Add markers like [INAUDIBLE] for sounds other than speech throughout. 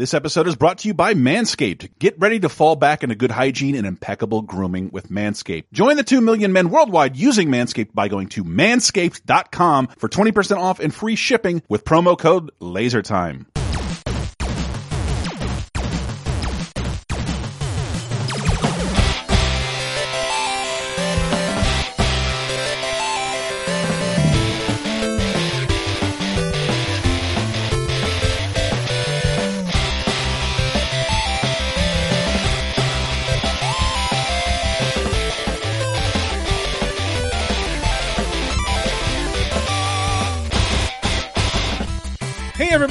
This episode is brought to you by Manscaped. Get ready to fall back into good hygiene and impeccable grooming with Manscaped. Join the 2 million men worldwide using Manscaped by going to manscaped.com for 20% off and free shipping with promo code LASERTIME.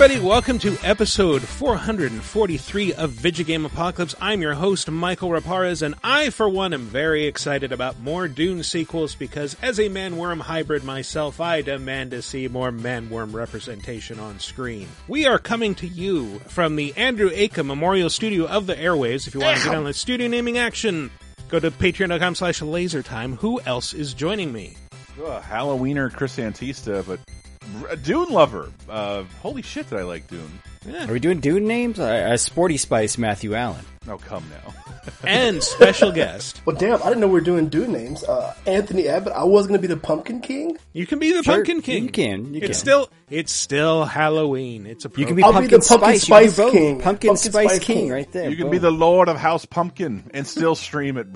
Everybody, welcome to episode 443 of Vidjagame Apocalypse. I'm your host, Michael Raparez, and I, for one, am very excited about more Dune sequels because as a man-worm hybrid myself, I demand to see more man-worm representation on screen. We are coming to you from the Andrew Aiken Memorial Studio of the Airwaves. If you want to get on the studio naming action, go to patreon.com slash lasertime. Who else is joining me? Halloweener Chris Antista, but a Dune lover. Uh, holy shit, did I like Dune? Are we doing Dune names? Uh, uh, Sporty Spice Matthew Allen. Oh, come now. [LAUGHS] And special guest. Well, damn, I didn't know we were doing Dune names. Uh, Anthony Abatte, I was going to be the Pumpkin King. You can be the Sure, Pumpkin King. you can, you it's can. still it's still Halloween. It's a You can be I'll be Pumpkin the Pumpkin Spice. You can do Spice. King. Pumpkin, Pumpkin Spice, Spice King, King. right there. You can Boom. be the Lord of House Pumpkin and still stream it.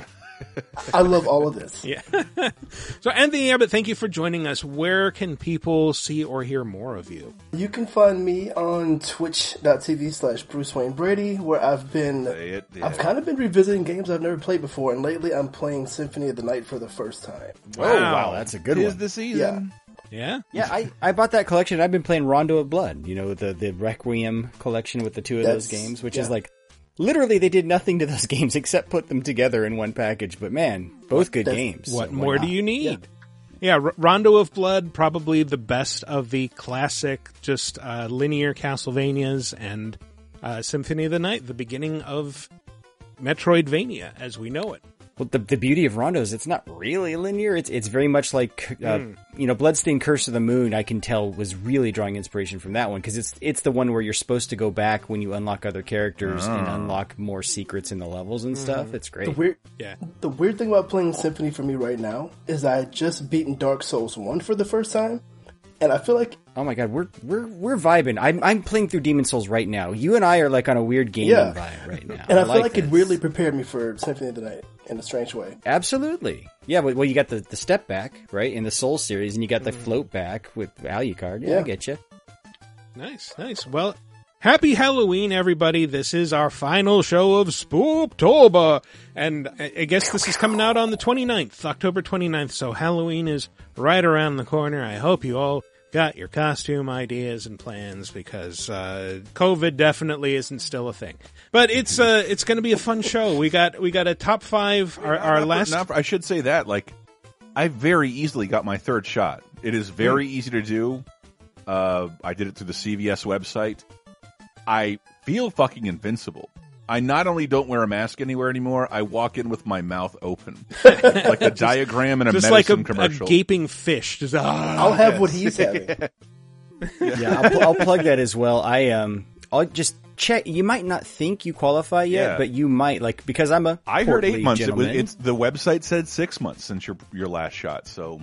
I love all of this. yeah. [LAUGHS] so Anthony Abatte, thank you for joining us. Where can people see or hear more of you? You can find me on twitch.tv slash Bruce Wayne Brady, where I've been, it, yeah. I've kind of been revisiting games I've never played before, and lately I'm playing Symphony of the Night for the first time. Oh, wow, that's a good Is one. the season. Yeah. yeah, I, I bought that collection. I've been playing Rondo of Blood, you know, the, the Requiem collection with the two of those games, which yeah. is like, literally they did nothing to those [LAUGHS] games except put them together in one package. But man, both good That's- games. What so more not? do you need? Yeah, R- Rondo of Blood, probably the best of the classic, just uh, linear Castlevanias and uh, Symphony of the Night, the beginning of Metroidvania as we know it. Well, the, the beauty of Rondo is it's not really linear. It's it's very much like uh, Hmm. you know Bloodstained Curse of the Moon. I can tell was really drawing inspiration from that one because it's it's the one where you're supposed to go back when you unlock other characters and Ah. unlock more secrets in the levels and Mm-hmm. stuff. It's great. The weird, Yeah. the weird thing about playing Symphony for me right now is I had just beaten Dark Souls 1 for the first time, and I feel like Oh my god, we're we're we're vibing. I'm I'm playing through Demon Souls right now. You and I are like on a weird gaming Yeah. vibe right [LAUGHS] now. And I, feel like, this. it weirdly prepared me for Symphony of the Night in a strange way. Absolutely. Yeah, well, you got the, the step back, right, in the Soul series, and you got the mm. float back with Alucard. Yeah, I get you. Nice, nice. Well, happy Halloween, everybody. This is our final show of Spooktober. And I I guess this is coming out on the 29th, October 29th. So Halloween is right around the corner. I hope you all got your costume ideas and plans because uh, COVID definitely isn't still a thing. But it's uh, it's going to be a fun show. We got we got a top five. Our, our Not last not I should say that. Like, I very easily got my third shot. It is very easy to do. Uh, I did it through the CVS website. I feel fucking invincible. I not only don't wear a mask anywhere anymore, I walk in with my mouth open, [LAUGHS] like a diagram in a just like a, medicine a commercial. gaping fish. Just, ah. I'll have what he's having. [LAUGHS] Yeah, I'll, pl- I'll plug that as well. I um, I'll just check. You might not think you qualify yet, Yeah. but you might. Like because I'm a I heard eight months. It was, it's the website said six months since your your last shot. So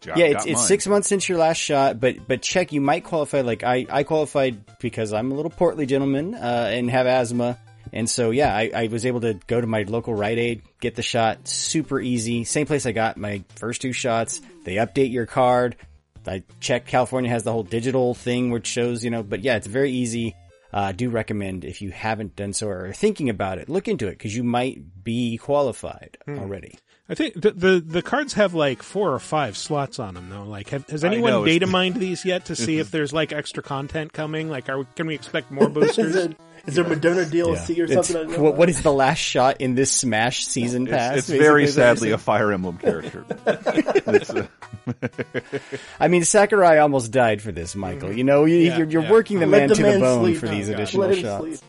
got- yeah, it's it's six months since your last shot, but but check. You might qualify. Like I I qualified because I'm a little portly gentleman uh, and have asthma. And so, yeah, I, I was able to go to my local Rite Aid, get the shot super easy. Same place I got my first two shots. They update your card. I check California has the whole digital thing which shows, you know, but yeah, it's very easy. Uh, I do recommend if you haven't done so or are thinking about it, look into it because you might be qualified already. I think the, the the cards have like four or five slots on them though. Like, have, has anyone know, data mined these yet to see if [LAUGHS] there's like extra content coming? Like, are we, can we expect more [LAUGHS] Is, boosters? it, is there Madonna DLC or It's- something? I don't what, what is the last shot in this Smash season pass? It's, it's very basically, is what you're sadly a Fire Emblem character. [LAUGHS] It's, uh, I mean, Sakurai almost died for this, Michael. You know, you, Yeah, you're, you're yeah. working the Let man the to man the bone sleep for now, these God. additional Let shots.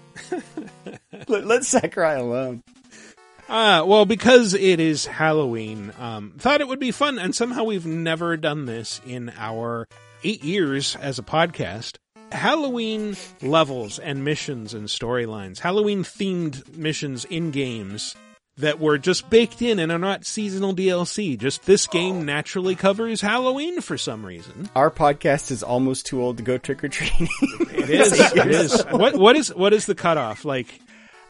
Let, let Sakurai alone. Uh, well, because it is Halloween, um, thought it would be fun, and somehow we've never done this in our eight years as a podcast. Halloween levels and missions and storylines, Halloween themed missions in games that were just baked in and are not seasonal DLC. Just this game naturally covers Halloween for some reason. Our podcast is almost too old to go trick or treating. It is. it is. [LAUGHS] What what is what is the cutoff? Like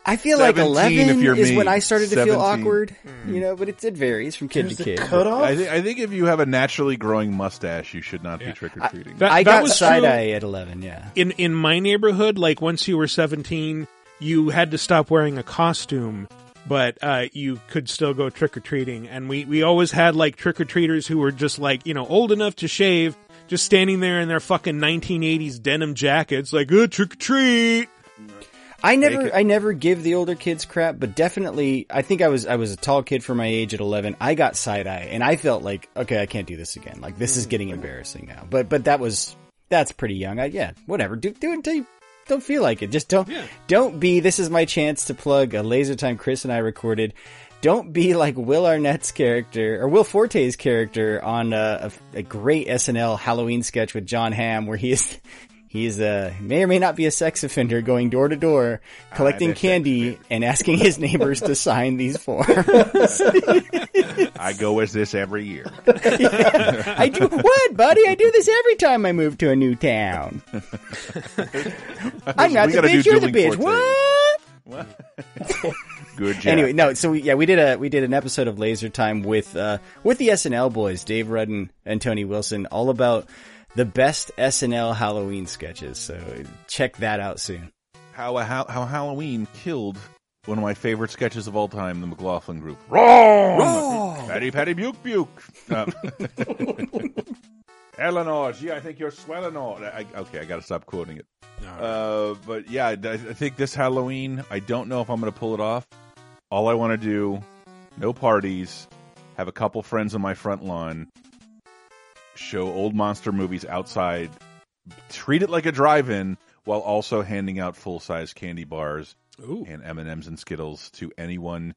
I feel like eleven if you're is me. when I started to feel 17. awkward. You know, but it, it varies from kid There's to a kid. cutoff. I, th- I think if you have a naturally growing mustache, you should not be trick or treating. That- I that got was side true. eye at eleven. Yeah. in in my neighborhood, like once you were seventeen, you had to stop wearing a costume, but uh, you could still go trick or treating. And we we always had like trick or treaters who were just like you know old enough to shave, just standing there in their fucking nineteen eighties denim jackets, like oh, trick or treat. I never, I never give the older kids crap, but definitely, I think I was, I was a tall kid for my age at 11. I got side eye and I felt like, okay, I can't do this again. Like this is mm. getting embarrassing now. But, but that was, that's pretty young. I, yeah, whatever. Do, do it until you don't feel like it. Just don't, Yeah. don't be, this is my chance to plug a laser time Chris and I recorded. Don't be like Will Arnett's character or Will Forte's character on a, a, a great SNL Halloween sketch with John Hamm where he is, He's uh may or may not be a sex offender going door to door collecting bet candy and asking his neighbors to sign these forms. [LAUGHS] I go as this every year. [LAUGHS] I do what, buddy? I do this every time I move to a new town. I'm not the bitch, you're the bitch. Forte. What? [LAUGHS] Good job. Anyway, no. So we, yeah, we did a we did an episode of Laser Time with uh with the SNL boys, Dave Rudden and Tony Wilson, all about the best SNL Halloween sketches. So check that out soon. how, how how Halloween killed one of my favorite sketches of all time, the McLaughlin Group. Wrong. Patty Patty Buke Buke. Uh, [LAUGHS] Eleanor, gee, I think you're Swellenor. I, okay, I got to stop quoting it. Uh, but yeah, I, I think this Halloween, I don't know if I'm going to pull it off. All I want to do, no parties, have a couple friends on my front lawn, show old monster movies outside, treat it like a drive-in while also handing out full-size candy bars Ooh. and M&Ms and Skittles to anyone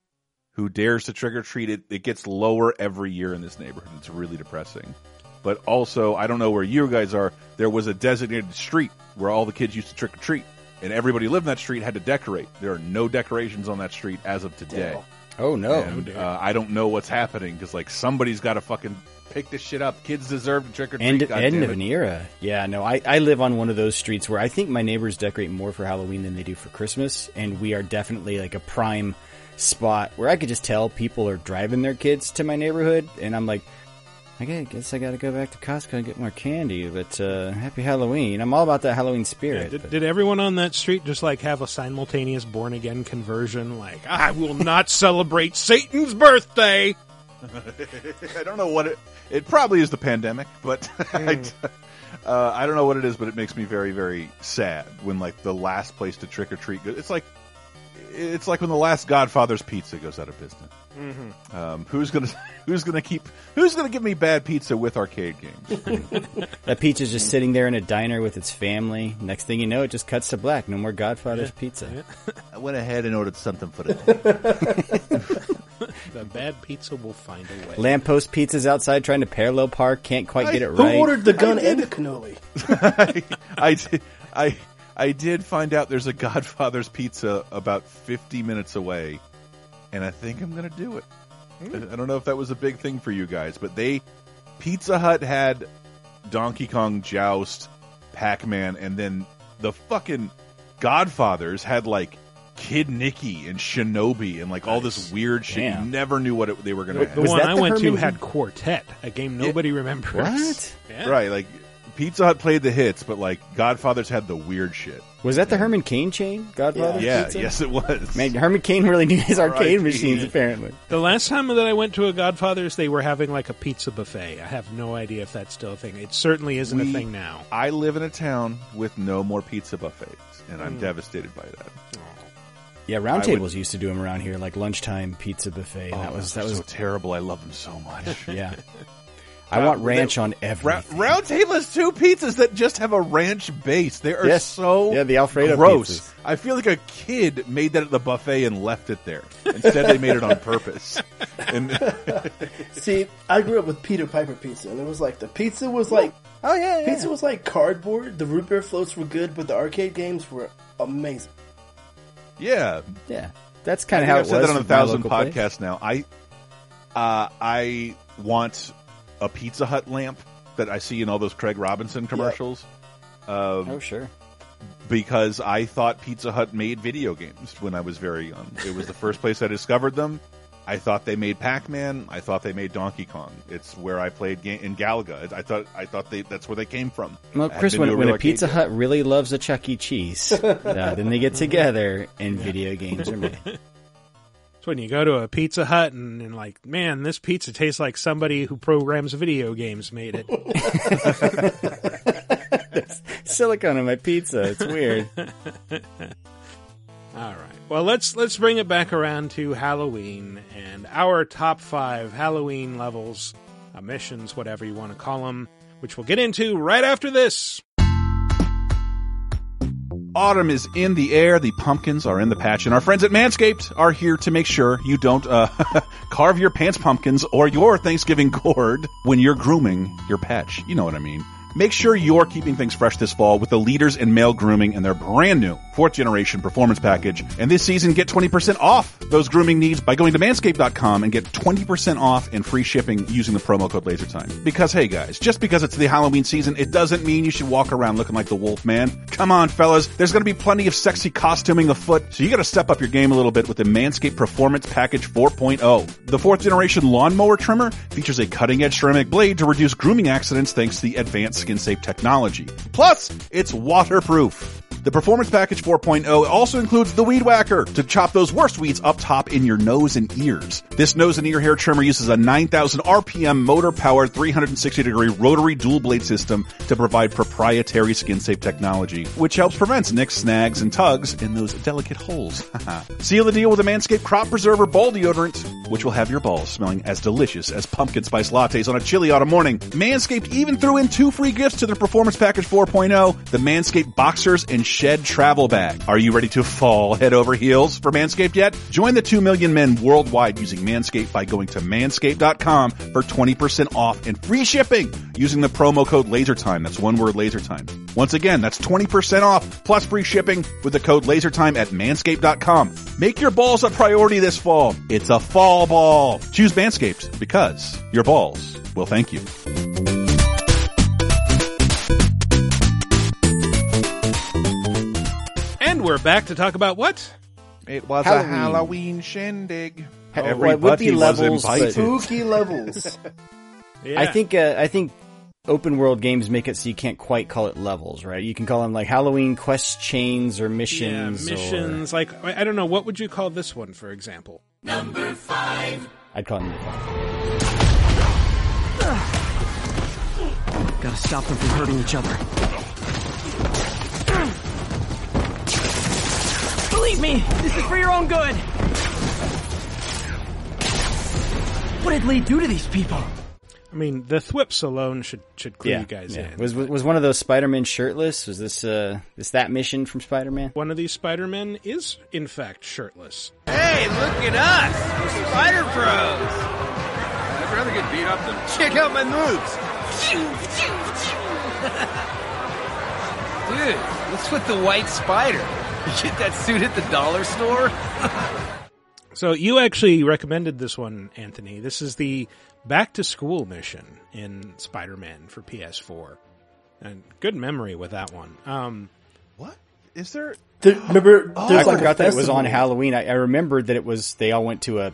who dares to trick or treat it. It gets lower every year in this neighborhood. It's really depressing. But also, I don't know where you guys are. There was a designated street where all the kids used to trick or treat, and everybody lived in that street had to decorate. There are no decorations on that street as of today. Oh no. And uh, I don't know what's happening because like somebody's got to fucking pick this shit up. Kids deserve to trick or treat. End, God end damn of an era. Yeah, no, I, I live on one of those streets where I think my neighbors decorate more for Halloween than they do for Christmas, and we are definitely like a prime spot where I could just tell people are driving their kids to my neighborhood, and I'm like, okay, I guess I gotta go back to Costco and get more candy, but uh, happy Halloween. I'm all about that Halloween spirit. Did, but- did everyone on that street just like have a simultaneous born again conversion? Like, I will not [LAUGHS] celebrate Satan's birthday. [LAUGHS] I don't know what it. It probably is the pandemic, but [LAUGHS] I, uh, I don't know what it is. But it makes me very, very sad when like the last place to trick or treat. go- It's like it's like when the last Godfather's Pizza goes out of business. Um, who's gonna [LAUGHS] Who's gonna keep Who's gonna give me bad pizza with arcade games? [LAUGHS] that pizza's just sitting there in a diner with its family. Next thing you know, it just cuts to black. No more Godfather's pizza. I went ahead and ordered something for the. [LAUGHS] The bad pizza will find a way. Lamppost pizzas outside trying to parallel park, can't quite get it right. Who ordered the gun and the cannoli? [LAUGHS] I, did, I I did find out there's a Godfather's Pizza about 50 minutes away, and I think I'm gonna do it. I, I don't know if that was a big thing for you guys, but they Pizza Hut had Donkey Kong Joust, Pac Man, and then the fucking Godfathers had like Kid Niki and Shinobi and like all this weird shit. Damn. You never knew what it, they were gonna The have. Was one that I the went to had Quartet, a game nobody remembers. What? Yeah. Right, like Pizza Hut played the hits, but like Godfathers had the weird shit. Was that the Herman Cain chain? Godfather? Yeah, pizza? yes, it was. Man, Herman Cain really knew his arcade R.I.P. machines, apparently. The last time that I went to a Godfather's, they were having like a pizza buffet. I have no idea if that's still a thing. It certainly isn't We- a thing now. I live in a town with no more pizza buffets, and I'm mm. devastated by that. Yeah, I would- roundtables used to do them around here, like lunchtime pizza buffet. and that was that was so terrible. I love them so much. [LAUGHS] yeah. [LAUGHS] I want Uh, ranch they- on Ra- everything. Round Table has two pizzas that just have a ranch base. They are Yes. so Yeah, the Alfredo gross. pizzas. I feel like a kid made that at the buffet and left it there. Instead, they made it on purpose. [LAUGHS] And See, I grew up with Peter Piper pizza, and it was like the pizza was like oh yeah, yeah. pizza was like cardboard. The root beer floats were good, but the arcade games were amazing. Yeah, yeah. That's kind of how I've it said was that on a thousand local place. podcasts now. I uh, I want a Pizza Hut lamp that I see in all those Craig Robinson commercials. Um, Oh sure. because I thought Pizza Hut made video games when I was very young. It was the first place I discovered them. I thought they made Pac-Man. I thought they made Donkey Kong. It's where I played ga- in Galaga. I thought I thought they that's where they came from. Well, Chris, been when, to a when a Pizza arcade Hut really loves a Chuck E. Cheese, [LAUGHS] uh, then they get together and video games are made. [LAUGHS] It's when you go to a Pizza Hut and, and like, man, this pizza tastes like somebody who programs video games made it. [LAUGHS] Silicone on my pizza. It's weird. All right. Well, let's let's bring it back around to Halloween and our top five Halloween levels, uh, missions, whatever you want to call them, which we'll get into right after this. Autumn is in the air, the pumpkins are in the patch, and our friends at Manscaped are here to make sure you don't uh, [LAUGHS] carve your pants pumpkins or your Thanksgiving gourd when you're grooming your patch. You know what I mean. Make sure you're keeping things fresh this fall with the leaders in male grooming and their brand new fourth generation performance package. And this season, get 20% off those grooming needs by going to manscaped.com and get 20% off and free shipping using the promo code LaserTime. Because hey guys, just because it's the Halloween season, it doesn't mean you should walk around looking like the wolf man. Come on fellas, there's gonna be plenty of sexy costuming afoot, so you gotta step up your game a little bit with the Manscaped Performance Package 4.0. The fourth generation lawnmower trimmer features a cutting edge ceramic blade to reduce grooming accidents thanks to the advanced skin safe technology. Plus, it's waterproof. The Performance Package 4.0 also includes the Weed Whacker to chop those worst weeds up top in your nose and ears. This nose and ear hair trimmer uses a 9,000 RPM motor powered 360 degree rotary dual blade system to provide proprietary skin safe technology, which helps prevent nicks, snags, and tugs in those delicate holes. [LAUGHS] Seal the deal with a Manscaped Crop Preserver Ball Deodorant, which will have your balls smelling as delicious as pumpkin spice lattes on a chilly autumn morning. Manscaped even threw in two free gifts to their Performance Package 4.0, the Manscaped Boxers and Shed Travel Bag. Are you ready to fall head over heels for Manscaped yet? Join the 2 million men worldwide using Manscaped by going to manscaped.com for 20% off and free shipping using the promo code LASERTIME. That's one word LASERTIME. Once again, that's 20% off plus free shipping with the code LASERTIME at manscaped.com. Make your balls a priority this fall. It's a fall ball. Choose Manscaped because your balls will thank you. We're back to talk about what? It was Halloween. a Halloween shindig. Ha- what Everybody would be was levels, but- invited. Spooky levels. [LAUGHS] Yeah. I think uh, I think open world games make it so you can't quite call it levels, right? You can call them like Halloween quest chains or missions. yeah, missions. missions. Like I I don't know, what would you call this one, for example? Number five. I'd call them. Gotta stop them from hurting each other. Believe me, this is for your own good. What did Lee do to these people? I mean, the thwips alone should should clue Yeah, you guys yeah. in. Was, was was one of those Spider-Man shirtless? Was this uh this that mission from Spider-Man? one of these Spider-Men is in fact shirtless. Hey, look at us! We're Spider Pros! I'd rather get beat up than check out my moves! [LAUGHS] Dude, what's with the white spider? You [LAUGHS] get that suit at the dollar store? [LAUGHS] So you actually recommended this one, Anthony. This is the back to school mission in Spider-Man for PS4. And good memory with that one. Um, What? Is there? There, remember, I like forgot that it was on. Halloween. I, I remembered that it was they all went to a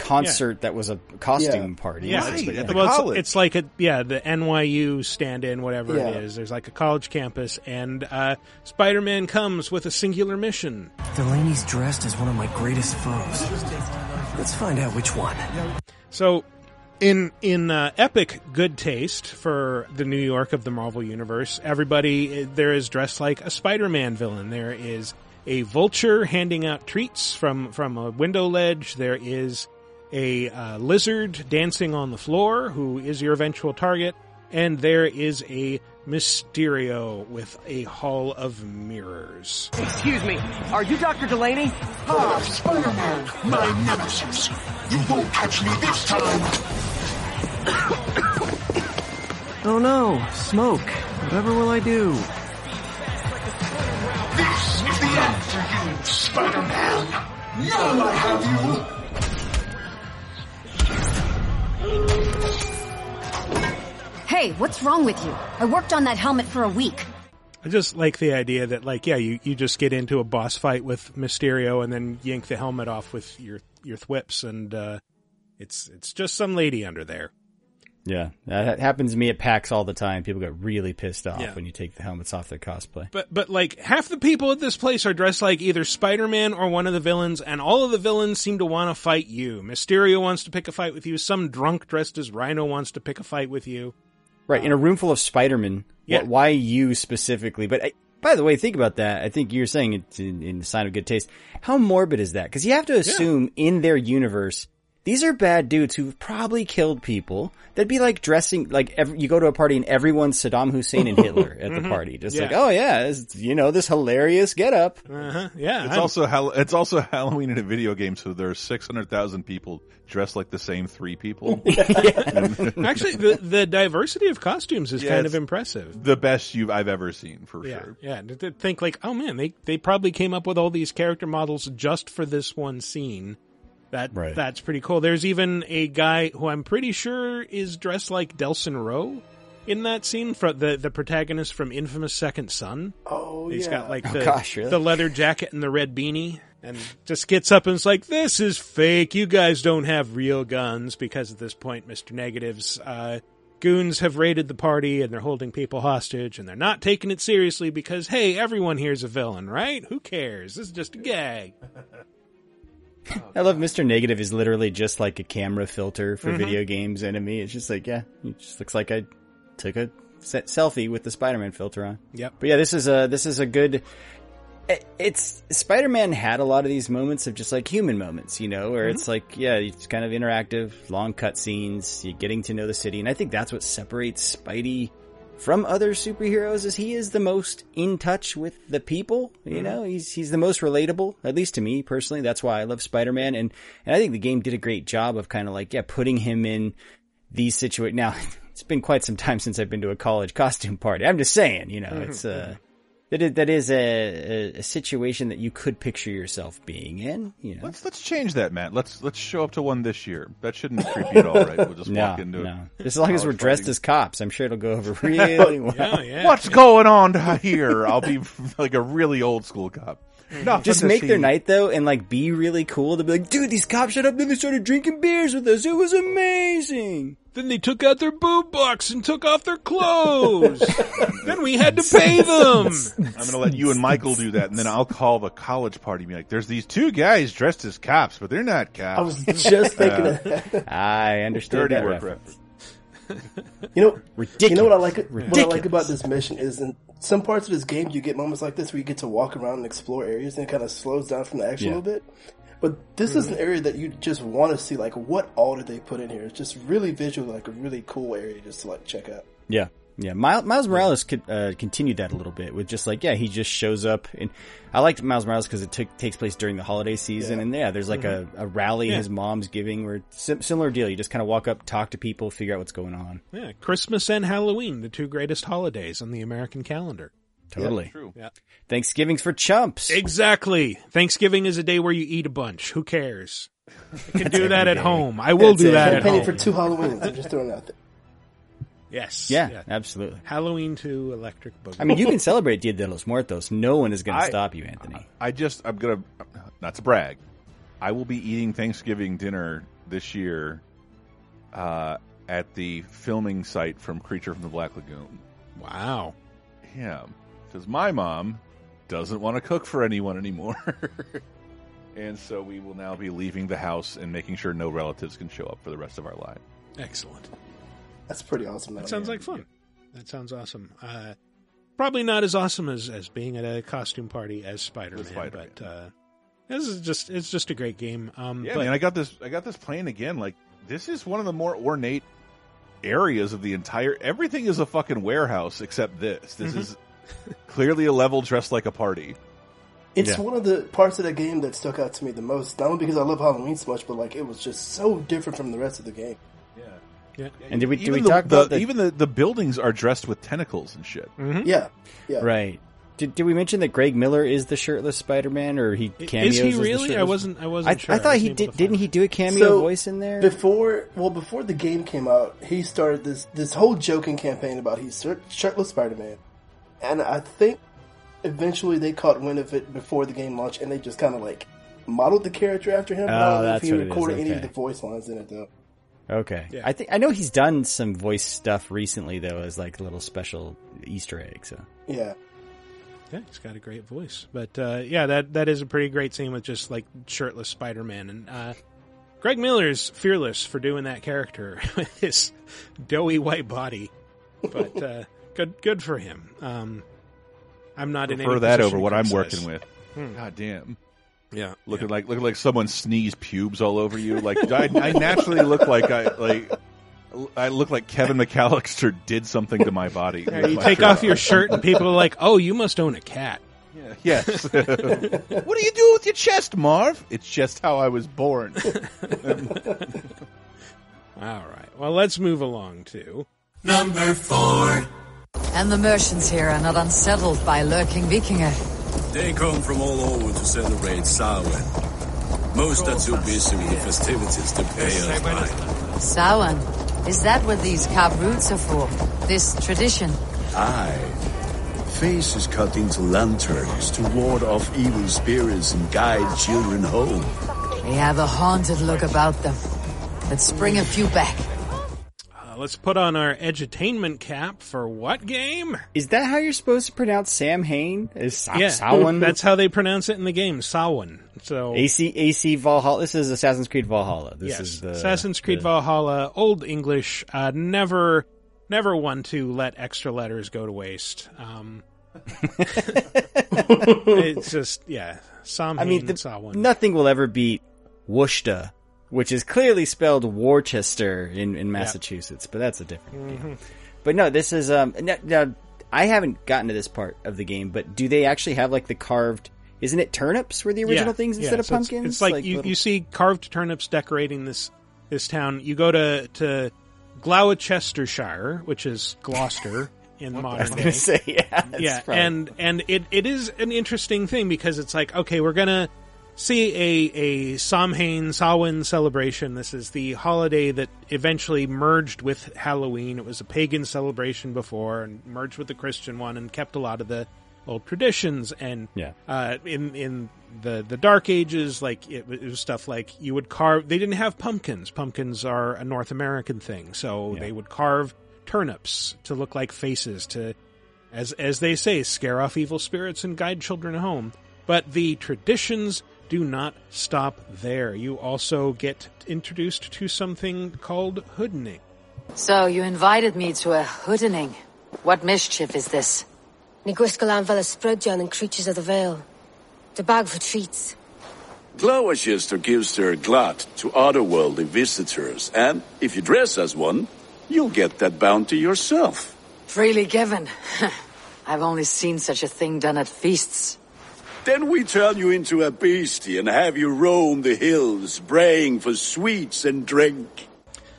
concert that was a costume Yeah. party. yeah, Right, But at the well, it's- college. It's, like a yeah, the NYU stand-in, whatever Yeah. it is. There's like a college campus, and uh, Spider-Man comes with a singular mission. Delaney's dressed as one of my greatest foes. Let's find out which one. So, in in uh, epic good taste for the New York of the Marvel Universe, everybody uh, there is dressed like a Spider-Man villain. There is a vulture handing out treats from from a window ledge. There is a uh, lizard dancing on the floor who is your eventual target, and there is a Mysterio with a hall of mirrors. Excuse me, are you Dr. Delaney? Ah, Spider-Man, my nemesis. You won't catch me this time. [COUGHS] Oh no, smoke. Whatever will I do? This is the end for you, Spider-Man. Now I have you. Hey, what's wrong with you? I worked on that helmet for a week. I just like the idea that, like, yeah, you, you just get into a boss fight with Mysterio and then yank the helmet off with your your thwips, and uh, it's it's just some lady under there. Yeah, that happens to me at PAX all the time. People get really pissed off Yeah. when you take the helmets off their cosplay. But but like half the people at this place are dressed like either Spider Man or one of the villains, and all of the villains seem to want to fight you. Mysterio wants to pick a fight with you. Some drunk dressed as Rhino wants to pick a fight with you. Right, in a room full of Spider-Man, Yeah. wh- why you specifically? But I, by the way, think about that. I think you're saying it's in, in the sign of good taste. How morbid is that? Because you have to assume in their universe, these are bad dudes who've probably killed people. That'd be like dressing, like every, you go to a party and everyone's Saddam Hussein and Hitler at the [LAUGHS] party. Just like, Mm-hmm. Oh yeah, this, you know, this hilarious getup. Uh-huh. Yeah, It's I'm- also Hall- it's also [LAUGHS] Halloween in a video game, so there are six hundred thousand people dressed like the same three people. [LAUGHS] actually the the diversity of costumes is Yeah, kind of impressive. the best you've I've ever seen for Yeah, sure. yeah. To to think like, oh man, they they probably came up with all these character models just for this one scene. That Right. that's pretty cool. There's even a guy who I'm pretty sure is dressed like Delsin Rowe in that scene. For the the protagonist from Infamous Second Son. Oh He's yeah. got like Oh, the gosh, really? the leather jacket and the red beanie, and just gets up and is like, "This is fake. You guys don't have real guns." Because at this point, Mister Negative's uh, goons have raided the party and they're holding people hostage, and they're not taking it seriously because hey, everyone here's a villain, right? Who cares? This is just a gag. [LAUGHS] [LAUGHS] I love Mr. Negative is literally just like a camera filter for Mm-hmm. video games enemy. It's just like, yeah, it just looks like I took a se- selfie with the Spider-Man filter on. Yep. But yeah, this is a this is a good. It's Spider-Man had a lot of these moments of just like human moments, you know, where it's like, yeah, it's kind of interactive, long cutscenes, you're getting to know the city, and I think that's what separates Spidey from other superheroes is he is the most in touch with the people. You mm-hmm. know, he's he's the most relatable, at least to me personally. That's why I love Spider Man, and and I think the game did a great job of kind of like yeah, putting him in these situations. Now [LAUGHS] it's been quite some time since I've been to a college costume party. I'm just saying, you know, mm-hmm. it's uh. Mm-hmm. That is, that is a, a, a situation that you could picture yourself being in, you know. Let's let's change that, Matt. Let's let's show up to one this year. That shouldn't creep you at all, right? We'll just [LAUGHS] No, walk into no. it. As long as we're dressed fighting. as cops, I'm sure it'll go over [LAUGHS] really well. Yeah, yeah. What's going on [LAUGHS] here? I'll be like a really old school cop. Nothing Just make their night though, and like be really cool to be like, dude, these cops showed up and they started drinking beers with us. It was amazing. Then they took out their boob box and took off their clothes. [LAUGHS] then we had to pay them. [LAUGHS] I'm going to let you and Michael do that, and then I'll call the college party. and Be like, "There's these two guys dressed as cops, but they're not cops." I was just thinking uh, of that. I understood dirty that work reference. reference. You know, Ridiculous. You know what I like? What I like about this mission is in some parts of this game you get moments like this where you get to walk around and explore areas and it kind of slows down from the action Yeah. a little bit. But this is an area that you just want to see, like what all did they put in here? It's just really visual, like a really cool area just to like check out. Yeah, yeah. Miles, Miles Morales could, uh, continued that a little bit with just like, yeah, he just shows up, and I liked Miles Morales because it took, takes place during the holiday season, Yeah. and yeah, there's like a, a rally Yeah. his mom's giving, where sim- similar deal. You just kind of walk up, talk to people, figure out what's going on. Yeah, Christmas and Halloween, the two greatest holidays on the American calendar. Totally. True. Yeah. Thanksgiving's for chumps. Exactly. Thanksgiving is a day where you eat a bunch. Who cares? I can do that at home. I will That's do it. that at Penny home. for two Halloweens. I'm just throwing it out there. yes. yeah, absolutely. Halloween to Electric Boogaloo. I mean, you can [LAUGHS] celebrate Dia de los Muertos. No one is going to stop you, Anthony. I just I'm gonna not to brag. I will be eating Thanksgiving dinner this year uh, at the filming site from Creature from the Black Lagoon. wow. Yeah, because my mom doesn't want to cook for anyone anymore. [LAUGHS] and so we will now be leaving the house and making sure no relatives can show up for the rest of our life. Excellent. That's pretty awesome. That though. sounds like fun. That sounds awesome. Uh, probably not as awesome as, as being at a costume party as Spider Man, but uh, This is just it's just a great game. Um, Yeah, but man, I got this. I got this playing again. Like this is one of the more ornate areas of the entire. Everything is a fucking warehouse except this. This is [LAUGHS] clearly a level dressed like a party. It's Yeah. one of the parts of the game that stuck out to me the most. Not only because I love Halloween so much, but like it was just so different from the rest of the game. yeah, And did we did Even we the, talk the- about the, even the the buildings are dressed with tentacles and shit. Mm-hmm. Yeah, yeah. right? Did, did we mention that Greg Miller is the shirtless Spider-Man, or he cameos? is he as the really? I shirtless- wasn't. I wasn't. I, sure. I thought wasn't he did. Didn't find he do a cameo So, voice in there? Before, well, before the game came out, he started this this whole joking campaign about he's shirtless Spider Man, and I think eventually they caught wind of it before the game launched, and they just kind of like modeled the character after him. I Oh, don't know if he what it is, recorded any of the voice lines in it though. Okay. Yeah. I think I know he's done some voice stuff recently though, as like a little special Easter egg. So Yeah, Yeah, he's got a great voice. But uh, yeah, that that is a pretty great scene with just like shirtless Spider Man and uh, Greg Miller's fearless for doing that character [LAUGHS] with his doughy white body. But uh, good good for him. Um, I'm not in Prefer any that over what I'm working with. God damn. Yeah, Looking like looking like someone sneezed pubes all over you. Like I, I naturally look like I like I look like Kevin McAllister did something to my body. Yeah, you take off your shirt and people are like, "Oh, you must own a cat." Yeah. Yes. [LAUGHS] what do you do with your chest, Marv? It's just how I was born. [LAUGHS] [LAUGHS] All right. Well, let's move along to Number four. And the merchants here are not unsettled by lurking Vikinger. They come from all over to celebrate Samhain. Most are too busy with the festivities to pay us back. Samhain. Is that what these carved roots are for? This tradition? Aye. Faces cut into lanterns to ward off evil spirits and guide children home. They have a haunted look about them. Let's bring a few back. Let's put on our edutainment cap for what game? is that how you're supposed to pronounce Sam Hain? Is Sa- Yeah, Samhain? that's how they pronounce it in the game, Samhain. So AC AC Valhalla. This is Assassin's Creed Valhalla. This yes, is the Assassin's Creed the- Valhalla, Old English, uh, never, never one to let extra letters go to waste. Um, [LAUGHS] it's just yeah, Samhain, I mean, the, nothing will ever beat Worcester, which is clearly spelled Worcester in, in Massachusetts, but that's a different Mm-hmm. deal. But no, this is um. Now, now, I haven't gotten to this part of the game, but do they actually have like the carved? Isn't it turnips were the original Yeah, things yeah, instead of so it's- pumpkins? It's, like, you, little- you see carved turnips decorating this this town. You go to to Gloucestershire, which is Gloucester [LAUGHS] in modern day. say [LAUGHS] yeah, yeah, and and it, it is an interesting thing because it's like okay, we're gonna see a a Samhain Samhain celebration. This is the holiday that eventually merged with Halloween. It was a pagan celebration before and merged with the Christian one and kept a lot of the old traditions. And Yeah. uh, in in the the Dark Ages, like it, it was stuff like you would carve. They didn't have pumpkins. Pumpkins are a North American thing, so they would carve turnips to look like faces to as as they say, scare off evil spirits and guide children home. But the traditions do not stop there. You also get introduced to something called hoodening. So you invited me to a hoodening. What mischief is this? Ní gwisgail fel ysbrydion and creatures of the Vale. The bag for treats. Gloucester gives their glut to otherworldly visitors, and if you dress as one, you'll get that bounty yourself. Freely given. [LAUGHS] I've only seen such a thing done at feasts. Then we turn you into a beastie and have you roam the hills, braying for sweets and drink.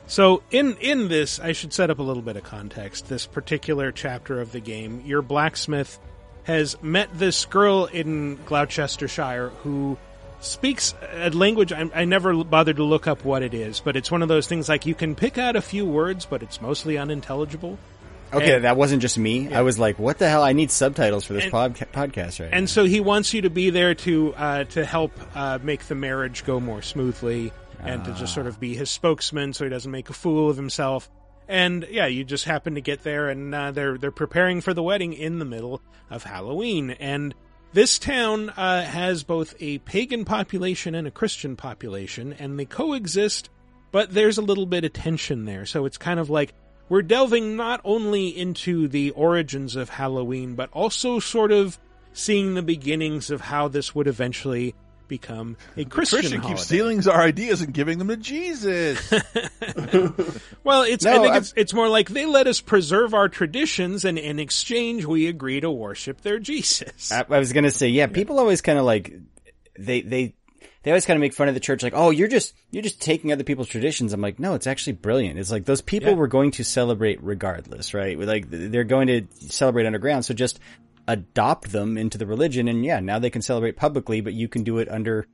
So in in this, I should set up a little bit of context. This particular chapter of the game, your blacksmith has met this girl in Gloucestershire who speaks a language I, I never bothered to look up what it is, but it's one of those things like you can pick out a few words, but it's mostly unintelligible. Okay, And- that wasn't just me. I was like, "What the hell? I need subtitles for this And- podca- podcast right and so he wants you to be there to uh, to help uh, make the marriage go more smoothly and to just sort of be his spokesman so he doesn't make a fool of himself. And yeah, you just happen to get there, and uh, they're they're preparing for the wedding in the middle of Halloween. And this town uh, has both a pagan population and a Christian population, and they coexist. But there's a little bit of tension there, so it's kind of like we're delving not only into the origins of Halloween, but also sort of seeing the beginnings of how this would eventually become a Christian, Christian holiday. keeps stealing our ideas and giving them to Jesus. [LAUGHS] [LAUGHS] Well, it's I think I- it's it's more like they let us preserve our traditions, and in exchange, we agree to worship their Jesus. I, I was gonna say, yeah, people always kind of like they they they always kind of make fun of the church, like, oh, you're just you're just taking other people's traditions. I'm like, no, it's actually brilliant. It's like those people Yeah. were going to celebrate regardless, right? Like they're going to celebrate underground, so just adopt them into the religion, and yeah, now they can celebrate publicly, but you can do it under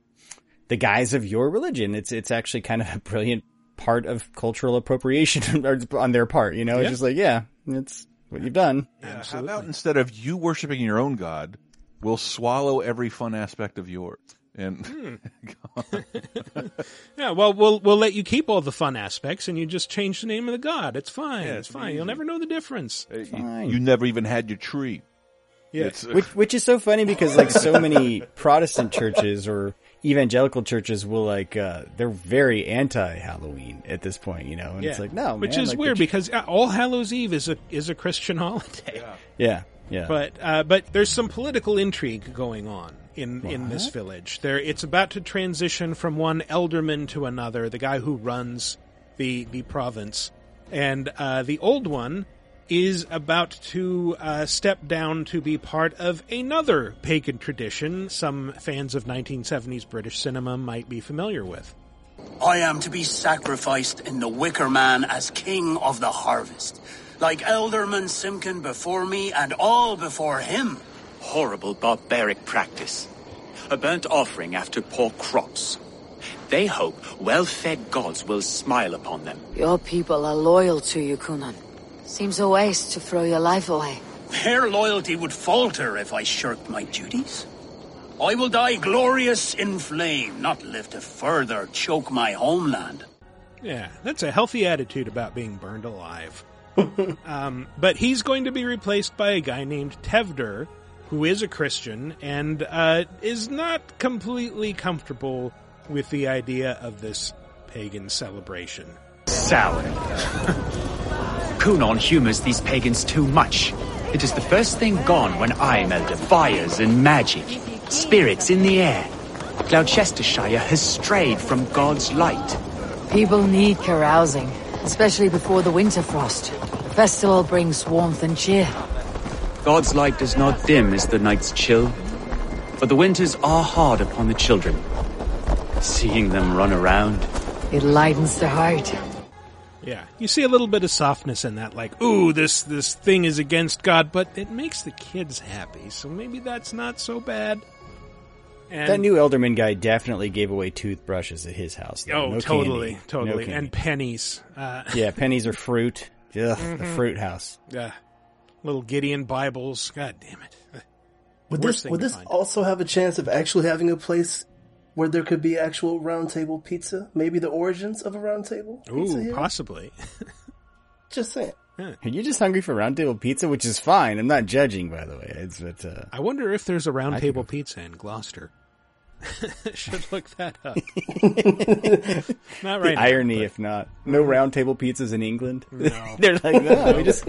the guise of your religion. It's it's actually kind of a brilliant part of cultural appropriation [LAUGHS] on their part. You know, Yeah. it's just like, yeah, it's what you've done. Yeah, How about instead of you worshiping your own God, we'll swallow every fun aspect of yours? And Hmm. [LAUGHS] [LAUGHS] Yeah, well, we'll we'll let you keep all the fun aspects, and you just change the name of the god. It's fine. Yeah, it's it's fine. You'll never know the difference. Fine. you never even had your tree. Yeah. It's, which which is so funny because like so many [LAUGHS] Protestant churches or evangelical churches will like uh they're very anti Halloween at this point, you know, and it's like no, which man, is like, weird ch- because uh, All Hallows Eve is a is a Christian holiday. yeah, yeah, But uh, but there's some political intrigue going on in in this village. There, it's about to transition from one elderman to another. The guy who runs the the province, and uh, the old one is about to uh, step down to be part of another pagan tradition. Some fans of 1970s British cinema might be familiar with. I am to be sacrificed in the Wicker Man as king of the harvest. Like Elderman Simkin before me and all before him. Horrible barbaric practice. A burnt offering after poor crops. They hope well-fed gods will smile upon them. Your people are loyal to you, Cynon. Seems a waste to throw your life away. Their loyalty would falter if I shirked my duties. I will die glorious in flame, not live to further choke my homeland. Yeah, that's a healthy attitude about being burned alive. Um, but he's going to be replaced by a guy named Tewdwr, who is a Christian and uh, is not completely comfortable with the idea of this pagan celebration. Sour. Cynon humors these pagans too much. It is the first thing gone when I'm elder. Fires and magic. Spirits in the air. Gloucestershire has strayed from God's light. People need carousing, especially before the winter frost. The festival brings warmth and cheer. God's light does not dim as the nights chill. For the winters are hard upon the children. Seeing them run around. It lightens the heart. Yeah, you see a little bit of softness in that, like, ooh, this this thing is against God, but it makes the kids happy, so maybe that's not so bad. And that new Elderman guy definitely gave away toothbrushes at his house. though. oh, No totally, candy. totally, No and pennies. Uh, [LAUGHS] yeah, pennies or fruit. Ugh, the Mhm. fruit house. Yeah. Little Gideon Bibles. God damn it. Would Worst this would this find. also have a chance of actually having a place where there could be actual round table pizza? Maybe the origins of a round table pizza Ooh, here? possibly. [LAUGHS] Just saying. Are you just hungry for roundtable pizza, which is fine? I'm not judging, by the way. It's but uh, I wonder if there's a roundtable pizza in Gloucester. [LAUGHS] Should look that up. [LAUGHS] Not right the now, irony, but- if not, no roundtable pizzas in England. No. [LAUGHS] They're like, no, we just.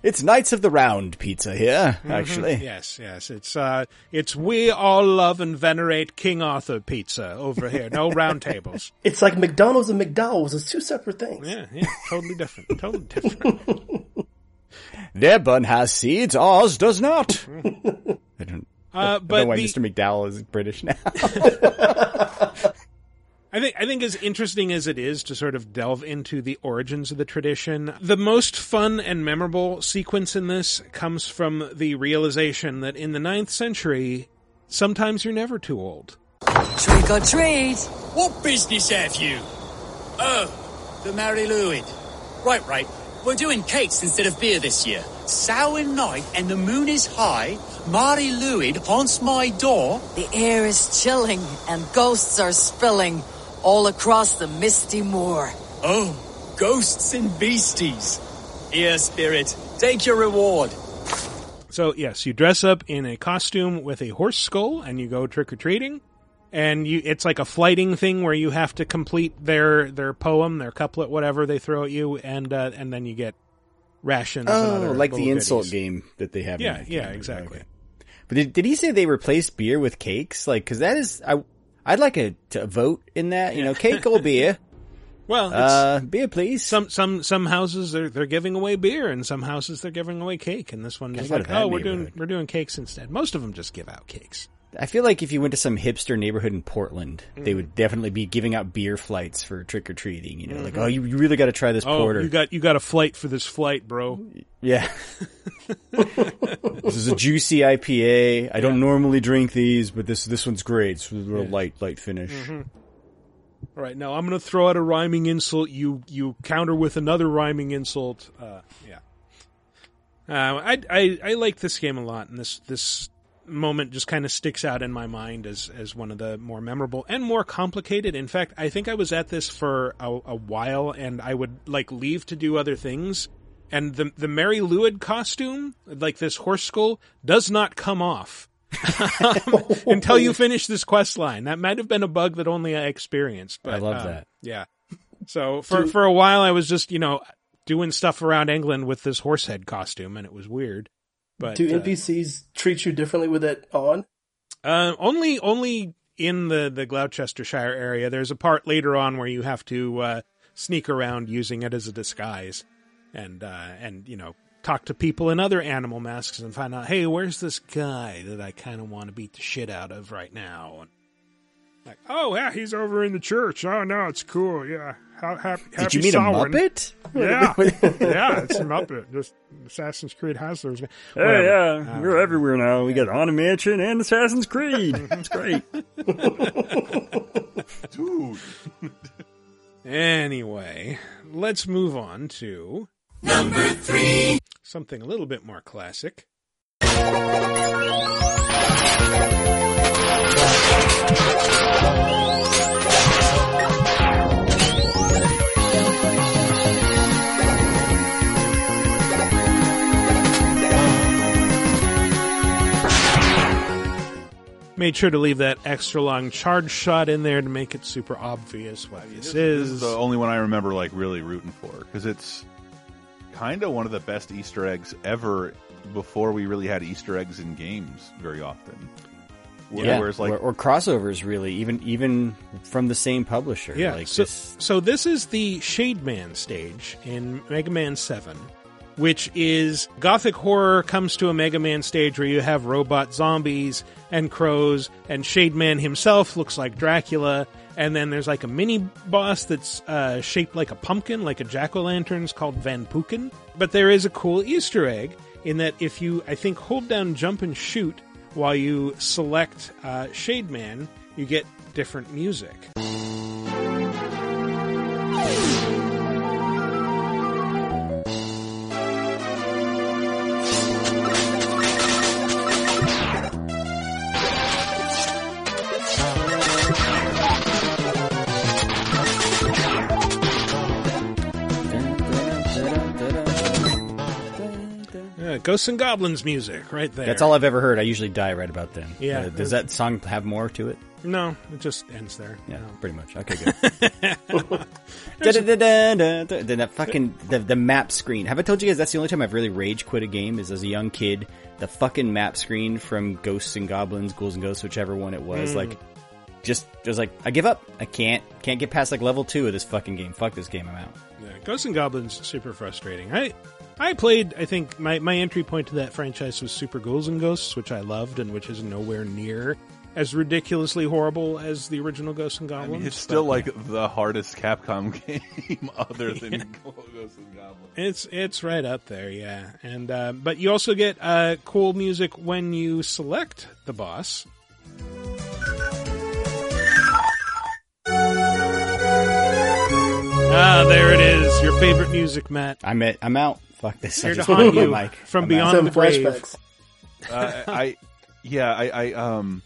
It's Knights of the Round pizza here, Mhm. actually. Yes, yes. It's uh it's we all love and venerate King Arthur pizza over here. No [LAUGHS] round tables. It's like McDonald's and McDowell's. It's two separate things. Yeah, yeah. Totally different. Totally different. [LAUGHS] Their bun has seeds, ours does not. I don't, Uh, I don't know but why the- Mr. McDowell is British now. [LAUGHS] I think I think as interesting as it is to sort of delve into the origins of the tradition, the most fun and memorable sequence in this comes from the realization that in the ninth century, sometimes you're never too old. Trick or treat! What business have you? Oh, the Mari Lwyd. Right, right. We're doing cakes instead of beer this year. Sour night and the moon is high. Mari Lwyd haunts my door. The air is chilling and ghosts are spilling all across the misty moor. Oh, ghosts and beasties. Here, spirit, take your reward. So yes, you dress up in a costume with a horse skull and you go trick or treating. And you, it's like a flighting thing where you have to complete their, their poem, their couplet, whatever they throw at you, and, uh, and then you get rations and oh, other like the little insult goodies. game that they have. Yeah, that yeah, game. exactly. Okay. But did, did he say they replaced beer with cakes? Like, cause that is, I, I'd like a, to vote in that, you know, cake or beer. [LAUGHS] Well, uh, beer, please. Some some some houses they're they're giving away beer, and some houses they're giving away cake. And this one is like, oh, we're doing we're doing cakes instead. Most of them just give out cakes. I feel like if you went to some hipster neighborhood in Portland, they Mm. would definitely be giving out beer flights for trick or treating. You know, like, Mhm. oh, you, you really got to try this oh, porter. you got you got a flight for this flight, bro. Yeah. [LAUGHS] this is a juicy IPA. I don't normally drink these, but this this one's great. It's a real Yeah. light light finish. Mhm. All right, now I'm going to throw out a rhyming insult. You you counter with another rhyming insult. Uh, yeah. Uh, I, I I like this game a lot, and this this moment just kind of sticks out in my mind as as one of the more memorable and more complicated. In fact, I think I was at this for a, a while, and I would like leave to do other things, and the the Mari Lwyd costume, like this horse skull, does not come off. um, [LAUGHS] until you finish this quest line. That might have been a bug that only I experienced. But, I love um, that. Yeah. So for Do- for a while, I was just you know doing stuff around England with this horse head costume, and it was weird. But Do uh, NPCs treat you differently with it on? uh, only only in the the Gloucestershire area. There's a part later on where you have to uh, sneak around using it as a disguise, and uh, and you know talk to people in other animal masks and find out, hey, where's this guy that I kind of want to beat the shit out of right now? And like, oh yeah, he's over in the church. Oh no, it's cool. Yeah, ha- happy, Did happy you meet a Samhain. Muppet? Yeah, [LAUGHS] yeah, it's a Muppet. Just Assassin's Creed has those. Hey, Whatever. yeah, Uh, we're everywhere now. We got Haunted Mansion and Assassin's Creed. [LAUGHS] It's great. [LAUGHS] Dude. Anyway, let's move on to number three. Something a little bit more classic. Made sure to leave that extra long charge shot in there to make it super obvious what this This is. is the only one I remember like really rooting for because it's kind of one of the best Easter eggs ever. Before we really had Easter eggs in games very often. Where- Yeah, Whereas like or, or crossovers, really, even even from the same publisher. Yeah. like so, this. so this is the Shade Man stage in Mega Man 7, which is Gothic horror comes to a Mega Man stage where you have robot zombies and crows, and Shade Man himself looks like Dracula. And then there's like a mini boss that's uh, shaped like a pumpkin, like a jack o' lantern's called Van Pookin. But there is a cool Easter egg in that if you, I think, hold down jump and shoot while you select uh, Shade Man, you get different music. Yeah, Ghosts and Goblins music right there. That's all I've ever heard. I usually die right about then. Yeah. Uh, does that song have more to it? No, it just ends there. Yeah, No. pretty much. Okay, good. [LAUGHS] Then that fucking the, the map screen. Have I told you guys that's the only time I've really rage quit a game is as a young kid. The fucking map screen from Ghosts and Goblins, Ghouls and Ghosts, whichever one it was, Mm. like just it was like I give up. I can't can't get past like level two of this fucking game. Fuck this game. I'm out. Yeah, Ghosts and Goblins super frustrating. I I played. I think my my entry point to that franchise was Super Ghouls and Ghosts, which I loved and which is nowhere near as ridiculously horrible as the original Ghosts and I Goblins. mean, it's still but, like the hardest Capcom [LAUGHS] game other than [LAUGHS] Ghosts and Goblins. It's it's right up there, yeah. And uh, but you also get uh, cool music when you select the boss. Ah, there it is. Your favorite music, Matt. I'm at, I'm out. Fuck this. I Here to just haunt moved my you mic. from I'm beyond the grave. uh, I, yeah, I, I, um,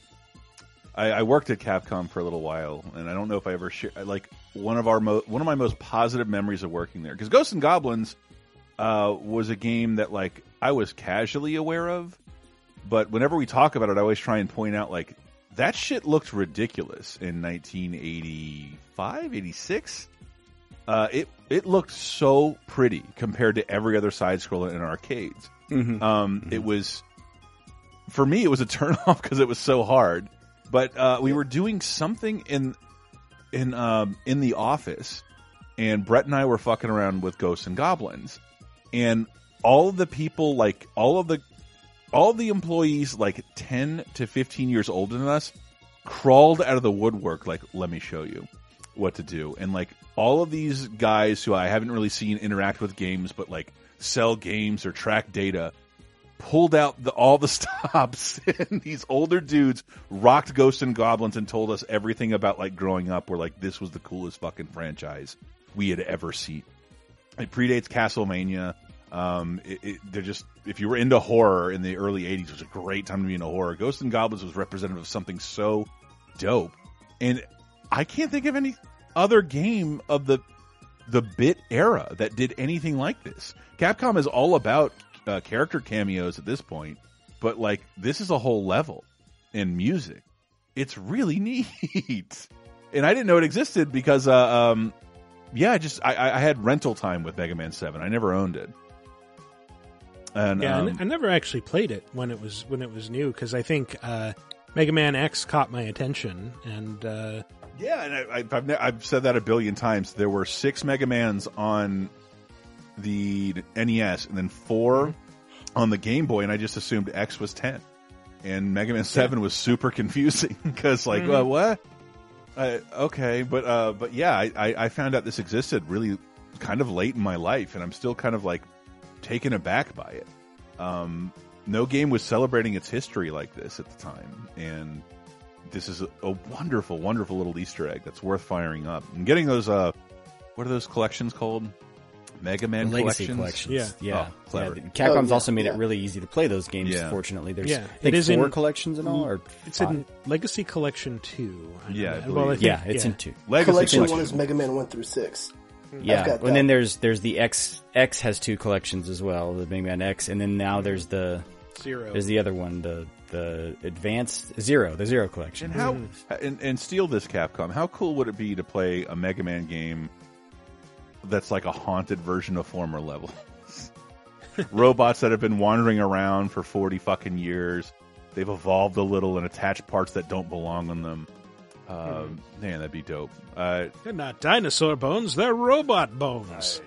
I, I worked at Capcom for a little while, and I don't know if I ever share like one of our mo- one of my most positive memories of working there because Ghosts and Goblins uh, was a game that like I was casually aware of, but whenever we talk about it, I always try and point out like that shit looked ridiculous in 1985, 86. Uh, it it looked so pretty compared to every other side scroller in arcades. Mhm. Um, It was for me, it was a [LAUGHS] turn off because it was so hard. But uh, we were doing something in in um, in the office, and Brett and I were fucking around with ghosts and goblins, and all of the people, like all of the all of the employees, like ten to fifteen years older than us, crawled out of the woodwork. Like, let me show you what to do, and like all of these guys who I haven't really seen interact with games, but like sell games or track data pulled out the, all the [LAUGHS] stops. And these older dudes rocked ghosts and goblins and told us everything about like growing up where like this was the coolest fucking franchise we had ever seen. It predates castlevania. Um, it, it, they're just if you were into horror in the early 80s it was a great time to be into horror. Ghosts and goblins was representative of something so dope. And i can't think of any other game of the the bit era that did anything like this capcom is all about uh, character cameos at this point, but like this is a whole level in music. It's really [LAUGHS] neat, and I didn't know it existed because, uh, um, yeah, I just I, I had rental time with Mega Man Seven. I never owned it. And yeah, um, I never actually played it when it was when it was new because I think uh, Mega Man X caught my attention and. Yeah, and I, have I've said that a billion times. There were six Mega Mans on the NES and then 4 mm-hmm. on the Game Boy, and I just assumed X was ten, and Mega Man Seven yeah. was super [LAUGHS] confusing because like mm-hmm. uh, what? Uh, okay, but uh, but yeah, I, I found out this existed really kind of late in my life, and I'm still kind of like taken aback by it. Um, no game was celebrating its history like this at the time, and this is a, a, wonderful, wonderful little Easter egg that's worth firing up and getting those. Uh, what are those collections called? Mega Man Legacy collections. collections. Yeah, oh, clever. yeah. Capcom's oh, yeah, also made it really easy to play those games. Yeah. Fortunately, there's Yeah, I think it is four in- collections in all, or it's five? in Legacy Collection Two. I Yeah, I well, I think, yeah, it's yeah. in two. Legacy Collection collection. one is Mega Man one through six. Yeah, got and then there's there's the X X has two collections as well, the Mega Man X, and then now there's the Zero. there's the other one, the the Advanced Zero, the Zero collection. And how and, and steal this Capcom? How cool would it be to play a Mega Man game that's like a haunted version of former levels? [LAUGHS] Robots that have been wandering around for forty fucking years. They've evolved a little and attached parts that don't belong on them. Uh, Man, that'd be dope. Uh, They're not dinosaur bones; they're robot bones.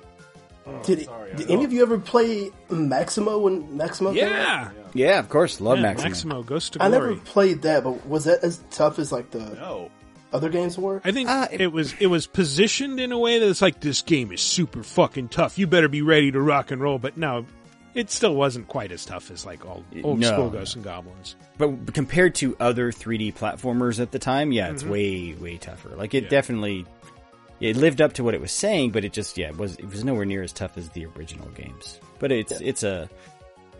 Did, did any of you ever play Maximo when Maximo came out? Yeah, Yeah, of course, love yeah, Maximo. Maximo Ghost to I never played that, but was that as tough as like the no. other games were? I think Uh, it, was it was positioned in a way that it's like this game is super fucking tough. You better be ready to rock and roll. But no, it still wasn't quite as tough as like old old No. school Ghosts and Goblins. But compared to other 3D platformers at the time, yeah, it's Mhm. way way tougher. Like it Yeah. definitely it lived up to what it was saying, but it just yeah, it was it was nowhere near as tough as the original games. But it's it's a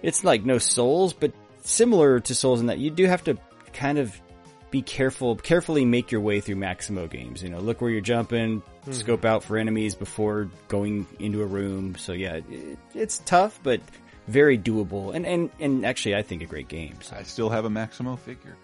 it's like no souls, but similar to souls in that you do have to kind of be careful, carefully make your way through Maximo games. You know, look where you're jumping, Mhm. scope out for enemies before going into a room. So yeah, it, it's tough, but very doable, and and and actually, I think a great game. So. I still have a Maximo figure.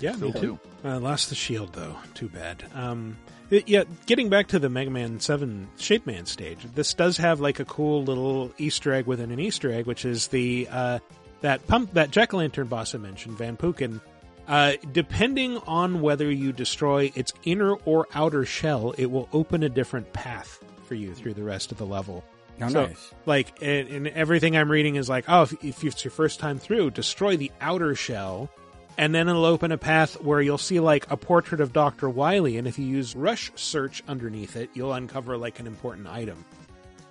Yeah, Still me too. Uh, lost the shield though. Too bad. Um, it- yeah, getting back to the Mega Man Seven Shade Man stage, this does have like a cool little Easter egg within an Easter egg, which is the uh, that pump that Jack o' Lantern boss I mentioned, Van Pookin. Uh, depending on whether you destroy its inner or outer shell, it will open a different path for you through the rest of the level. Oh, So, nice. Like, and, and everything I'm reading is like, oh, if, if it's your first time through, destroy the outer shell, and then it'll open a path where you'll see like a portrait of Dr. Wily, and if you use rush search underneath it, you'll uncover like an important item.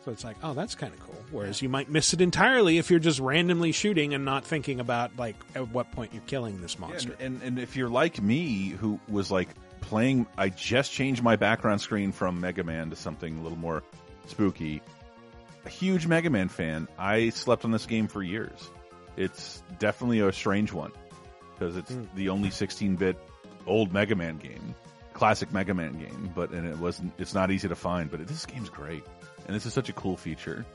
So it's like, oh, that's kind of cool. Whereas you might miss it entirely if you're just randomly shooting and not thinking about like at what point you're killing this monster. And, and and if you're like me, who was like playing, I just changed my background screen from Mega Man to something a little more spooky. A huge Mega Man fan. I slept on this game for years. It's definitely a strange one because it's Hmm. the only 16-bit old Mega Man game, classic Mega Man game. But and it wasn't. It's not easy to find. But this game's great, and this is such a cool feature.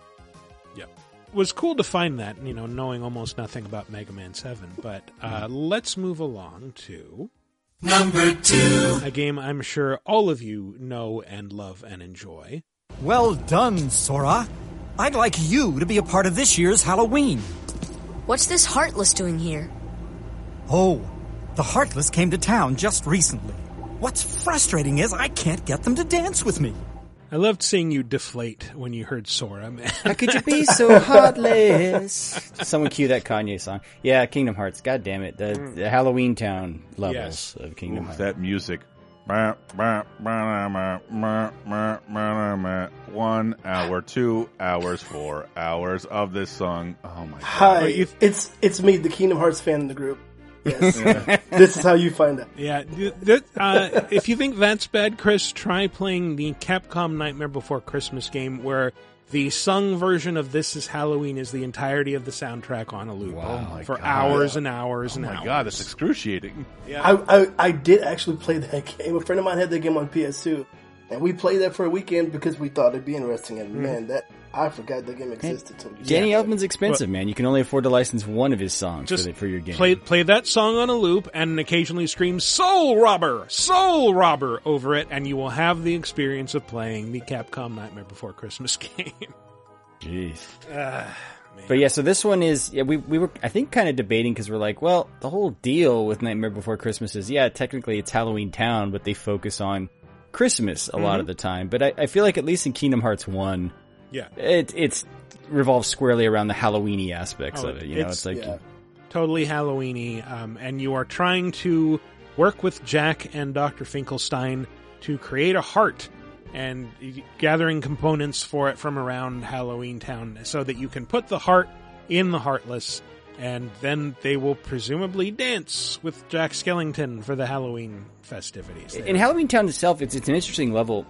Yep. It was cool to find that, you know, knowing almost nothing about Mega Man 7. But uh, let's move along to. Number two. A game I'm sure all of you know and love and enjoy. Well done, Sora. I'd like you to be a part of this year's Halloween. What's this Heartless doing here? Oh, the Heartless came to town just recently. What's frustrating is I can't get them to dance with me. I loved seeing you deflate when you heard Sora, man. How could you be [LAUGHS] so heartless? Someone cue that Kanye song. Yeah, Kingdom Hearts. God damn it. The, the Halloween Town levels Yes. of Kingdom Ooh, Hearts. that music. One hour, two hours, four hours of this song. Oh my god! Hi, it's it's me, the Kingdom Hearts fan in the group. Yes, [LAUGHS] this is how you find out. Yeah, th- th- uh, if you think that's bad, Chris, try playing the Capcom Nightmare Before Christmas game where the sung version of This Is Halloween is the entirety of the soundtrack on a loop for God. hours and hours Oh and my hours. god, that's excruciating. Yeah. I, I I did actually play that game. [LAUGHS] A friend of mine had that game on PS2, and we played that for a weekend because we thought it'd be interesting. And Hmm. man, that I forgot the game existed. Till you Danny said. Elfman's expensive, man. You can only afford to license one of his songs Just for, the, for your game. Play play that song on a loop and occasionally scream "Soul Robber, Soul Robber" over it, and you will have the experience of playing the Capcom Nightmare Before Christmas [LAUGHS] game. Jeez. Ah, But yeah, so this one is yeah, we we were I think kind of debating because we're like, well, the whole deal with Nightmare Before Christmas is yeah, technically it's Halloween Town, but they focus on Christmas a lot Mhm. of the time. But I, I feel like at least in Kingdom Hearts one, Yeah. it it's revolves squarely around the Halloweeny aspects Oh, of it. You know, it's, like totally Halloweeny, um, and you are trying to work with Jack and Doctor Finkelstein to create a heart and gathering components for it from around Halloween Town, so that you can put the heart in the Heartless, and then they will presumably dance with Jack Skellington for the Halloween festivities. in Halloween Town itself, it's it's an interesting level.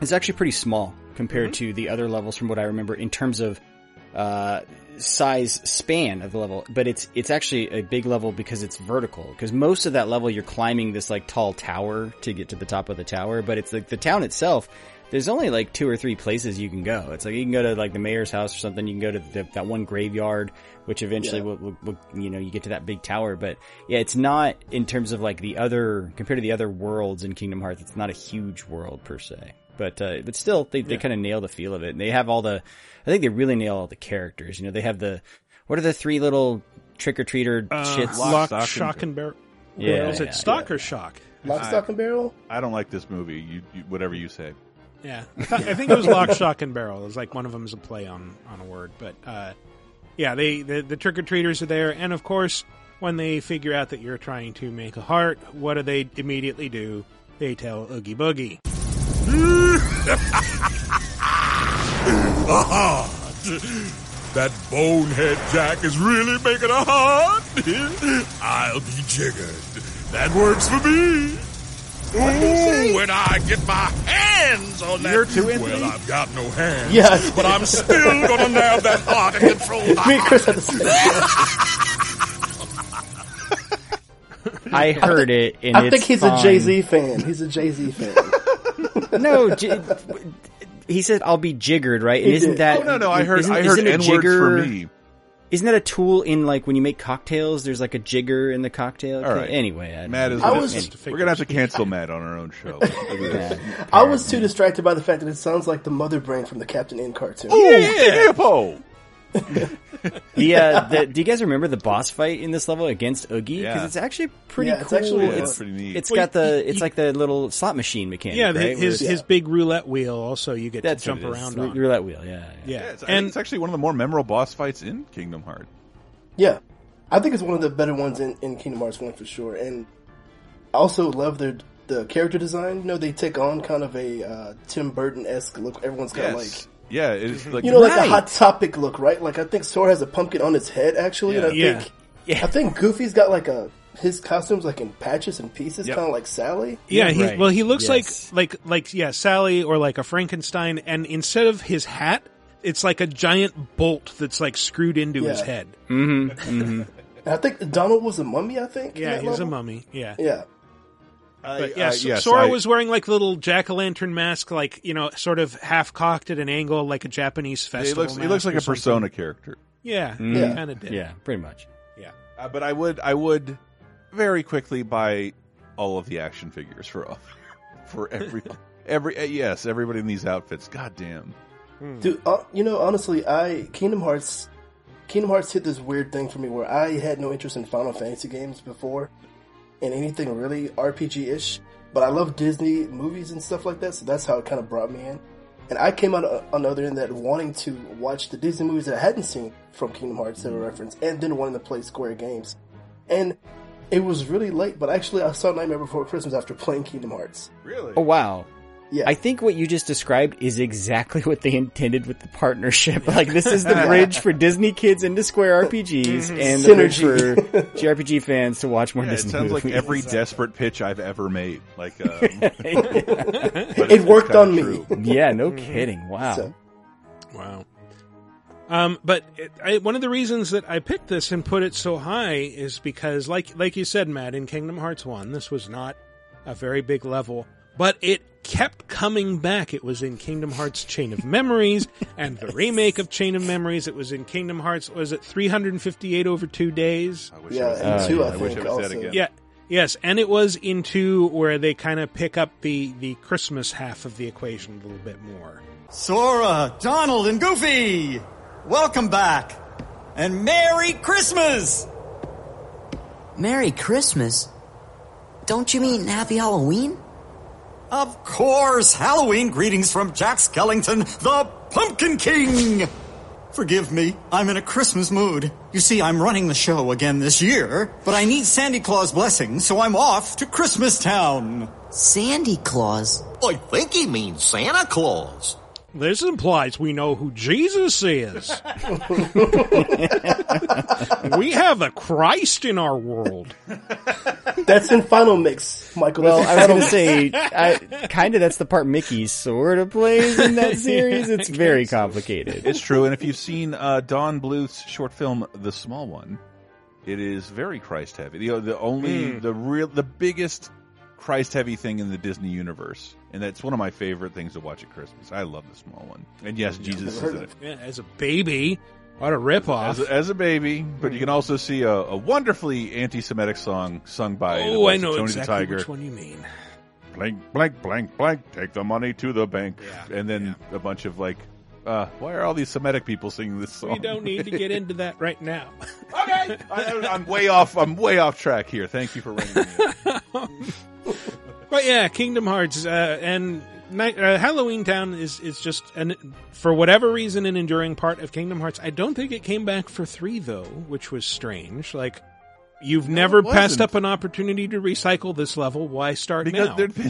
It's actually pretty small compared Mm-hmm. to the other levels from what I remember in terms of uh, size span of the level. But it's it's actually a big level because it's vertical. Because most of that level, you're climbing this like tall tower to get to the top of the tower. But it's like the town itself. There's only like two or three places you can go. It's like you can go to like the mayor's house or something. You can go to the, that one graveyard, which eventually Yeah. will, will, will, you know, you get to that big tower. But yeah, it's not in terms of like the other, compared to the other worlds in Kingdom Hearts, it's not a huge world per se. But, uh, but still, they, they Yeah. kind of nail the feel of it. And they have all the, I think they really nail all the characters. You know, they have the, what are the three little trick-or-treater Uh, shits? Lock, shock, and barrel. Yeah, is it yeah, stock or shock? Lock, I- stock, and barrel. I don't like this movie. You, you whatever you say. Yeah, I [LAUGHS] I think it was lock, shock, and barrel. It was like one of them is a play on on a word, but uh, yeah, they the, the trick or treaters are there, and of course, when they figure out that you're trying to make a heart, what do they immediately do? They tell Oogie Boogie. [LAUGHS] Aha! That bonehead Jack is really making a heart. [LAUGHS] I'll be jiggered. That works for me. Ooh, when I get my hands on that. You're too Well, me? I've got no hands. Yeah. but I'm still gonna nab that heart and control the [LAUGHS] Me and Chris had the same. I heard it, and I it's think he's a. Jay Z fan. He's a Jay Z fan. No, J- he said I'll be jiggered, right? And isn't that? Oh, no, no, I heard- isn't- I heard isn't a N-words for me. Isn't that a tool in like when you make cocktails? There's like a jigger in the cocktail. All right. Anyway, I Matt is. I gonna- was- we're gonna have to cancel Matt on our own show. Look at this. I was too distracted by the fact that it sounds like the mother brain from the Captain N cartoon. Oh, Hippo! [LAUGHS] the, uh, the do you guys remember the boss fight in this level against Oogie? Because Yeah. it's actually pretty Yeah, it's cool. actually- it's, That's pretty neat. it's Well, got the you- it's like the little slot machine mechanic. Yeah, right? the, Where his it's- his big roulette wheel. Also, you get that's to jump what it is. around Rou- on. roulette wheel. Yeah, yeah. Yeah, Yeah, it's, and it's actually one of the more memorable boss fights in Kingdom Hearts. Yeah, I think it's one of the better ones in, in Kingdom Hearts One for sure. And I also love their the character design. You know, they take on kind of a uh, Tim Burton esque look. Everyone's got Yes. Yeah, it's like like you know, like Right. a hot topic look, right? Like I think Sora has a pumpkin on his head actually, and I Yeah. think Yeah. I think Goofy's got like a his costume's like in patches and pieces, Yep. kind of like Sally. Yeah, he, Right. well, he looks Yes. like like like yeah, Sally or like a Frankenstein, and instead of his hat, it's like a giant bolt that's like screwed into his head. Mm-hmm. mm-hmm. I think Donald was a mummy. I think. Yeah, that he's a mummy. Yeah. Yeah, But yeah, uh, yes, Sora I- was wearing like a little jack o' lantern mask, like you know, sort of half cocked at an angle, like a Japanese He festival. looks, he looks like a something. Persona character. Yeah, Yeah. kind of did. Yeah, pretty much. yeah. Uh, but I would, I would very quickly buy all of the action figures for all. [LAUGHS] for every [LAUGHS] every uh, yes, everybody in these outfits. God damn. dude. Uh, you know, honestly, I Kingdom Hearts. Kingdom Hearts hit this weird thing for me where I had no interest in Final Fantasy games before, and anything really RPG ish. But I love Disney movies and stuff like that, so that's how it kind of brought me in. And I came out on the other end that wanting to watch the Disney movies that I hadn't seen from Kingdom Hearts that were mm-hmm. referenced, and then wanting to play Square games. And it was really late, but actually I saw Nightmare Before Christmas after playing Kingdom Hearts. Really? Oh wow. Yeah. I think what you just described is exactly [LAUGHS] what they intended with the partnership. [LAUGHS] Like this is the bridge for Disney kids into Square RPGs and the bridge for [LAUGHS] Synergy. JRPG fans to watch more Yeah, it Disney sounds like movies. every desperate pitch I've ever made. Like, um, It worked on me. yeah, no kidding. Wow. So- Wow. Um, but it, I, one of the reasons that I picked this and put it so high is because, like like you said, Matt, in Kingdom Hearts One, this was not a very big level, but it kept coming back. It was in Kingdom Hearts Chain of Memories and the [LAUGHS] remake of Chain of Memories. It was in Kingdom Hearts. Was it 358 over two days? I wish Yeah, it was and that. two, I I wish think, it was that again. Yeah. Yes, and it was in two where they kind of pick up the the Christmas half of the equation a little bit more. Sora, Donald, and Goofy! Welcome back! And Merry Christmas! Merry Christmas? Don't you mean Happy Halloween? Of course, Halloween greetings from Jack Skellington, the Pumpkin King! Forgive me, I'm in a Christmas mood. You see, I'm running the show again this year, but I need Sandy Claus' blessing, so I'm off to Christmas Town. Sandy Claus? Oh, I think he means Santa Claus. This implies we know who Jesus is. [LAUGHS] we have a Christ in our world. That's in Final Mix, Michael. Well, I was Final going to say, I, [LAUGHS] kind of that's the part Mickey sort of plays in that [LAUGHS] series. It's very complicated. It's true, and if you've seen uh, Don Bluth's short film, The Small One, it is very Christ heavy. The, the only, Hmm. the real, the biggest Christ heavy thing in the Disney universe, and that's one of my favorite things to watch at Christmas. I love The Small One, and yes, Jesus is in it. Yeah, as a baby, what a ripoff. As a, as a baby, but you can also see a, a wonderfully anti-Semitic song sung by oh, I know Tony exactly the Tiger. which one you mean. blank, blank, blank, blank. Take the money to the bank, and then a bunch of like, uh, why are all these Semitic people singing this song? We don't need to get into that right now. [LAUGHS] okay, I, I'm way off. I'm way off track here. Thank you for reining me. [LAUGHS] But yeah, Kingdom Hearts uh, and Night, uh, Halloween Town is is just an for whatever reason an enduring part of Kingdom Hearts. I don't think it came back for three though, which was strange. Like you've never passed up an opportunity to recycle this level. Why start Because now?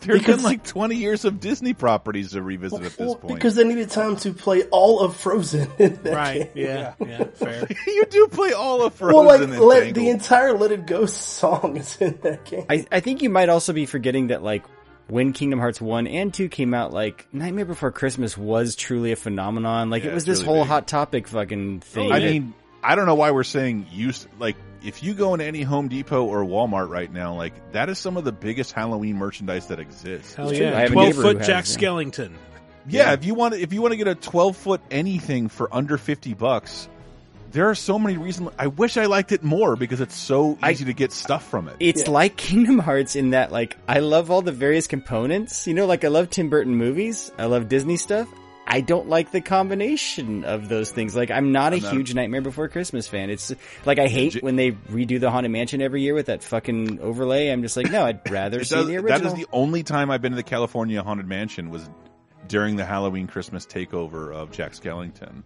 [LAUGHS] there'd been, there'd Because- been like 20 years of Disney properties to revisit at this Well, point. because they needed time to play all of Frozen. [LAUGHS] In that right? game. Yeah, yeah, fair. [LAUGHS] you do play all of Frozen Well, like and let, the entire Let It Go song is in that game. I, I think you might also be forgetting that like when Kingdom Hearts 1 and 2 came out, like Nightmare Before Christmas was truly a phenomenon. Like Yeah, it was this really whole big. hot topic fucking oh, thing. I mean, I don't know why we're saying use like if you go into any Home Depot or Walmart right now, like that is some of the biggest Halloween merchandise that exists. Hell It's. I yeah, have twelve neighbor foot who Jack has, yeah. Skellington. Yeah, if you want if you want to get a 12 foot anything for under 50 bucks, there are so many reasons. I wish I liked it more because it's so easy to get stuff from it. It's like Kingdom Hearts in that like I love all the various components. You know, like I love Tim Burton movies. I love Disney stuff. I don't like the combination of those things. Like I'm not a I'm not- huge Nightmare Before Christmas fan. It's like I hate when they redo the Haunted Mansion every year with that fucking overlay. I'm just like, no, I'd [LAUGHS] rather see does- the original. is the only time I've been to the California Haunted Mansion was during the Halloween Christmas takeover of Jack Skellington.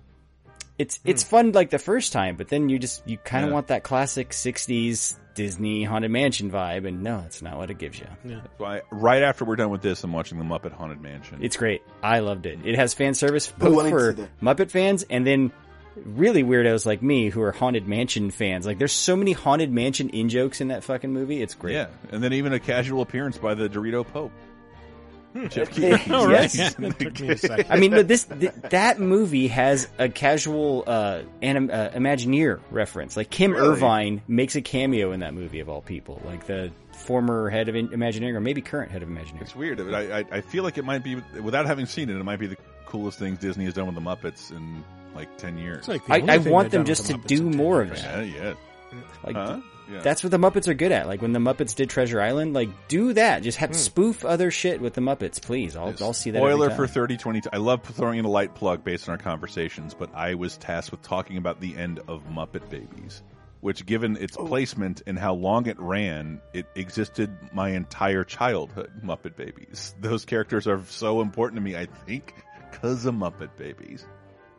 It's it's hmm. fun like the first time, but then you just you kind of Yeah. want that classic '60s Disney Haunted Mansion vibe, and no, that's not what it gives you. That's why right after we're done with this, I'm watching the Muppet Haunted Mansion. It's great. I loved it. It has fan service Ooh, I both need to for see that. Muppet fans and then really weirdos like me who are Haunted Mansion fans. Like there's so many Haunted Mansion in jokes in that fucking movie. It's great. Yeah, and then even a casual appearance by the Dorito Pope. Geoff Keighley. [LAUGHS] Oh, right. Yeah, [LAUGHS] that took me a second. I mean, but this th- that movie has a casual uh, anim- uh, Imagineer reference. Like Kim Really? Irvine makes a cameo in that movie of all people, like the former head of Imagineering or maybe current head of Imagineering. It's weird. I, I I feel like it might be without having seen it. It might be the coolest things Disney has done with the Muppets in like ten years. Like I, I want them just with to Muppets do more of ten that. Yeah, yeah. Like Huh? Yeah. That's what the Muppets are good at. Like when the Muppets did Treasure Island, like do that. Just have hmm. spoof other shit with the Muppets, please. I'll I'll see that. Spoiler for 3022. I love throwing in a light plug based on our conversations, but I was tasked with talking about the end of Muppet Babies, which, given its oh. placement and how long it ran, it existed my entire childhood. Muppet Babies. [LAUGHS] Those characters are so important to me, I think, because of Muppet Babies.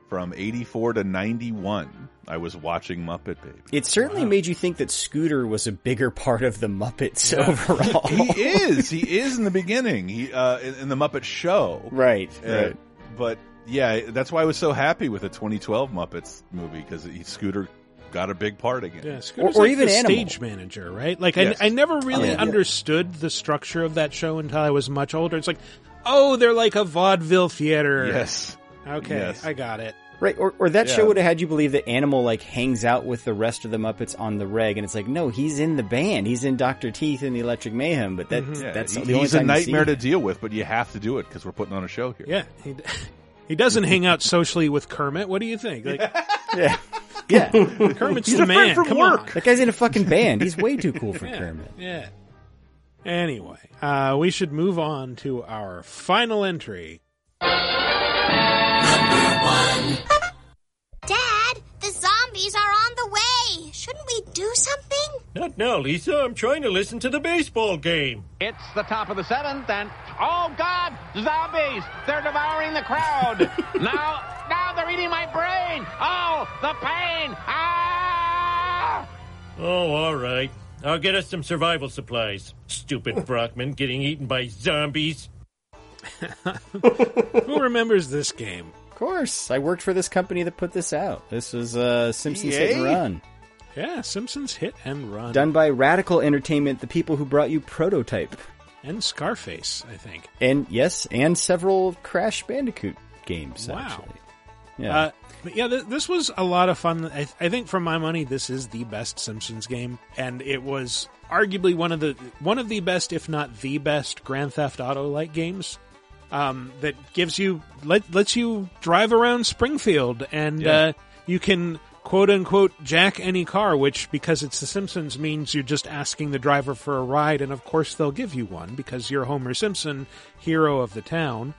From 84 to 91, I was watching Muppet Babies. It certainly made you think that Scooter was a bigger part of the Muppets [LAUGHS] overall. he is. He is in the beginning. He uh, in, in the Muppet Show. Right, Uh, right. But yeah, that's why I was so happy with the 2012 Muppets movie because Scooter got a big part again. Yeah, Scooter's or like even the Animal. stage manager, right? Like Yes. I, I never really Oh, yeah. understood the structure of that show until I was much older. It's like, oh, they're like a vaudeville theater. Yes. Okay, Yes. I got it. Right, or, or that Yeah. show would have had you believe that Animal like hangs out with the rest of the Muppets on the reg, and it's like, no, he's in the band, he's in Doctor Teeth and the Electric Mayhem, but that's Yeah, that's he- the only he's a time you see nightmare to deal with, but you have to do it because we're putting on a show here. Yeah, he, [LAUGHS] he doesn't hang out socially with Kermit. What do you think? Like, [LAUGHS] Yeah, yeah. [LAUGHS] Kermit's He's the a man. from Come work. on. That guy's in a fucking band. He's way too cool for Yeah, Kermit. Yeah. Anyway, uh, we should move on to our final entry. Dad, the zombies are on the way. Shouldn't we do something? Not now, Lisa. I'm trying to listen to the baseball game. It's the top of the seventh, and oh God, zombies! They're devouring the crowd. [LAUGHS] now, now they're eating my brain. Oh, the pain! Ah! Oh, all right. I'll get us some survival supplies. Stupid Brockman getting eaten by zombies. [LAUGHS] Who remembers this game? Of course, I worked for this company that put this out. This was uh, Simpsons Hit and Run, Yeah, Simpsons Hit and Run. done by Radical Entertainment, the people who brought you Prototype, And Scarface, I think. and yes, and several Crash Bandicoot games. Wow. Actually, yeah. Uh, but yeah, th- this was a lot of fun. I, I think, for my money, this is the best Simpsons game, and it was arguably one of the one of the best, if not the best, Grand Theft Auto like games. Um, that gives you let lets you drive around Springfield, and Yeah. uh, you can quote unquote jack any car, which because it's The Simpsons means you're just asking the driver for a ride, and of course they'll give you one because you're Homer Simpson, hero of the town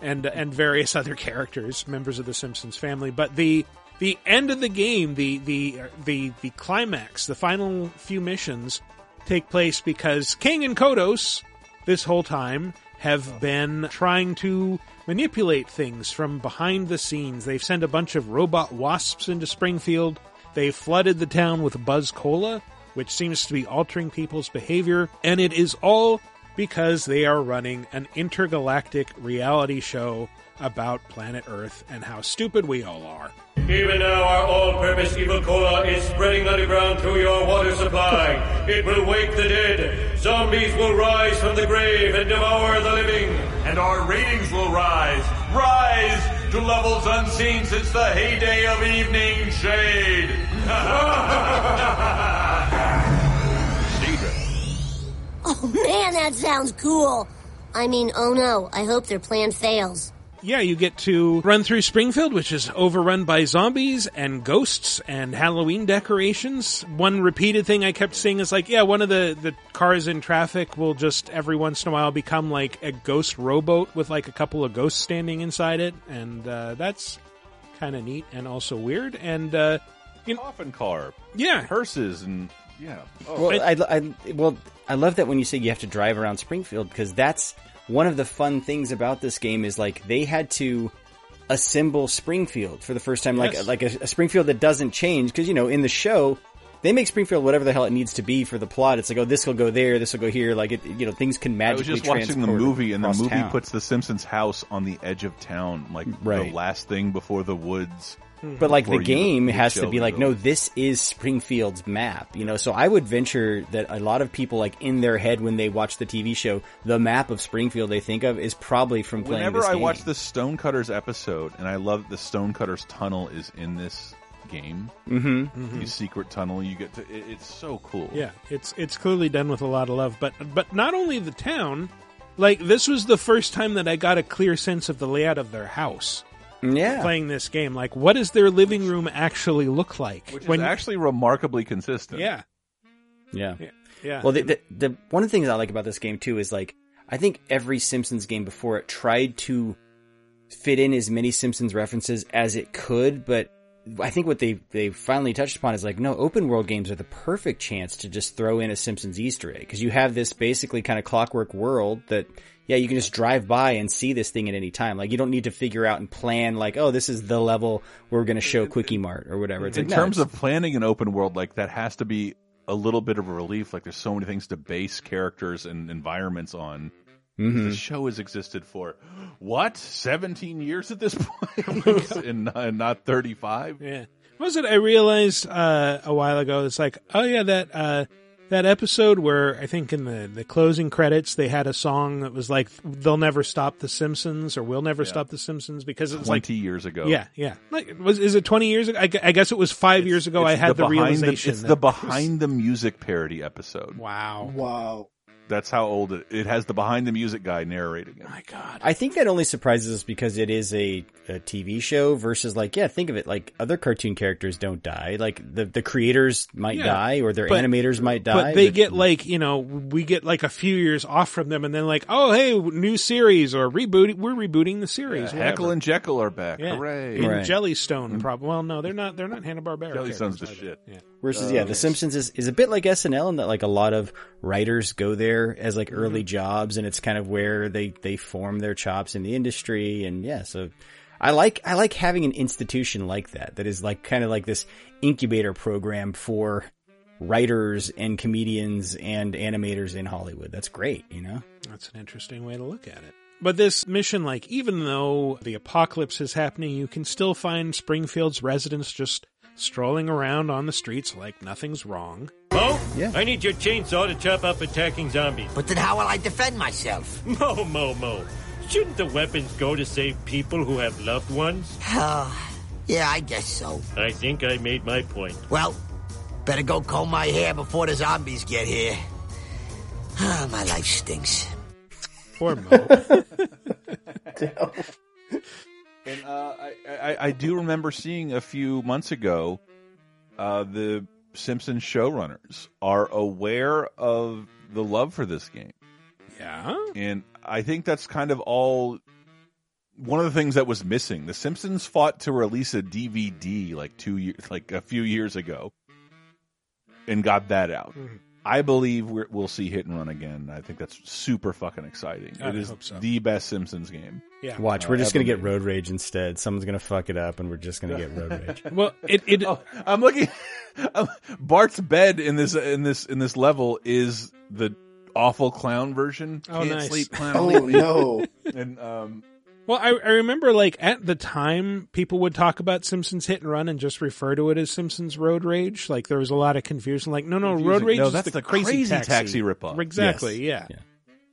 and and various [LAUGHS] other characters, members of the Simpsons family. But the the end of the game, the the the the climax, the final few missions take place because Kang and Kodos this whole time have been trying to manipulate things from behind the scenes. They've sent a bunch of robot wasps into Springfield. They've flooded the town with Buzz Cola, which seems to be altering people's behavior, and it is all because they are running an intergalactic reality show about planet Earth and how stupid we all are. Even now, our all-purpose evil cola is spreading underground through your water supply. It will wake the dead. Zombies will rise from the grave and devour the living. And our ratings will rise. Rise to levels unseen since the heyday of evening shade. [LAUGHS] Oh man, that sounds cool. I mean, oh no, I hope their plan fails. Yeah, you get to run through Springfield, which is overrun by zombies and ghosts and Halloween decorations. One repeated thing I kept seeing is like, yeah, one of the, the cars in traffic will just every once in a while become like a ghost rowboat with like a couple of ghosts standing inside it. And, uh, that's kind of neat and also weird. And, uh, you know, Coffin car. Yeah. Hearses and yeah. Oh. Well, I, I, well, I love that when you say you have to drive around Springfield because that's one of the fun things about this game is like they had to assemble Springfield for the first time, like Yes. like a, a Springfield that doesn't change because you know in the show they make Springfield whatever the hell it needs to be for the plot. It's like oh this will go there, this will go here, like it, you know things can magically. I was magically. just watching the movie, and the movie town. puts the Simpsons house on the edge of town, like Right. the last thing before the woods. But like the before you- game the has to be like, no, this is Springfield's map, you know. So I would venture that a lot of people, like in their head when they watch the TV show, the map of Springfield they think of is probably from playing Whenever this I game. watch the Stonecutters episode, and I love that the Stonecutters tunnel is in this game. mm-hmm The secret tunnel you get to. It, it's so cool. Yeah, it's it's clearly done with a lot of love, but but not only the town, like this was the first time that I got a clear sense of the layout of their house. Yeah, playing this game, like what does their living room actually look like? Which is actually remarkably consistent. yeah, Yeah. Yeah. yeah. Well, the, the, the one of the things I like about this game too is like I think every Simpsons game before it tried to fit in as many Simpsons references as it could, but I think what they they finally touched upon is like no open world games are the perfect chance to just throw in a Simpsons Easter egg because you have this basically kind of clockwork world that yeah you can just drive by and see this thing at any time like you don't need to figure out and plan like oh this is the level we're going to show Kwik-E-Mart or whatever. It's in like, no, terms it's- of planning an open world like that has to be a little bit of a relief like there's so many things to base characters and environments on Mhm. the show has existed for [GASPS] what 17 years at this [LAUGHS] point [LAUGHS] and, and not 35 Yeah. Was it? I realized uh, a while ago. It's like, oh yeah, that uh, that episode where I think in the the closing credits they had a song that was like, "They'll never stop the Simpsons" or "We'll never stop the Simpsons" because it was 20 like years ago Yeah, yeah. Like, was is it twenty years ago? I, I guess it was five years ago. I had the, behind realization. it's that the it was- behind the music parody episode Wow. Wow. That's how old it it has the behind the music guy narrating it my god I think that only surprises us because it is a, a TV show versus like, yeah, think of it like other cartoon characters don't die. Like the, the creators might Yeah, die or their but- animators might die. But they get like, you know, we get like a few years off from them and then like, oh, hey, new series or reboot. We're rebooting the series. Yeah, Heckle and Jeckle are back Yeah. hooray And Right. Jellystone, mm-hmm. probably. Well, no, they're not. They're not Hanna Barbera. Jellystone's the shit Yeah. Versus, yeah, The Simpsons is, is a bit like SNL in that like a lot of writers go there as like Mm-hmm. early jobs and it's kind of where they, they form their chops in the industry. And yeah, so I like, I like having an institution like that, that is like kind of like this incubator program for writers and comedians and animators in Hollywood. That's great, you know? That's an interesting way to look at it. But this mission, like, even though the apocalypse is happening, you can still find Springfield's residents just strolling around on the streets like nothing's wrong. Moe, Yeah. I need your chainsaw to chop up attacking zombies. But then how will I defend myself? [LAUGHS] Moe, Moe, Moe. Shouldn't the weapons go to save people who have loved ones? [SIGHS] yeah, I guess so. I think I made my point. Well, better go comb my hair before the zombies get here. [SIGHS] Ah, my life stinks. Poor Moe. [LAUGHS] [LAUGHS] And uh, I, I, I do remember seeing a few months ago, uh, the Simpsons showrunners are aware of the love for this game, yeah. and I think that's kind of all. One of the things that was missing, the Simpsons fought to release a DVD like two years, like a few years ago, and got that out. Mm-hmm. I believe we're, we'll see Hit and Run again. I think that's super fucking exciting. I it is hope so. the best Simpsons game. Yeah. Watch, Uh, we're just going to get road rage instead. Someone's going to fuck it up and we're just going to get road rage. [LAUGHS] Well, it, it, Oh, I'm looking. [LAUGHS] Bart's bed in this in this in this level is the awful clown version. Oh, Can't nice. sleep clown. Oh, no. [LAUGHS] And um, Well, I, I remember like at the time people would talk about Simpsons Hit and Run and just refer to it as Simpsons Road Rage. Like there was a lot of confusion. Like no, no, Road Rage No, is that's the, the crazy, Crazy taxi, Taxi ripoff. Exactly. Yes. Yeah.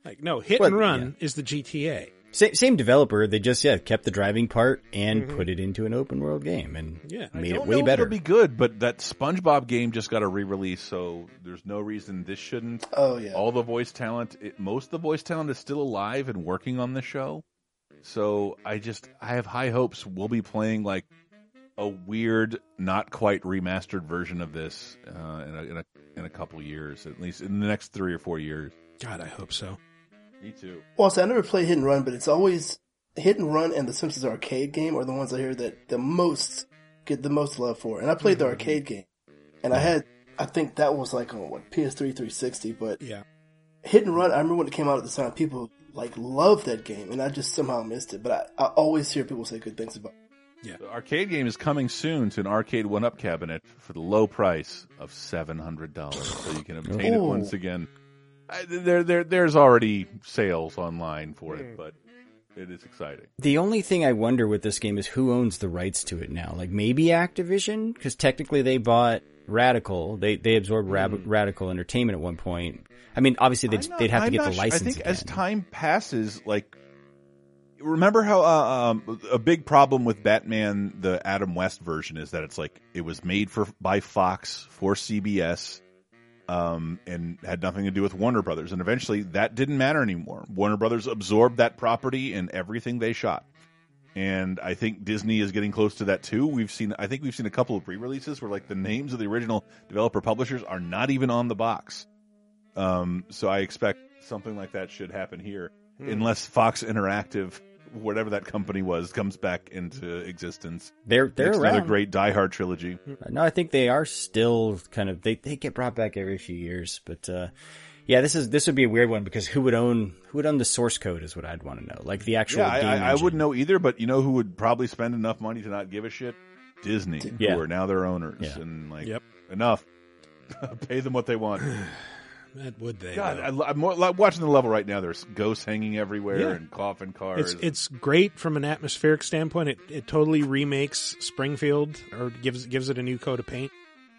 Like no, Hit Well, and Run is the GTA. Same, same developer. They just, yeah, kept the driving part and mm-hmm. put it into an open world game and Yeah. Made it don't way know better. It'll be good, but that SpongeBob game just got a re-release, so there's no reason this shouldn't. Oh, yeah. All the voice talent, it, most of the voice talent is still alive and working on the show. So I just, I have high hopes we'll be playing like a weird, not quite remastered version of this uh, in, a, in a in a couple years, at least in the next three or four years. God, I hope so. Me too. Well, see, I never played Hit and Run, but it's always Hit and Run and the Simpsons arcade game are the ones I hear that the most get the most love for. And I played the arcade game, and I had I think that was like on what PS3 360, but Yeah. Hit and Run. I remember when it came out at the time, people like loved that game, and I just somehow missed it. But I, I always hear people say good things about. it. The arcade game is coming soon to an arcade one up cabinet for the low price of seven hundred dollars, so you can obtain it once again. I, there, there, there's already sales online for it, but it is exciting. The only thing I wonder with this game is who owns the rights to it now. Like maybe Activision, because technically they bought Radical. They they absorbed Rab- Radical Entertainment at one point. I mean, obviously they'd not- they'd have to I'm get the license. I think again. as time passes, like remember how uh, um, a big problem with Batman, the Adam West version, is that it's like it was made for by Fox for CBS, um, and had nothing to do with Warner Brothers, and eventually that didn't matter anymore. Warner Brothers absorbed that property and everything they shot. And I think Disney is getting close to that too. We've seen, I think we've seen a couple of pre-releases where like the names of the original developer publishers are not even on the box. Um, so I expect something like that should happen here, Hmm. unless Fox Interactive, whatever that company was, comes back into existence. They're they're Makes around. another great Die Hard trilogy. No, I think they are still kind of they they get brought back every few years, but uh yeah, this is this would be a weird one because who would own who would own the source code is what I'd want to know, like the actual. Yeah, I, game I, I engine. wouldn't know either, but you know who would probably spend enough money to not give a shit? Disney, Yeah. who are now their owners, Yeah. and like Yep. enough. [LAUGHS] Pay them what they want. [SIGHS] That would they? God. I, I'm, more, like, watching the level right now. There's ghosts hanging everywhere Yeah. and coffin cars. It's it's great from an atmospheric standpoint. It it totally remakes Springfield or gives gives it a new coat of paint.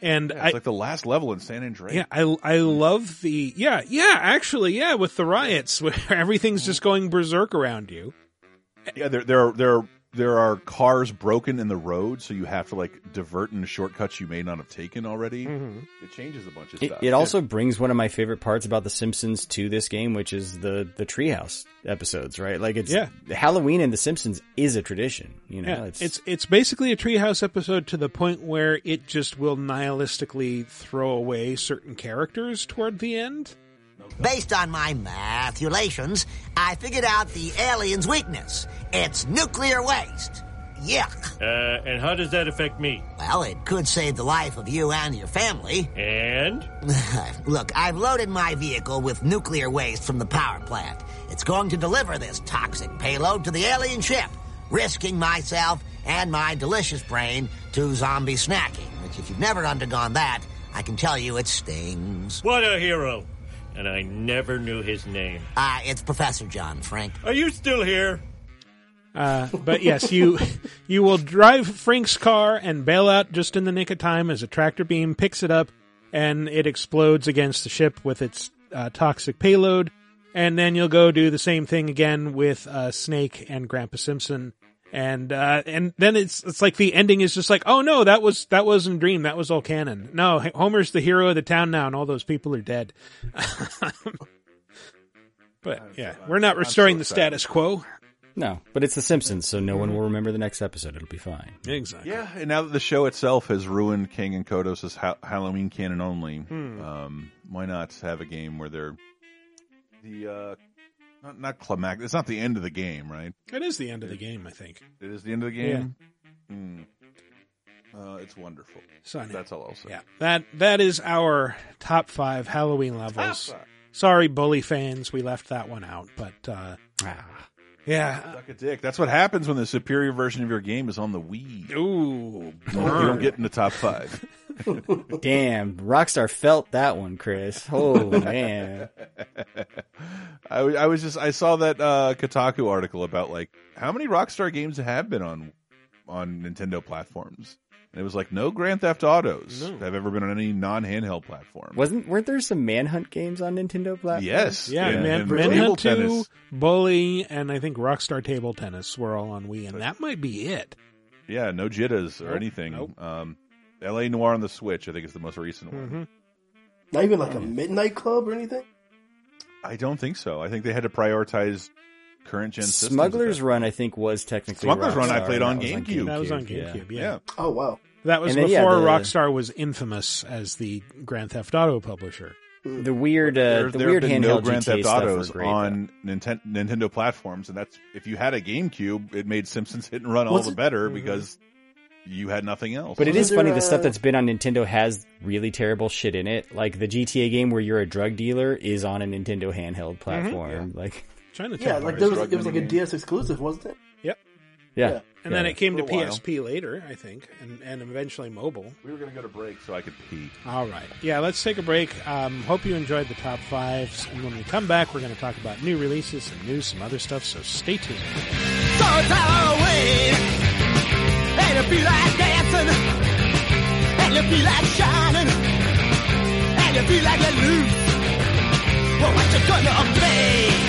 And Yeah, I it's like the last level in San Andreas. yeah, I I love the yeah yeah actually yeah with the riots [LAUGHS] where everything's mm-hmm. just going berserk around you. Yeah, there there are, there are, there are cars broken in the road, so you have to like divert into shortcuts you may not have taken already. Mm-hmm. It changes a bunch of stuff. it also brings one of my favorite parts about The Simpsons to this game, which is the the treehouse episodes, right? Like it's Yeah. Halloween and The Simpsons is a tradition, you know. Yeah, it's, it's basically a treehouse episode to the point where it just will nihilistically throw away certain characters toward the end. Based on my mathulations, I figured out the alien's weakness. It's nuclear waste. Yuck. Uh, and how does that affect me? Well, it could save the life of you and your family. And? [LAUGHS] Look, I've loaded my vehicle with nuclear waste from the power plant. It's going to deliver this toxic payload to the alien ship, risking myself and my delicious brain to zombie snacking, which if you've never undergone that, I can tell you it stings. What a hero! And I never knew his name. Uh, it's Professor John Frank. Are you still here? Uh, but yes, you [LAUGHS] you will drive Frank's car and bail out just in the nick of time as a tractor beam picks it up and it explodes against the ship with its uh, toxic payload. And then you'll go do the same thing again with uh, Snake and Grandpa Simpson. And uh, and then it's it's like the ending is just like oh no that was that wasn't a dream that was all canon no Homer's the hero of the town now and all those people are dead [LAUGHS] but yeah we're not restoring the status quo no, but it's The Simpsons, so no one will remember the next episode. It'll be fine. Exactly. Yeah, and now that the show itself has ruined Kang and Kodos' ha- Halloween canon only, Hmm. um, why not have a game where they're the uh, not not climactic? It's not the end of the game, right? It is the end of the game, I think. It is the end of the game. Hmm. Uh, it's wonderful. So, That's all I'll say. Yeah, that that is our top five Halloween levels. Top five. Sorry, bully fans, we left that one out, but uh, yeah. Suck a dick. That's what happens when the superior version of your game is on the Wii. Ooh, you don't get in the top five. [LAUGHS] Damn, Rockstar felt that one, Chris. Oh [LAUGHS] man. I was just I saw that uh, Kotaku article about like how many Rockstar games have been on on Nintendo platforms, and it was like no Grand Theft Autos No. have ever been on any non handheld platform. Wasn't weren't there some Manhunt games on Nintendo platforms? Yes, Yeah, and- Man, and table Manhunt 2, tennis. Bully, and I think Rockstar Table Tennis were all on Wii, and that might be it. Yeah, no Jittas or Nope, anything. nope. Um, L.A. Noire on the Switch, I think is the most recent one. Mm-hmm. Not even like a midnight club or anything. I don't think so. I think they had to prioritize current gen systems. Smuggler's Run, I think, was technically Smuggler's Run I played on GameCube. That was on. GameCube, yeah. Yeah. Oh wow. That was And then, yeah, before the- Rockstar was infamous as the Grand Theft Auto publisher. The weird, uh, there, the there weird have been handheld no Grand GTA Theft Autos great, on Ninten- Nintendo platforms, and that's if you had a GameCube, it made Simpsons Hit and Run all Was the it- better Mhm. because you had nothing else. But it Wasn't is funny there, the stuff that's been on Nintendo has really terrible shit in it. Like the GTA game where you're a drug dealer is on a Nintendo handheld platform. Like Chinatown. Yeah, like there was it was like a DS exclusive, wasn't it? Yep. yeah. Yeah. And then it came to For while. PSP later, I think, and, and eventually mobile. we were going to go to break so I could pee. All right. Yeah, let's take a break. Um, hope you enjoyed the top fives. And when we come back, we're going to talk about new releases and news, some other stuff, so stay tuned. So it's Halloween, and it feel like dancing, and you feel like shining, and you feel like you're loose. Well, what you gonna be? Better, better know, and you better plan. Better plan on play,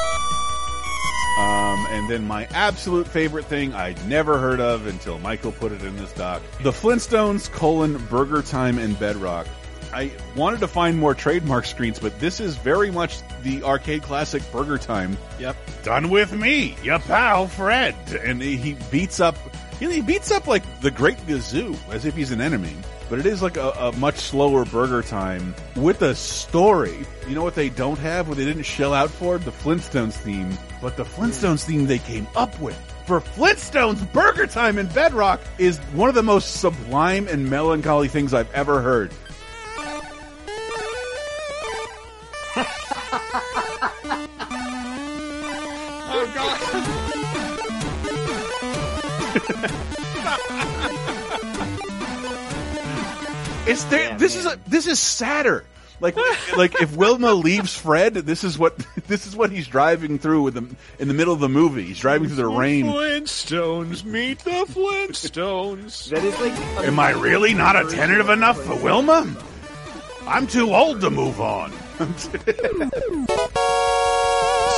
Um, and then my absolute favorite thing I'd never heard of until Michael put it in this doc. The Flintstones colon Burger Time and Bedrock. I wanted to find more trademark screens, but this is very much the arcade classic Burger Time. Yep. Done with me, your pal Fred. And he he beats up, he beats up like the Great Gazoo as if he's an enemy. But it is like a, a much slower Burger Time with a story. You know what they don't have, what they didn't shell out for? The Flintstones theme. But the Flintstones theme they came up with for Flintstones Burger Time in Bedrock is one of the most sublime and melancholy things I've ever heard. [LAUGHS] Oh, [LAUGHS] It's there. this is a, this is sadder. Like [LAUGHS] like if Wilma leaves Fred, this is what [LAUGHS] this is what he's driving through with the in the middle of the movie. He's driving through the rain. Flintstones meet the Flintstones. [LAUGHS] That is like. Am I really not attentive enough for Wilma? I'm too old to move on.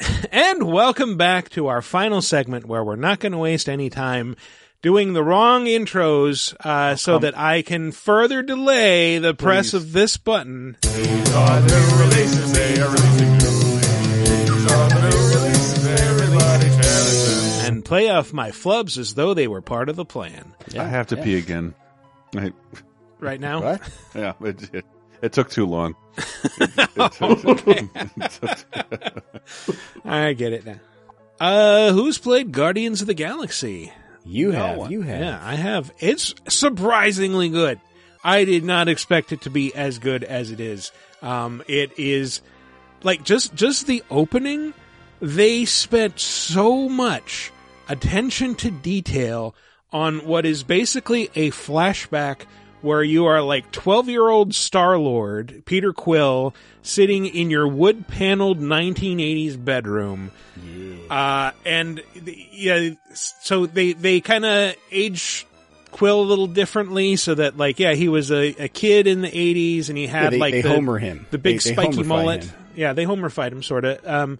[LAUGHS] and welcome back to our final segment where we're not going to waste any time doing the wrong intros uh, so that I can further delay the press of this button. And play off my flubs as though they were part of the plan. I have to pee again. I, Right now? What? yeah, it, it, it took too long. [LAUGHS] I get it now. Uh, who's played Guardians of the Galaxy? You No have. one. You have. Yeah, I have. It's surprisingly good. I did not expect it to be as good as it is. Um, it is like just just the opening. They spent so much attention to detail on what is basically a flashback where you are like 12 year old Star Lord, Peter Quill, sitting in your wood paneled 1980s bedroom. Uh, and the- yeah, so they, they kind of age Quill a little differently so that like, yeah, he was a, a kid in the 80s and he had they- like they the, Homer him. the big They- spiky mullet. him. Yeah, they Homerfied him sort of. Um,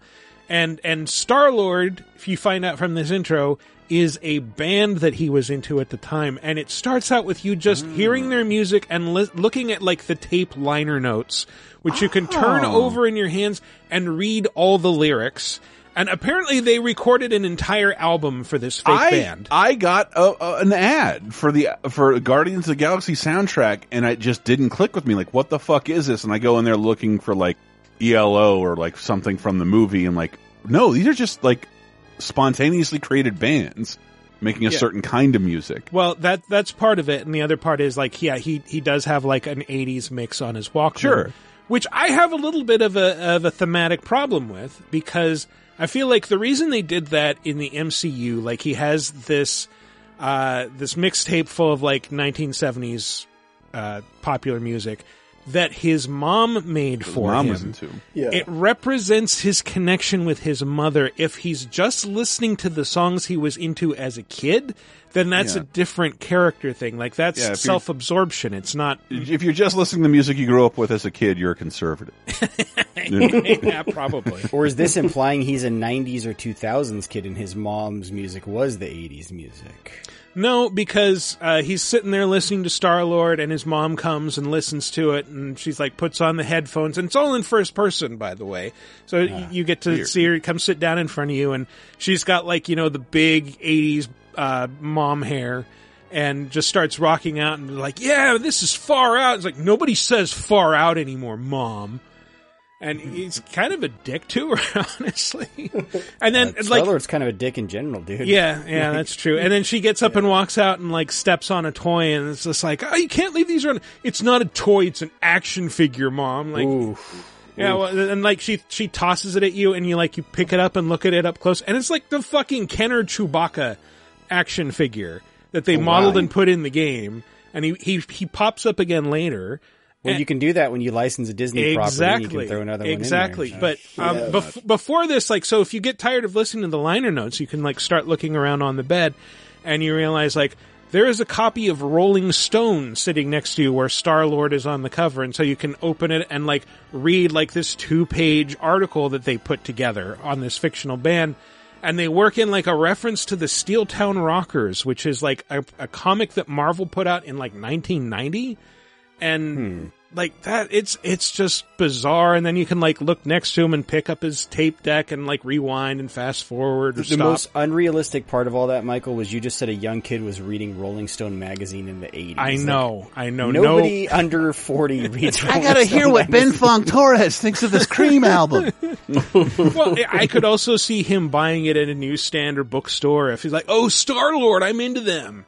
and and Star Lord, if you find out from this intro, is a band that he was into at the time, and it starts out with you just Mm. hearing their music and li- looking at like the tape liner notes, which you can turn Oh. over in your hands and read all the lyrics. And apparently, they recorded an entire album for this fake I, band. I got a, a, an ad for the for Guardians of the Galaxy soundtrack, and it just didn't click with me. Like, what the fuck is this? And I go in there looking for like ELO or like something from the movie, and like, no, these are just like spontaneously created bands making a Yeah. certain kind of music. Well, that that's part of it, and the other part is like, yeah, he he does have like an '80s mix on his Walkman, Sure. which I have a little bit of a of a thematic problem with because I feel like the reason they did that in the MCU, like he has this uh this mixtape full of like 1970s uh popular music that his mom made for mom him. was into. Yeah. It represents his connection with his mother. If he's just listening to the songs he was into as a kid, then that's Yeah. a different character thing. Like that's Yeah, self-absorption. It's not. If you're just listening to the music you grew up with as a kid, you're a conservative. [LAUGHS] yeah, probably. Or is this implying he's a 90s or 2000s kid and his mom's music was the 80s music? No, because uh, he's sitting there listening to Star Lord, and his mom comes and listens to it, and she's like puts on the headphones, and it's all in first person, by the way. So y you get to weird. see her come sit down in front of you, and she's got like you know the big '80s uh, mom hair and just starts rocking out and like, yeah, this is far out. It's like nobody says far out anymore, mom. And he's kind of a dick to her, [LAUGHS] honestly. And then Uh, like Star-Lord's kind of a dick in general, dude. yeah, yeah, [LAUGHS] that's true. And then she gets up and walks out and like steps on a toy, and it's just like, oh, you can't leave these around. It's not a toy; it's an action figure, mom. Like, yeah, well, and like she she tosses it at you, and you like you pick it up and look at it up close, and it's like the fucking Kenner Chewbacca action figure that they Oh, modeled wow. and put in the game, and he he he pops up again later. Well, you can do that when you license a Disney property. Exactly. You can throw another exactly. one in there. Exactly. But um, bef- before this, like, so if you get tired of listening to the liner notes, you can like start looking around on the bed, and you realize like there is a copy of Rolling Stone sitting next to you where Star Lord is on the cover, and so you can open it and like read like this two page article that they put together on this fictional band. And they work in like a reference to the Steel Town Rockers, which is like a, a comic that Marvel put out in like 1990 and hmm. like that it's it's just bizarre and then you can like look next to him and pick up his tape deck and like rewind and fast forward or the stop most unrealistic part of all that, Michael, was you just said a young kid was reading Rolling Stone magazine in the 80s. I Like, know, I know. Nobody under 40 [LAUGHS] reads I Rolling gotta Stone hear what Ben. Fong Torres thinks of this Cream album. [LAUGHS] well, I could also see him buying it at a newsstand or bookstore if he's like, "Oh, Star Lord, I'm into them,"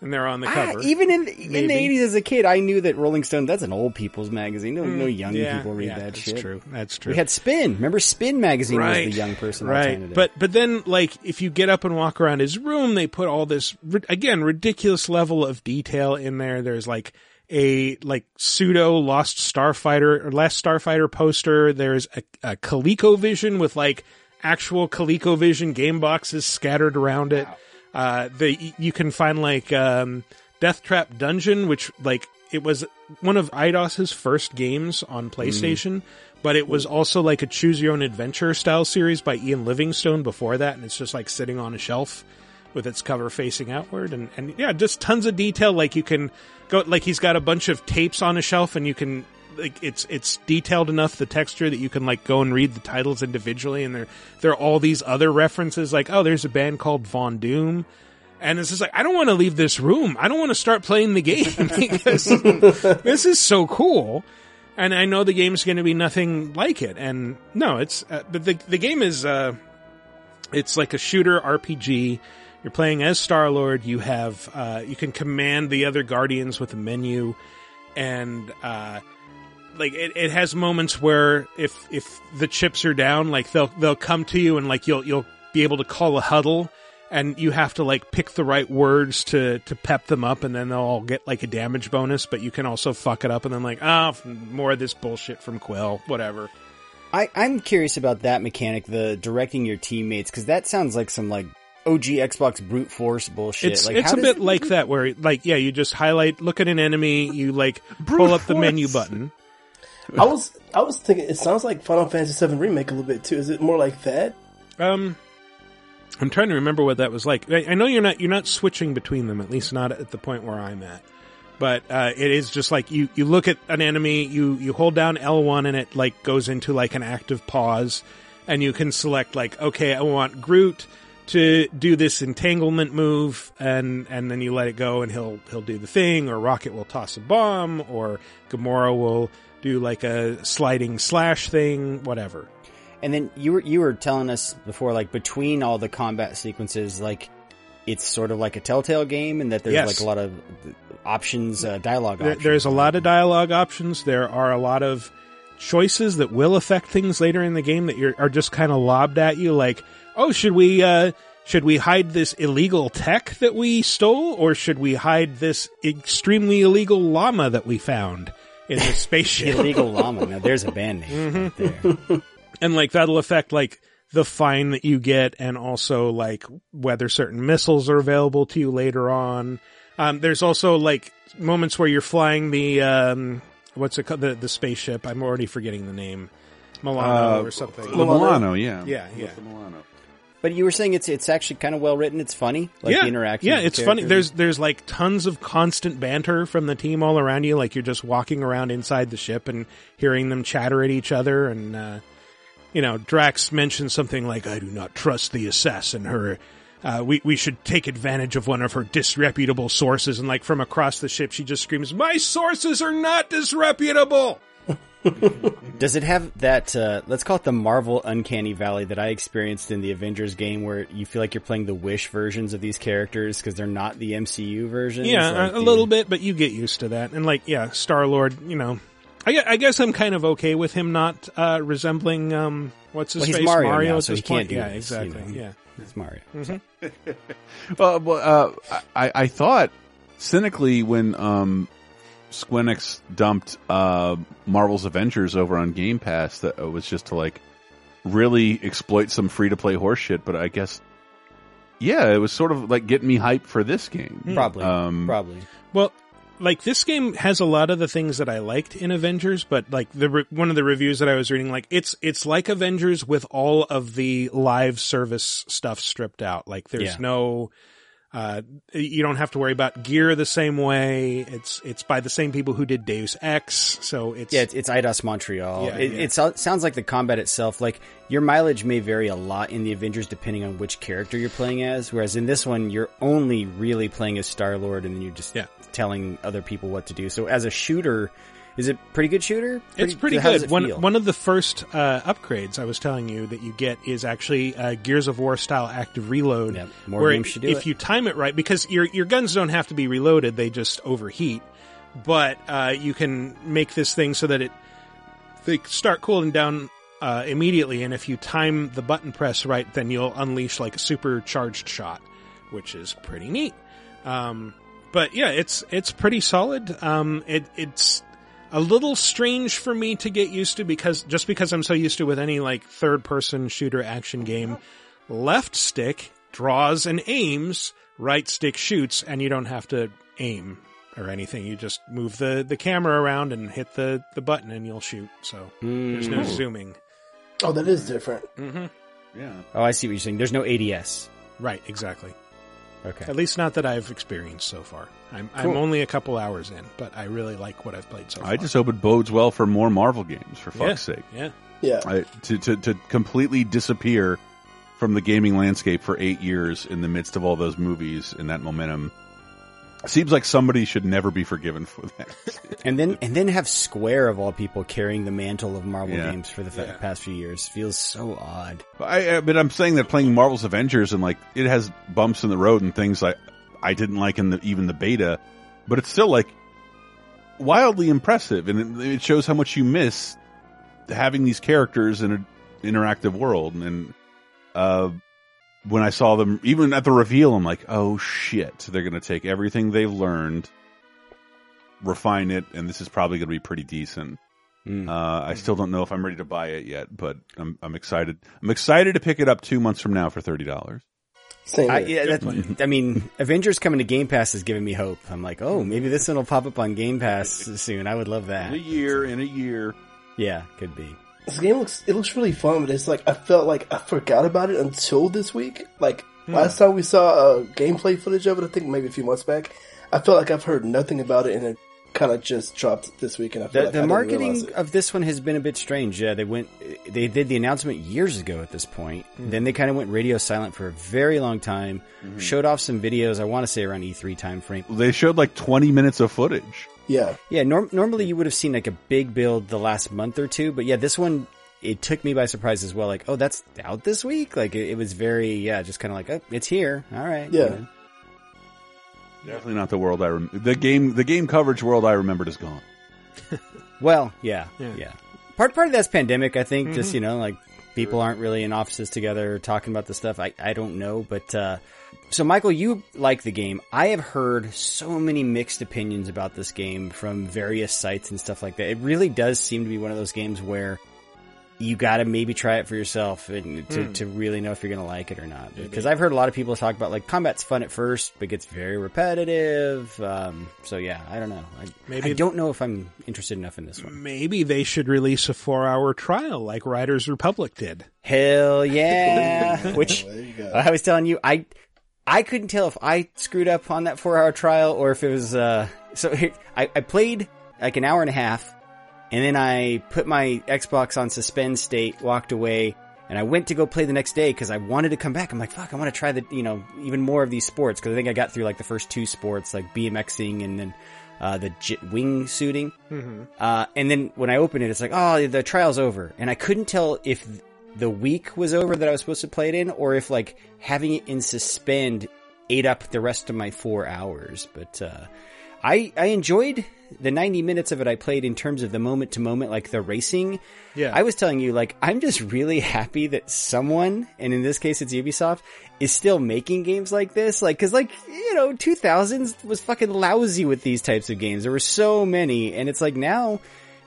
and they're on the Ah, cover. even in in the 80s as a kid, I knew that Rolling Stone, that's an old people's magazine. No, no Mm, young yeah, people read yeah, that that's shit. true. That's true. We had Spin. Remember Spin magazine right. was the young person right? alternative. But but then like if you get up and walk around his room, they put all this again ridiculous level of detail in there. There's like a like pseudo Lost Starfighter or Last Starfighter poster. There's a, a ColecoVision with like actual ColecoVision game boxes scattered around it. Uh, the you can find like um, Death Trap Dungeon, which like it was one of Eidos's first games on PlayStation, but it was also like a choose your own adventure style series by Ian Livingstone before that, and it's just like sitting on a shelf with its cover facing outward, and and yeah, just tons of detail. Like you can go like he's got a bunch of tapes on a shelf, and you can like it's it's detailed enough the texture that you can like go and read the titles individually, and there there are all these other references like oh, there's a band called Von Doom. And it's just like, I don't want to leave this room. I don't want to start playing the game [LAUGHS] because [LAUGHS] this is so cool. And I know the game's going to be nothing like it. And no, it's, uh, but the, the game is, uh, it's like a shooter RPG. You're playing as Star Lord. You have, uh, you can command the other Guardians with a menu. And, uh, like it, it has moments where if, if the chips are down, like they'll, they'll come to you and like you'll, you'll be able to call a huddle and you have to like pick the right words to to pep them up and then they'll all get like a damage bonus but you can also fuck it up and then like ah more of this bullshit from quill whatever. I, I'm curious about that mechanic, the directing your teammates, because that sounds like some like OG Xbox brute force bullshit. it's like, it's how a bit it- like that where like yeah you just highlight look at an enemy you like pull up the menu button I was I was thinking it sounds like Final Fantasy VII remake a little bit too. Is it more like that? um i'm trying to remember what that was like i, I know you're not you're not switching between them at least not at the point where i'm at but uh, it is just like you you look at an enemy you you hold down l1 and it like goes into like an active pause and you can select like okay i want groot to do this entanglement move and and then you let it go and he'll he'll do the thing or rocket will toss a bomb or gamora will do like a sliding slash thing whatever And then you were you were telling us before, like between all the combat sequences, like it's sort of like a Telltale game, and that there's Yes. like a lot of options, uh, dialogue There, options. there's a lot of dialogue options. There are a lot of choices that will affect things later in the game that you're, are just kind of lobbed at you. Like, oh, should we, uh, should we hide this illegal tech that we stole, or should we hide this extremely illegal llama that we found in the spaceship? [LAUGHS] Illegal llama. Now there's a band name. right there. and like that'll affect like the fine that you get and also like whether certain missiles are available to you later on. Um, there's also like moments where you're flying the, um, what's it called? The, the spaceship. I'm already forgetting the name. Milano Uh, or something. the Milano, yeah. Yeah, yeah. The Milano. But you were saying it's it's actually kind of well written. It's funny, like yeah, the interaction. Yeah, with the it's funny. There's there's like tons of constant banter from the team all around you. Like you're just walking around inside the ship and hearing them chatter at each other. And uh, you know, Drax mentions something like, "I do not trust the assassin. Her uh, we we should take advantage of one of her disreputable sources, and like from across the ship, she just screams, "My sources are not disreputable." [LAUGHS] Does it have that? Uh, let's call it the Marvel Uncanny Valley that I experienced in the Avengers game, where you feel like you're playing the Wish versions of these characters because they're not the MCU versions. Yeah, like a, the- little bit, but you get used to that. And like, yeah, Star Lord, you know, I, I guess I'm kind of okay with him not uh, resembling um, what's his Well, face Mario now, at so this he can't point. do yeah, this, you exactly. know. Yeah, It's Mario. Mhm. [LAUGHS] Well, well, uh, I, I thought cynically when um, Squenix dumped uh, Marvel's Avengers over on Game Pass that was just to like really exploit some free to play horseshit. But I guess, yeah, it was sort of like getting me hyped for this game. Probably, Um, probably. Well, like this game has a lot of the things that I liked in Avengers, but like the re- one of the reviews that I was reading, like it's it's like Avengers with all of the live service stuff stripped out. Like there's Yeah. no, uh, you don't have to worry about gear the same way. It's it's by the same people who did Deus Ex, so it's Yeah, it's, it's Eidos Montreal. Yeah, it, yeah. it so- sounds like the combat itself, like your mileage may vary a lot in the Avengers depending on which character you're playing as. Whereas in this one, you're only really playing as Star Lord, and then you're just telling other people what to do. So as a shooter, is it pretty good shooter? It's pretty good. One feel? one of the first uh, upgrades I was telling you that you get is actually uh, Gears of War style active reload. more where games should do if it. you time it right, because your your guns don't have to be reloaded; they just overheat. But uh, you can make this thing so that it they start cooling down uh, immediately, and if you time the button press right, then you'll unleash like a supercharged shot, which is pretty neat. Um, but yeah, it's it's pretty solid. Um, it it's a little strange for me to get used to because just because I'm so used to with any like third person shooter action game, left stick draws and aims, right stick shoots, and you don't have to aim or anything. You just move the, the camera around and hit the, the button and you'll shoot. So there's no Mm. zooming. Oh, that is different. Mm-hmm. Yeah. Oh, I see what you're saying. There's no ADS. Right, exactly. Okay. At least not that I've experienced so far. I'm, I'm only a couple hours in, but I really like what I've played so far. I just hope it bodes well for more Marvel games. For fuck's Yeah, sake, yeah. Yeah. I, to to to completely disappear from the gaming landscape for eight years in the midst of all those movies and that momentum. Seems like somebody should never be forgiven for that. [LAUGHS] and then and then have Square of all people carrying the mantle of Marvel Yeah. games for the fa- past few years feels so odd. I, I, but I'm saying that playing Marvel's Avengers and like it has bumps in the road and things I I didn't like in the even the beta, but it's still like wildly impressive and it, it shows how much you miss having these characters in an interactive world and uh when I saw them even at the reveal I'm like oh shit they're going to take everything they've learned refine it and this is probably going to be pretty decent. Hmm. Uh, I still don't know if I'm ready to buy it yet, but I'm I'm excited. I'm excited to pick it up two months from now for thirty dollars. Same I, yeah, that's, I mean, [LAUGHS] Avengers coming to Game Pass is giving me hope. I'm like, oh, maybe this one will pop up on Game Pass soon. I would love that. In a year, in a year. Yeah, could be. This game looks it looks really fun, but it's like I felt like I forgot about it until this week. Like Hmm. last time we saw uh, gameplay footage of it, I think maybe a few months back. I felt like I've heard nothing about it, and it kind of just dropped this week. And I feel The, like the I didn't marketing it. of this one has been a bit strange. Yeah, they went, they did the announcement years ago at this point. Hmm. Then they kind of went radio silent for a very long time. Mm-hmm. Showed off some videos. I want to say around E3 time frame. They showed like 20 minutes of footage. Yeah, Yeah, norm- normally you would have seen like a big build the last month or two, but yeah, this one it took me by surprise as well. Like, oh, that's out this week. Like, it, it was very yeah, just kind of like, oh, it's here. All right. you Yeah. know. Definitely not the world I rem- the game the game coverage world I remembered is gone. [LAUGHS] Well, yeah, Yeah. yeah. Part part of that's pandemic. I think just Mhm. you know like people aren't really in offices together talking about the stuff. I I don't know, but uh, so Michael, you like the game. I have heard so many mixed opinions about this game from various sites and stuff like that. It really does seem to be one of those games where you got to maybe try it for yourself and to, Hmm. to really know if you're going to like it or not. Because I've heard a lot of people talk about like combat's fun at first, but gets very repetitive. Um, so yeah, I don't know. I, Maybe- I don't know if I'm interested enough in this one. Maybe they should release a four hour trial like Riders Republic did. Hell [LAUGHS] yeah! [LAUGHS] Which There. I was telling you, I I couldn't tell if I screwed up on that four hour trial or if it was. Uh, so I, I played like an hour and a half, and then I put my Xbox on suspend state, walked away, And I went to go play the next day because I wanted to come back. I'm like, fuck, I want to try the, you know, even more of these sports because I think I got through like the first two sports, like BMXing and then uh, the j- wing suiting. Mhm. Uh, and then when I opened it, it's like, oh, the trial's over. And I couldn't tell if the week was over that I was supposed to play it in or if like having it in suspend ate up the rest of my four hours. But, uh, I, I enjoyed the 90 minutes of it I played in terms of the moment to moment, like the racing. Yeah. I was telling you, like, I'm just really [LAUGHS] happy that someone, and in this case it's Ubisoft, is still making games like this. Like, cause like, you know, 2000s was fucking lousy with these types of games. There were so many, and it's like now,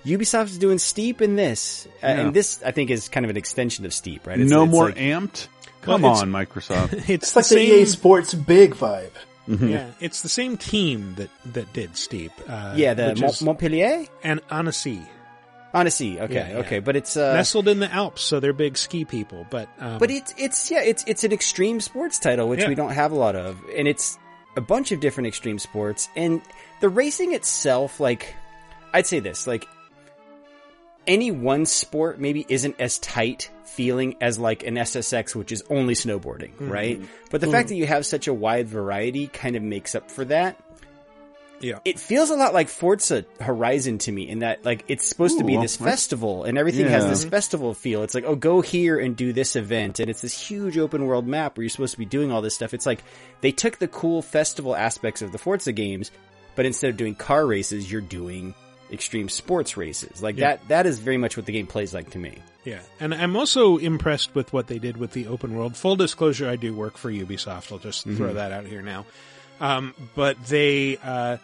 Ubisoft is doing Steep in this. Uh, Yeah. and this, I think, is kind of an extension of Steep, right? It's, no it's more like- amped. Come Well, it's- on, Microsoft. [LAUGHS] it's, It's the like the same. EA Sports big vibe. Mm-hmm. Yeah, it's the same team that that did Steep. Uh, Yeah, the which Mon- is- Montpellier? and Annecy. Annecy, okay, Yeah, yeah. okay, but it's, uh, nestled in the Alps, so they're big ski people. But um, But it's it's yeah it's it's an extreme sports title which Yeah. we don't have a lot of, and it's a bunch of different extreme sports, and the racing itself, like I'd say this, like any one sport maybe isn't as tight feeling as like an SSX, which is only snowboarding, Mhm. right? But the fact that you have such a wide variety kind of makes up for that. Yeah. It feels a lot like Forza Horizon to me in that like it's supposed to be this festival and everything has this festival feel. It's like, oh, go here and do this event. And it's this huge open world map where you're supposed to be doing all this stuff. It's like they took the cool festival aspects of the Forza games, but instead of doing car races, you're doing extreme sports races. Like Yeah. that, that is very much what the game plays like to me. Yeah, and I'm also impressed with what they did with the open world. Full disclosure, I do work for Ubisoft. I'll just throw Mhm. that out here now. Um, but they, uh,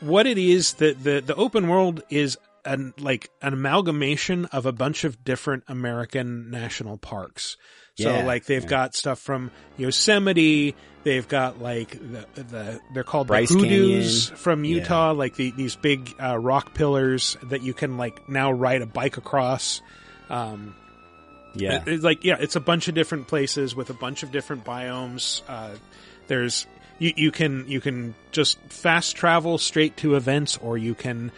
what it is, that the, the open world is an, like an amalgamation of a bunch of different American national parks. So Yeah, like they've yeah. got stuff from Yosemite, they've got like the, the they're called Bryce the hoodoos Canyon. from Yeah. Utah, like the, these big uh, rock pillars that you can like now ride a bike across. Um, Yeah. it- it's like yeah, it's a bunch of different places with a bunch of different biomes. Uh, there's you you can you can just fast travel straight to events, or you can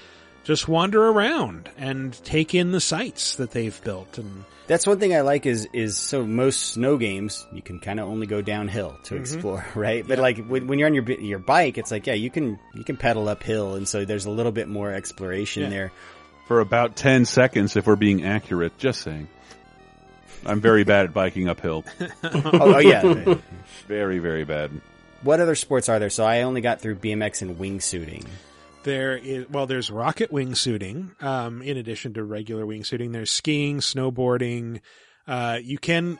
just wander around and take in the sights that they've built. And That's one thing I like is is so most snow games you can kind of only go downhill to Mhm. explore, [LAUGHS] right? But like when, when you're on your your bike, it's like yeah, you can you can pedal uphill, and so there's a little bit more exploration Yeah. there. For about 10 seconds, if we're being accurate, just saying. I'm very bad at biking uphill. [LAUGHS] oh, oh, yeah, very, very bad. What other sports are there? So I only got through BMX and wingsuiting. There is well, there's rocket wingsuiting. Um, in addition to regular wingsuiting, there's skiing, snowboarding. Uh, you can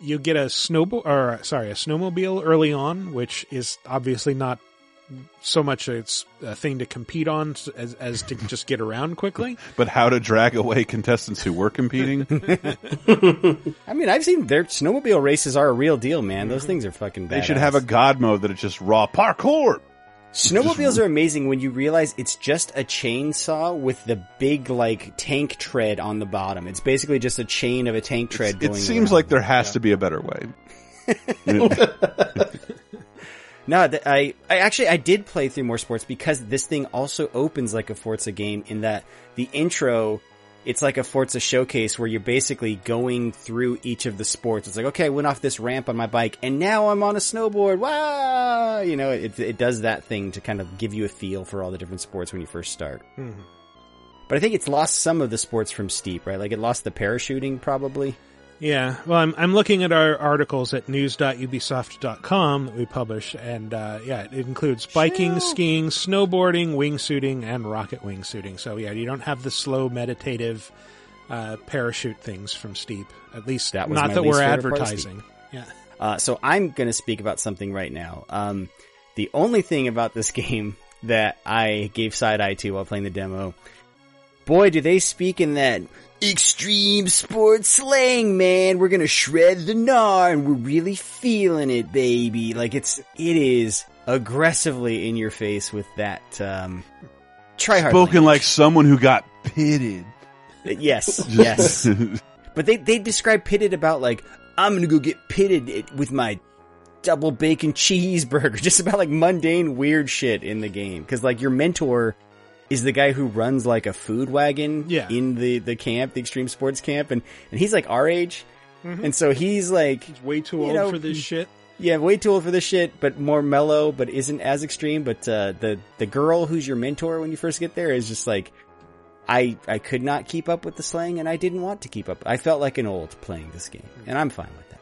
you get a snowboard or sorry, a snowmobile early on, which is obviously not so much a, a thing to compete on as, as to [LAUGHS] just get around quickly. But how to drag away contestants who were competing? [LAUGHS] [LAUGHS] I mean, I've seen their snowmobile races are a real deal, man. Those things are fucking. Bad. They should have a god mode that is just raw parkour. Snowmobiles are amazing when you realize it's just a chainsaw with the big like tank tread on the bottom. It's basically just a chain of a tank tread. It seems around. like there has to be a better way. [LAUGHS] No, th- I, I actually I did play through more sports because this thing also opens like a Forza game in that the intro, it's like a Forza showcase where you're basically going through each of the sports. It's like, okay, I went off this ramp on my bike and now I'm on a snowboard. Wow! You know, it, it does that thing to kind of give you a feel for all the different sports when you first start. Mhm. But I think it's lost some of the sports from Steep, right? Like it lost the parachuting probably. Yeah, well, I'm I'm looking at our articles at news.ubisoft.com that we publish, and uh, yeah, it includes biking, skiing, snowboarding, wingsuiting, and rocket wingsuiting. So yeah, you don't have the slow meditative uh, parachute things from Steep. At least That was not that we're favorite part of advertising. Yeah. Uh, so I'm going to speak about something right now. Um, the only thing about this [LAUGHS] game that I gave side eye to while playing the demo, boy, do they speak in that extreme sports slang, man. We're gonna shred the gnar, and we're really feeling it, baby. Like it's it is aggressively in your face with that. Um, try hard. Spoken like someone who got pitted. Yes, [LAUGHS] yes. but they they describe pitted about like I'm gonna go get pitted with my double bacon cheeseburger, [LAUGHS] just about like mundane weird shit in the game. Because like your mentor is the guy who runs like a food wagon Yeah. in the the camp, the extreme sports camp, and and he's like our age. Mhm. and so he's like He's way too old know, for this shit. Yeah, way too old for this shit, but more mellow, but isn't as extreme. But uh, the the girl who's your mentor when you first get there is just like, I I could not keep up with the slang, and I didn't want to keep up. I felt like an old playing this game, and I'm fine with that.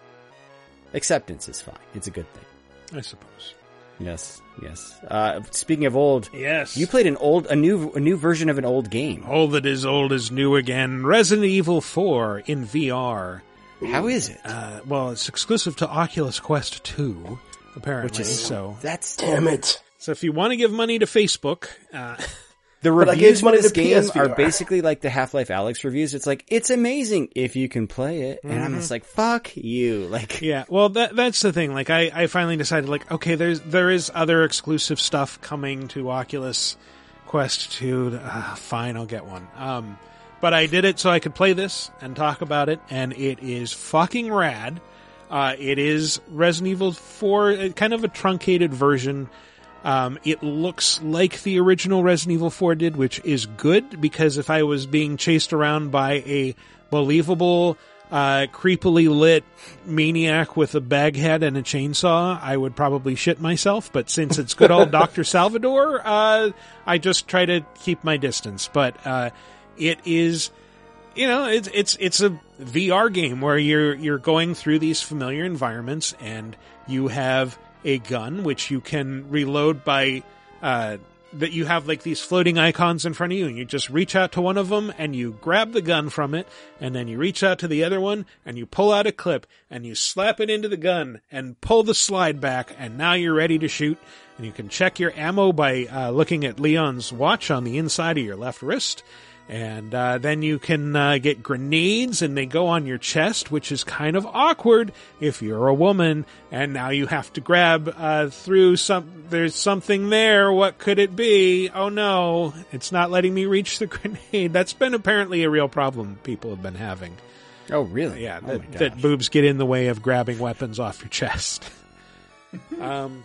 Acceptance is fine; it's a good thing. I suppose. Yes, yes. Uh, speaking of old, Yes. you played an old, a new, a new version of an old game. All that is old is new again. Resident Evil 4 in VR. How is it? Uh, well, it's exclusive to Oculus Quest 2, apparently. Which is so. that's Damn it. So if you want to give money to Facebook, uh, [LAUGHS] The reviews for this game PSVR. are basically like the Half Life Alyx reviews. It's like it's amazing if you can play it, and I'm Mhm. just like, fuck you. [LAUGHS] Like, yeah, well, that that's the thing. Like, I, I finally decided, like, okay, there's there is other exclusive stuff coming to Oculus Quest 2. Uh, fine, I'll get one. Um, but I did it so I could play this and talk about it, and it is fucking rad. Uh, it is Resident Evil 4, uh, kind of a truncated version. Um, it looks like the original Resident Evil 4 did, which is good because if I was being chased around by a believable, uh, creepily lit maniac with a bag head and a chainsaw, I would probably shit myself. But since it's good old [LAUGHS] Dr. Salvador, uh, I just try to keep my distance. But, uh, it is, you know, it's, it's, it's a VR game where you're, you're going through these familiar environments and you have a gun which you can reload by, uh, that you have like these floating icons in front of you and you just reach out to one of them and you grab the gun from it and then you reach out to the other one and you pull out a clip and you slap it into the gun and pull the slide back and now you're ready to shoot. And you can check your ammo by uh, looking at Leon's watch on the inside of your left wrist and uh, then you can uh, get grenades and they go on your chest, which is kind of awkward if you're a woman. And now you have to grab uh, through some. There's something there. What could it be? Oh no, it's not letting me reach the [LAUGHS] grenade. That's been apparently a real problem people have been having. oh really? Yeah, Oh that, that boobs get in the way of grabbing weapons off your chest. [LAUGHS] um,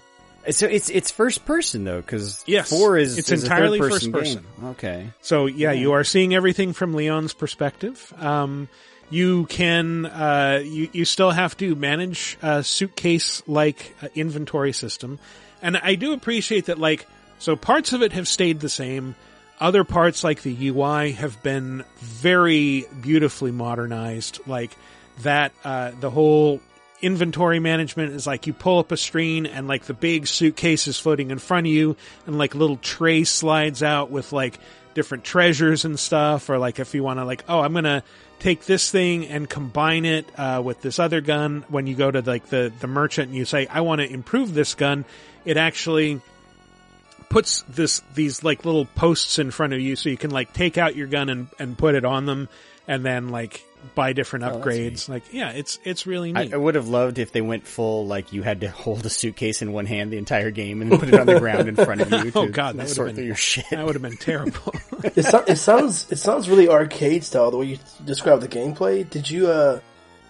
So it's it's first person though, because Yes, four is it's is entirely first game. person. Okay, So yeah, you are seeing everything from Leon's perspective. Um, you can uh, you you still have to manage a suitcase like uh, inventory system, and I do appreciate that. Like, so parts of it have stayed the same. Other parts, like the UI, have been very beautifully modernized. Like that, uh, the whole inventory management is like you pull up a screen and like the big suitcase is floating in front of you and like little tray slides out with like different treasures and stuff. Or like if you want to like oh i'm gonna take this thing and combine it uh, with this other gun. When you go to like the the merchant and you say i want to improve this gun it actually puts this these like little posts in front of you so you can like take out your gun and and put it on them. And then like buy different Oh, upgrades like yeah it's it's really I, neat I would have loved if they went full like you had to [LAUGHS] hold a suitcase in one hand the entire game and put it on the ground in front of you. [LAUGHS] To oh god that would sort have through been your shit. that would have been terrible [LAUGHS] it, so, it sounds it sounds really arcade style the way you describe the gameplay. Did you uh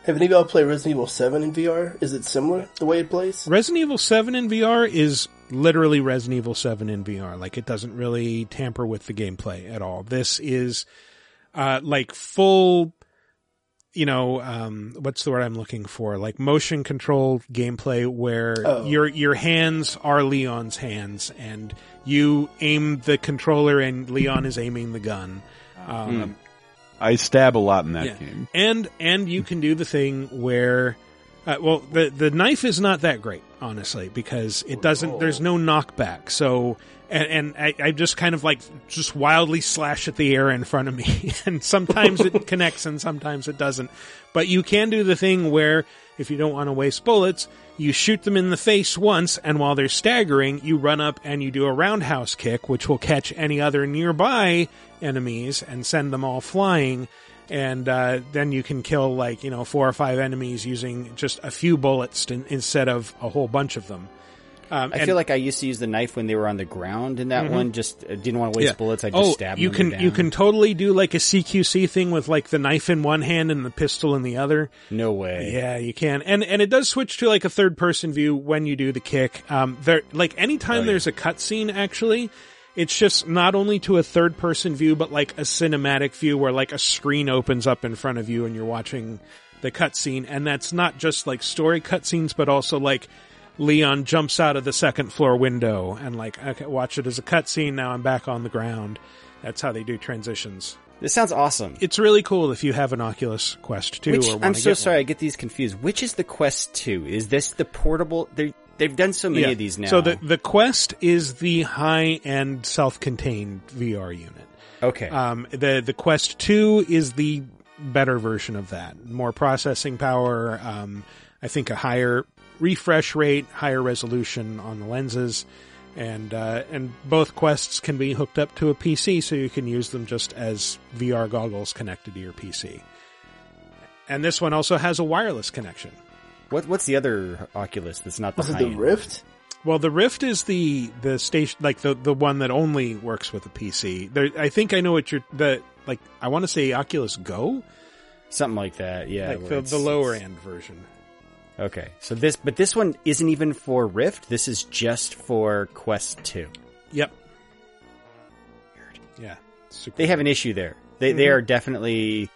have any of y'all play Resident Evil Seven in VR? Is it similar the way it plays? Resident Evil 7 in VR is literally Resident Evil 7 in VR. Like it doesn't really tamper with the gameplay at all. This is uh like full you know, um what's the word I'm looking for? Like motion control gameplay where Oh. your your hands are Leon's hands and you aim the controller and Leon is aiming the gun. Um I stab a lot in that yeah. game. And and you can do the thing where, uh, well, the the knife is not that great, honestly, because it doesn't. There's no knockback. So and and I, I just kind of like just wildly slash at the air in front of me, [LAUGHS] and sometimes it [LAUGHS] connects and sometimes it doesn't. But you can do the thing where if you don't want to waste bullets, you shoot them in the face once, and while they're staggering, you run up and you do a roundhouse kick, which will catch any other nearby enemies and send them all flying. And uh, then you can kill like you know four or five enemies using just a few bullets to, instead of a whole bunch of them. Um, I and- feel like I used to use the knife when they were on the ground in that Mhm. one. Just uh, didn't want to waste Yeah. bullets. I just oh, stabbed you them can you can totally do like a CQC thing with like the knife in one hand and the pistol in the other. No way. Yeah, you can, and and it does switch to like a third person view when you do the kick. Um, there like anytime Oh, yeah. there's a cutscene, actually, it's just not only to a third person view, but like a cinematic view where like a screen opens up in front of you and you're watching the cutscene, and that's not just like story cutscenes, but also like Leon jumps out of the second floor window and like okay, watch it as a cutscene. Now I'm back on the ground. That's how they do transitions. This sounds awesome. It's really cool if you have an Oculus Quest 2 Which, I'm so sorry, one. I get these confused. Which is the Quest 2? Is this the portable? They've done so many Yeah. of these now. So the the Quest is the high end self contained VR unit. Okay. Um, the the Quest Two is the better version of that. More processing power. Um, I think a higher refresh rate, higher resolution on the lenses, and uh, and both Quests can be hooked up to a PC, so you can use them just as VR goggles connected to your PC. And this one also has a wireless connection. What what's the other Oculus that's not the Was it the? Rift? Well, the Rift is the the station like the the one that only works with a PC. There, I think I know what you're the like. I want to say Oculus Go, Something like that. Yeah. like the, the lower end version. Okay. So this, but this one isn't even for Rift. This is just for Quest 2. Yep. Yeah. Super They have an issue there. They they Mhm. are definitely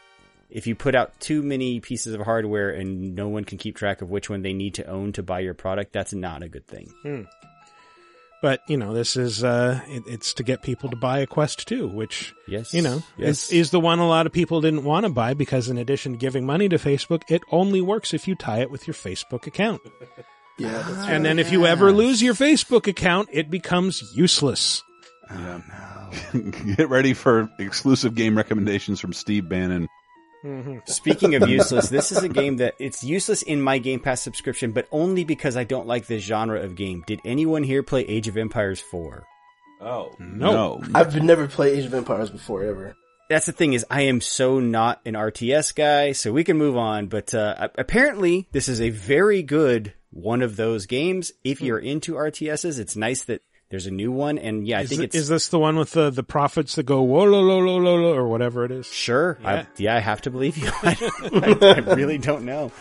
if you put out too many pieces of hardware and no one can keep track of which one they need to own to buy your product, that's not a good thing. Hmm. But you know, this is uh, it, it's to get people to buy a Quest 2, which Yes. you know Yes. is is the one a lot of people didn't want to buy because in addition to giving money to Facebook, it only works if you tie it with your Facebook account. [LAUGHS] Yeah, that's And then if you ever lose your Facebook account, it becomes useless. [LAUGHS] Get ready for exclusive game recommendations from Steve Bannon. Speaking of [LAUGHS] useless, this is a game that it's useless in my Game Pass subscription, but only because I don't like this genre of game. Did anyone here play Age of Empires 4? Oh no. I've never played Age of Empires before ever. That's the thing is I am so not an RTS guy, so we can move on, but uh, apparently this is a very good one of those games. If you're into RTSs, it's nice that there's a new one and yeah, I is, think it- it's is this the one with the the prophets that go whoa lo lo lo lo lo or whatever it is? Sure. Yeah. I, yeah, I have to believe you. [LAUGHS] I, [LAUGHS] I really don't know.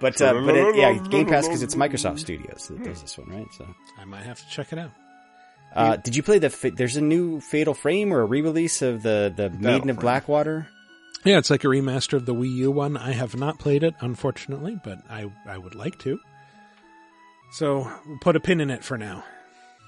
But, uh, but it, yeah, Game Pass because it's Microsoft Studios that does this one, right? So, I might have to check it out. uh, did you play the, there's a new Fatal Frame or a re-release of the, the Maiden of Blackwater? Yeah, it's like a remaster of the Wii U one. I have not played it, unfortunately, but I I would like to. So we'll put a pin in it for now.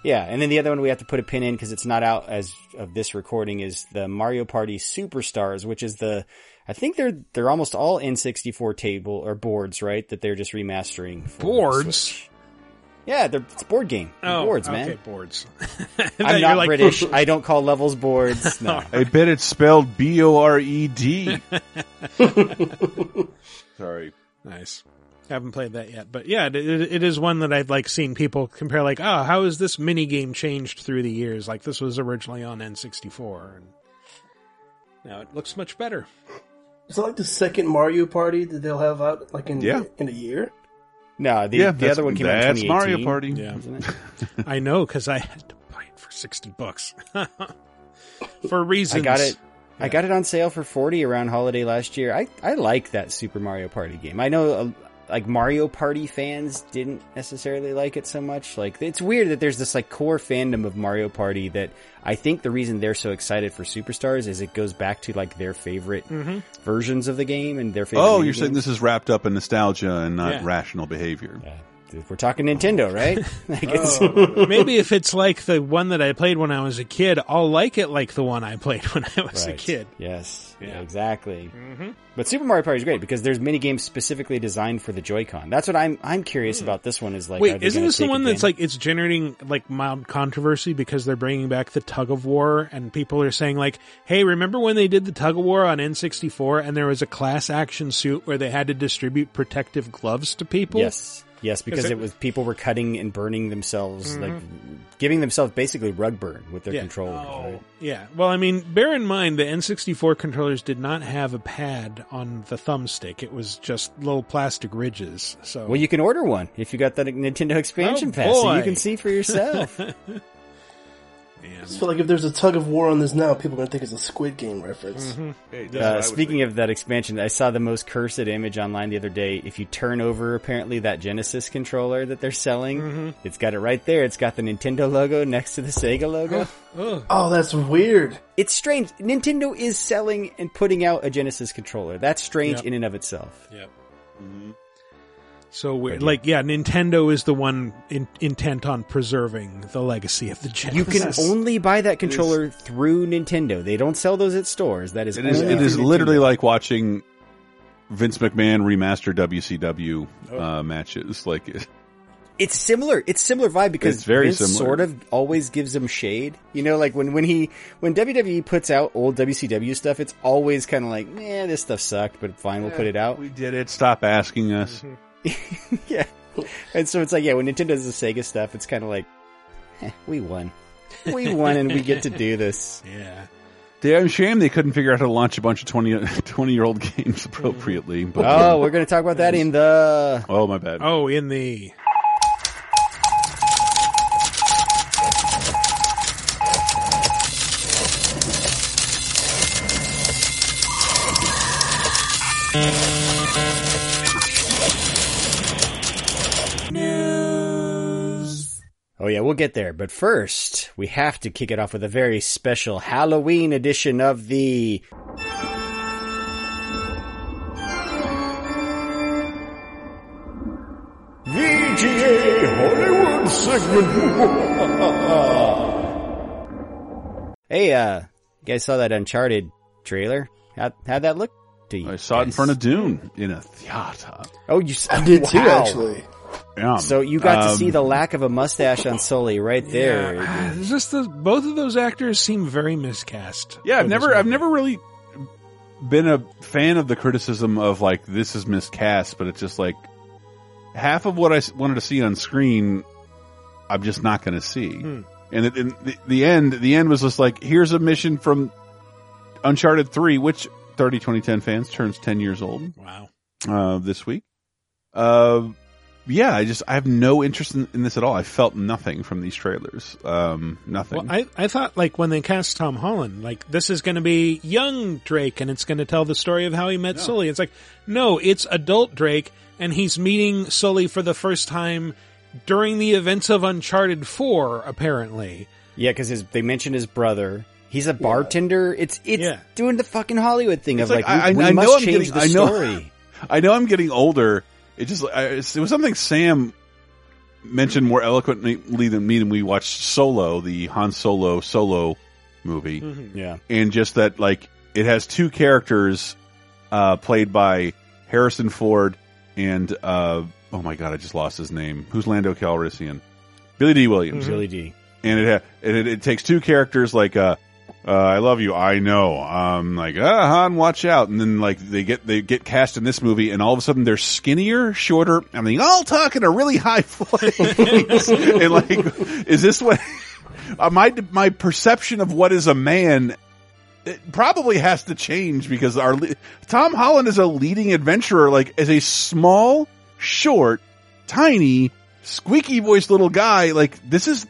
Yeah, and then the other one we have to put a pin in because it's not out as of this recording is the Mario Party Superstars, which is the, I think they're, they're almost all N64 table or boards, right? That they're just remastering. For Boards? Yeah, they're, it's a board game. Oh, boards, man. okay, boards. [LAUGHS] I'm not like- British. [LAUGHS] I don't call levels boards. No. [LAUGHS] I bet it's spelled B O R E D. Sorry. Nice. Haven't played that yet, but yeah, it, it, it is one that I've like seen people compare. Like, oh, how has this mini game changed through the years? Like this was originally on N64, and now it looks much better. Is it like the second Mario Party that they'll have out like in Yeah. in a year? No, the, Yeah, the other one came out in that's 2018. Mario Party. Yeah. wasn't it? [LAUGHS] I know because I had to buy it for sixty bucks [LAUGHS] for reasons. I got it. I got it on sale for 40 around holiday last year. I, I like that Super Mario Party game. I know like Mario Party fans didn't necessarily like it so much. Like it's weird that there's this like core fandom of Mario Party that I think the reason they're so excited for Superstars is it goes back to like their favorite Mhm. versions of the game and their favorite Oh, you're saying this is wrapped up in nostalgia and not Yeah. rational behavior. We're talking Nintendo, right? [LAUGHS] [LAUGHS] like Oh. Maybe if it's like the one that I played when I was a kid, I'll like it like the one I played [LAUGHS] when I was a kid. Yes, Yeah. exactly. Mm-hmm. But Super Mario Party is great because there's mini games specifically designed for the Joy-Con. That's what I'm I'm curious about. This one is like. Wait, isn't this the one that's like it's generating like mild controversy because they're bringing back the tug of war and people are saying like, "Hey, remember when they did the tug of war on N64 and there was a class action suit where they had to distribute protective gloves to people?" Yes. Yes, because it- it, was people were cutting and burning themselves, Mhm. like giving themselves basically rug burn with their Yeah. controllers. right? Yeah. Well, I mean, bear in mind the N64 controllers did not have a pad on the thumbstick. It was just little plastic ridges. So Well, you can order one if you got that Nintendo expansion Oh, pass, so you can see for yourself. [LAUGHS] I just feel like if there's a tug of war on this now, people are gonna think it's a Squid Game reference. Mm-hmm. Uh, speaking of that expansion, I saw the most cursed image online the other day. If you turn over, apparently that Genesis controller that they're selling, Mm-hmm. it's got it right there. It's got the Nintendo logo next to the Sega logo. Oh, that's weird. It's strange. Nintendo is selling and putting out a Genesis controller. That's strange Yep. in and of itself. Yep. So weird. Like, yeah, Nintendo is the one in, intent on preserving the legacy of the You can only buy that controller through Nintendo. They don't sell those at stores. That is, it is, it is literally like watching Vince McMahon remaster WCW Oh. uh, matches. [LAUGHS] Like, it- It's similar. It's similar vibe because It's very Vince similar. sort of always gives them shade. You know, like when when he when WWE puts out old WCW stuff, it's always kind of like, eh, this stuff sucked, but fine, we'll put it out. we did it. Stop asking us. [LAUGHS] yeah, and so it's like, yeah, when Nintendo does the Sega stuff, it's kind of like, eh, we won, we won, and we get to do this. [LAUGHS] Yeah. Damn shame they couldn't figure out how to launch a bunch of 20, [LAUGHS] 20 year old games appropriately. But Oh, we're gonna talk about that in the. oh my bad. Oh, in the. Oh yeah, we'll get there. But first, we have to kick it off with a very special Halloween edition of the VGA Hollywood segment. [LAUGHS] hey, uh, you guys saw that Uncharted trailer? How how'd that look to you? I saw it in front of Dune in a theater. Oh, you s- I did too, [LAUGHS] actually. Yeah. So you got to Um, see the lack of a mustache on Sully right there. [SIGHS] Yeah, it's just the, both of those actors seem very miscast. Yeah, I've never, I've never really been a fan of the criticism of like this is miscast, but it's just like half of what I wanted to see on screen, I'm just not going to see. Hmm. And, it, and the, the end, the end was just like, here's a mission from Uncharted Three, which 30 2010 fans turns 10 years old Wow. uh, this week. Uh, yeah, I just I have no interest in, in this at all. I felt nothing from these trailers. Um, nothing. Well, I, I thought like when they cast Tom Holland, like this is going to be young Drake and it's going to tell the story of how he met Sully. It's like, no, it's adult Drake and he's meeting Sully for the first time during the events of Uncharted 4, apparently. Yeah, because they mentioned his brother. He's a bartender. It's it's Yeah. doing the fucking Hollywood thing It's of like, like, we, I- we I must know I'm change getting- the I know- story. [LAUGHS] I know I'm getting older. It just I, it was something Sam mentioned more eloquently than me when we watched Solo, the Han Solo solo movie, Yeah. and just that like it has two characters uh, played by Harrison Ford and uh, oh my god, I just lost his name. Who's Lando Calrissian? Billy Dee Williams. Billy Dee and it, ha- it it takes two characters like uh, uh I love you. I know. Um like ah Han watch out. And then like they get they get cast in this movie and all of a sudden they're skinnier shorter. And they all talk in a really high [LAUGHS] voice and like is this what [LAUGHS] uh, my my perception of what is a man it probably has to change because our Tom Holland is a leading adventurer like as a small short tiny squeaky voiced little guy. Like this is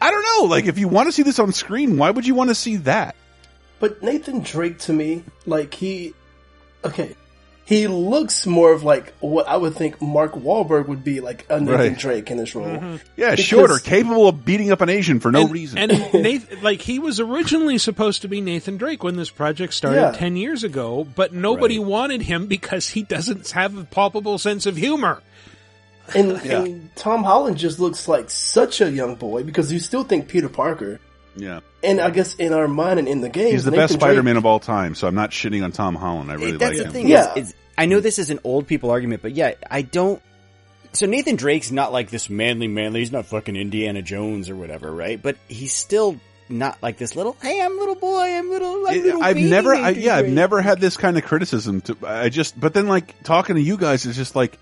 I don't know. Like, if you want to see this on screen, why would you want to see that? But Nathan Drake to me, like he, okay, he looks more of like what I would think Mark Wahlberg would be like a Nathan Right. Drake in this role. Mm-hmm. Yeah, Because- shorter, capable of beating up an Asian for no and, reason. And [LAUGHS] Nathan, like he was originally supposed to be Nathan Drake when this project started Yeah. 10 years ago, but nobody wanted him because he doesn't have a palpable sense of humor. And, [LAUGHS] Yeah. and Tom Holland just looks like such a young boy because you still think Peter Parker. yeah, And I guess in our mind and in the game, he's the Nathan best Spider-Man of all time. So I'm not shitting on Tom Holland. I really That's like the him. thing. Yeah. Is, is, I know this is an old people argument, but yeah, I don't. So Nathan Drake's not like this manly, manly. He's not fucking Indiana Jones or whatever, right? But he's still not like this little. Hey, I'm little boy. I'm little. I'm little I've baby never, I, Nathan yeah, I've never had this kind of criticism. To I just, but then like talking to you guys is just like,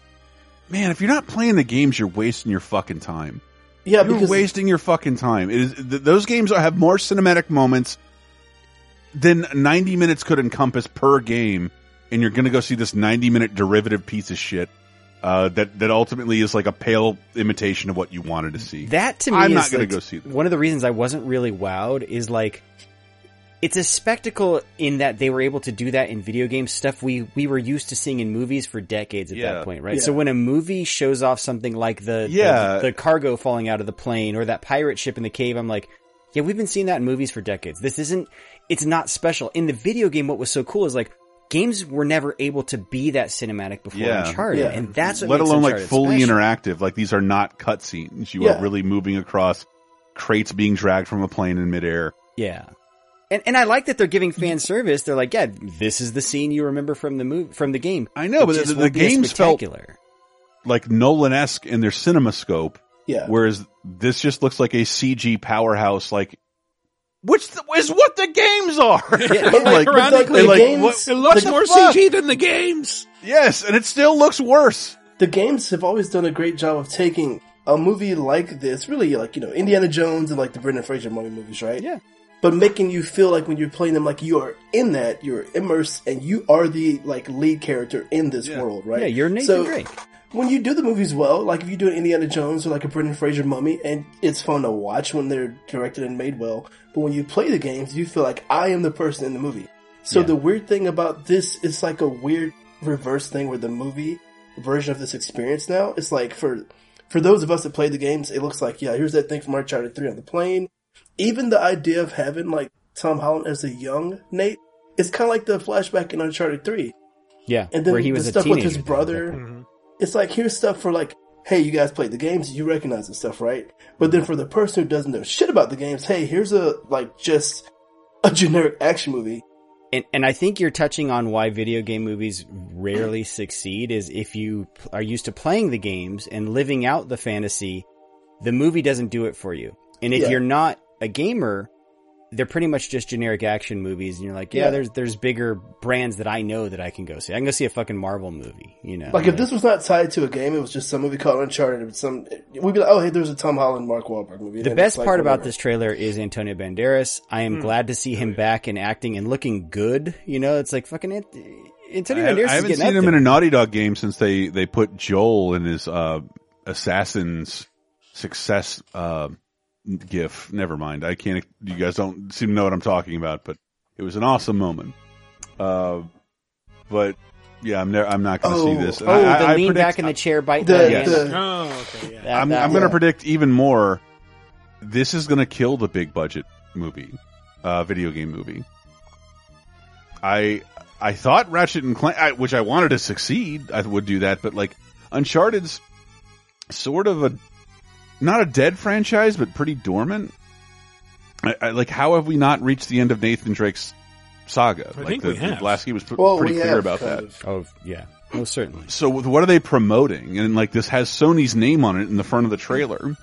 man, if you're not playing the games, you're wasting your fucking time. Yeah, you're because wasting your fucking time. It is th- those games have more cinematic moments than 90 minutes could encompass per game, and you're going to go see this 90 minute derivative piece of shit uh, that that ultimately is like a pale imitation of what you wanted to see. That to me, I'm is not going like- to go see that. One of the reasons I wasn't really wowed is like, it's a spectacle in that they were able to do that in video games stuff we we were used to seeing in movies for decades at Yeah. that point, right? Yeah. So when a movie shows off something like the, the- Yeah. the cargo falling out of the plane or that pirate ship in the cave, I'm like, yeah, we've been seeing that in movies for decades. This isn't, it's not special. In the video game, what was so cool is like, games were never able to be that cinematic before Yeah. Uncharted, Yeah. and that's what let makes alone like fully special. interactive. Like these are not cutscenes. You Yeah. are really moving across crates being dragged from a plane in midair. Yeah. And and I like that they're giving fan service. They're like, yeah, this is the scene you remember from the movie from the game. I know, It but just the, the won't games felt like Nolan esque in their cinema scope. Yeah. Whereas this just looks like a CG powerhouse, like which th- is what the games are. [LAUGHS] like, Ironically, like, games- what- it looks more fuck? CG than the games. Yes, and it still looks worse. The games have always done a great job of taking a movie like this, really like, you know, Indiana Jones and like the Brendan Fraser mummy movies, right? Yeah. But making you feel like when you're playing them, like you are in that, you're immersed, and you are the like lead character in this world, right? Yeah, you're Nathan so, Drake. When you do the movies well, like if you do an Indiana Jones or like a Brendan Fraser mummy, and it's fun to watch when they're directed and made well, but when you play the games, you feel like I am the person in the movie. So Yeah. the weird thing about this is like a weird reverse thing where the movie version of this experience now is like for for those of us that played the games, it looks like yeah, here's that thing from Uncharted Three on the plane. Even the idea of having like Tom Holland as a young Nate, it's kind of like the flashback in Uncharted Three. Yeah, And then where he was the a stuff with his brother. Mm-hmm. It's like here's stuff for like, hey, you guys played the games, you recognize this stuff, right? But then mm-hmm. for the person who doesn't know shit about the games, hey, here's a like just a generic action movie. And and I think you're touching on why video game movies rarely succeed is if you are used to playing the games and living out the fantasy, the movie doesn't do it for you. And if Yeah. you're not a gamer, they're pretty much just generic action movies and you're like, yeah, Yeah. there's there's bigger brands that I know that I can go see. I can go see a fucking Marvel movie, you know. Like if this was not tied to a game, it was just some movie called Uncharted. It some we'd be like, oh, hey, there's a Tom Holland, Mark Wahlberg movie. The best like, part about this trailer is Antonio Banderas. I am Hmm. glad to see him back and acting and looking good. You know, it's like fucking Ant- Antonio I, have, Banderas. I haven't getting seen up him there. in a Naughty Dog game since they they put Joel in his uh, assassin's success uh, gif. Never mind. I can't. You guys don't seem to know what I'm talking about, but it was an awesome moment. Uh, but yeah, I'm never, I'm not going to see this. And Oh, I, the I lean predict- back in the chair, bite The- the, Yes. the- Oh, okay, yeah. That- I'm, I'm going to yeah. predict even more. This is going to kill the big budget movie, uh, video game movie. I I thought Ratchet and Clank, I, which I wanted to succeed, I would do that, but like Uncharted's sort of a not a dead franchise, but pretty dormant. I, I, like, how have we not reached the end of Nathan Drake's saga? I like think the, we have. the Lasky was pr- Well, pretty clear have about that. of. Oh yeah, most certainly. So what are they promoting? And like this has Sony's name on it in the front of the trailer.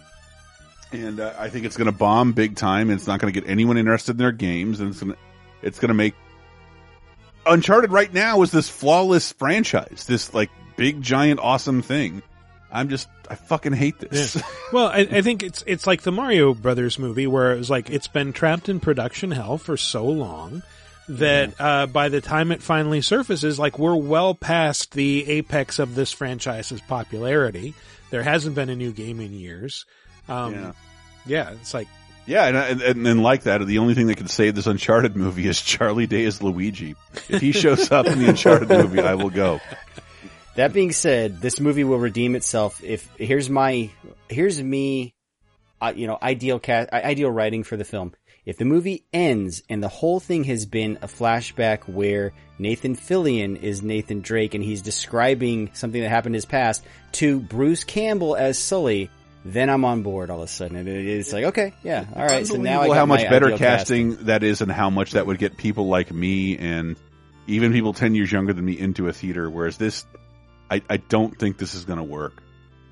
And uh, I think it's going to bomb big time. And it's not going to get anyone interested in their games, and it's going to it's going to make Uncharted right now is this flawless franchise, this like big giant awesome thing. I'm just I fucking hate this. Yeah. [LAUGHS] Well, I, I think it's it's like the Mario Brothers movie where it was like it's been trapped in production hell for so long that uh, by the time it finally surfaces, like we're well past the apex of this franchise's popularity. There hasn't been a new game in years. Um, Yeah. yeah, it's like Yeah, and, and and and like that, the only thing that could save this Uncharted movie is Charlie Day as Luigi. If he shows up in the Uncharted movie, I will go. That being said, this movie will redeem itself if here's my here's me, uh, you know, ideal cat ideal writing for the film. If the movie ends and the whole thing has been a flashback where Nathan Fillion is Nathan Drake and he's describing something that happened in his past to Bruce Campbell as Sully, then I'm on board all of a sudden. And it's like, okay, yeah, all right. So now I how much better ideal casting that is, and how much that would get people like me and even people ten years younger than me into a theater. Whereas this, I, I don't think this is going to work.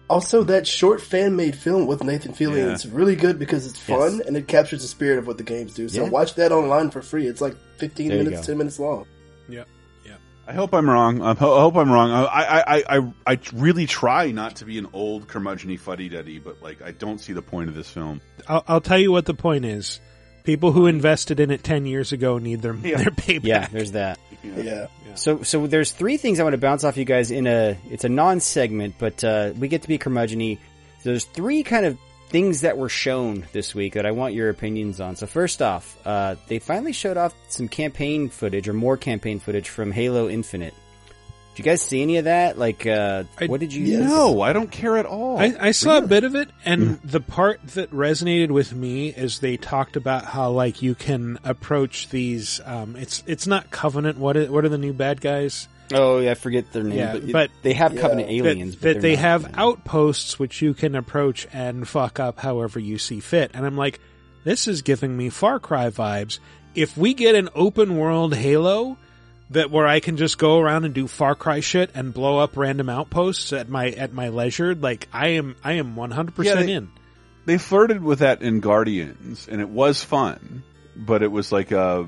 Also, that short fan made film with Nathan Fillion Yeah. is really good because it's fun Yes. and it captures the spirit of what the games do. So Yeah. watch that online for free. It's like 15 There minutes, 10 minutes long. yeah, yeah. I hope I'm wrong. I hope I'm wrong. I, I, I, I, I really try not to be an old curmudgeony fuddy duddy, but like I don't see the point of this film. I'll, I'll tell you what the point is. People who invested in it ten years ago need their their payback. Yeah, there's that. Yeah. So, so there's three things I want to bounce off you guys in a, it's a non-segment, but, uh, we get to be curmudgeony. So there's three kind of things that were shown this week that I want your opinions on. So first off, uh, they finally showed off some campaign footage or more campaign footage from Halo Infinite. You guys see any of that? Like, uh, what did you? No, I don't care at all. I, I saw a bit of it, and the part that resonated with me is they talked about how like you can approach these. Um, it's it's not Covenant. What is, what are the new bad guys? Oh, yeah, I forget their name. Yeah, but, but they have Covenant that- aliens. but that they're they not- have outposts which you can approach and fuck up however you see fit. And I'm like, this is giving me Far Cry vibes. If we get an open world Halo that where I can just go around and do Far Cry shit and blow up random outposts at my at my leisure, like I am I am one hundred percent in. They flirted with that in Guardians, and it was fun, but it was like uh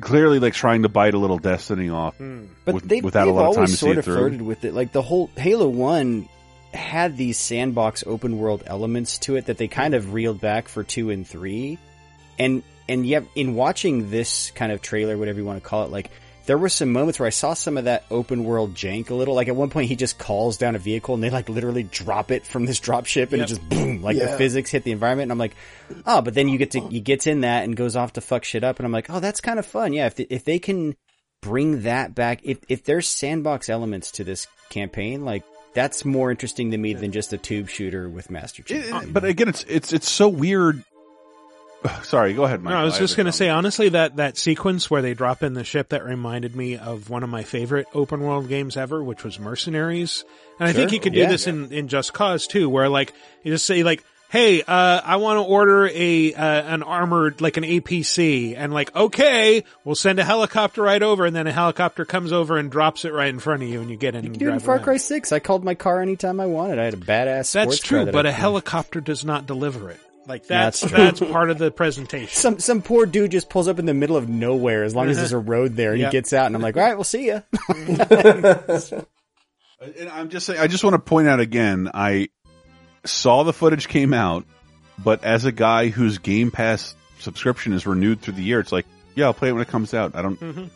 clearly like trying to bite a little Destiny off, But with- they've, without a lot of time always to see sort it of through. flirted with it. Like the whole Halo One had these sandbox open world elements to it that they kind of reeled back for two and three, and and yet in watching this kind of trailer, whatever you want to call it, like there were some moments where I saw some of that open world jank a little. Like at one point, he just calls down a vehicle and they like literally drop it from this [LAUGHS] drop ship and Yep. it just boom, like the physics hit the environment. And I'm like, oh, but then you get to he gets in that and goes off to fuck shit up, and I'm like, oh, that's kind of fun. Yeah, if they, if they can bring that back, if if there's sandbox elements to this campaign, like that's more interesting to me than just a tube shooter with Master Chief. It- but again, it's it's it's so weird. [SIGHS] Sorry, go ahead, Mike. No, I was just going to say, honestly, that, that sequence where they drop in the ship that reminded me of one of my favorite open world games ever, which was Mercenaries. And I think you could do Yeah. this in, in Just Cause too, where like, you just say like, hey, uh, I want to order a, uh, an armored, like an APC, and like, okay, we'll send a helicopter right over, and then a helicopter comes over and drops it right in front of you, and you get in and Dude, in Far around. Cry Six, I called my car anytime I wanted. I had a badass. sports That's true, that but I a could- helicopter does not deliver it. Like that's That's that's, part of the presentation. Some some poor dude just pulls up in the middle of nowhere as long as there's a road there and Yeah. he gets out and I'm like, all right, we'll see you." [LAUGHS] And I'm just saying, I just want to point out again, I saw the footage came out, but as a guy whose Game Pass subscription is renewed through the year, it's like, yeah, I'll play it when it comes out. I don't, Mhm.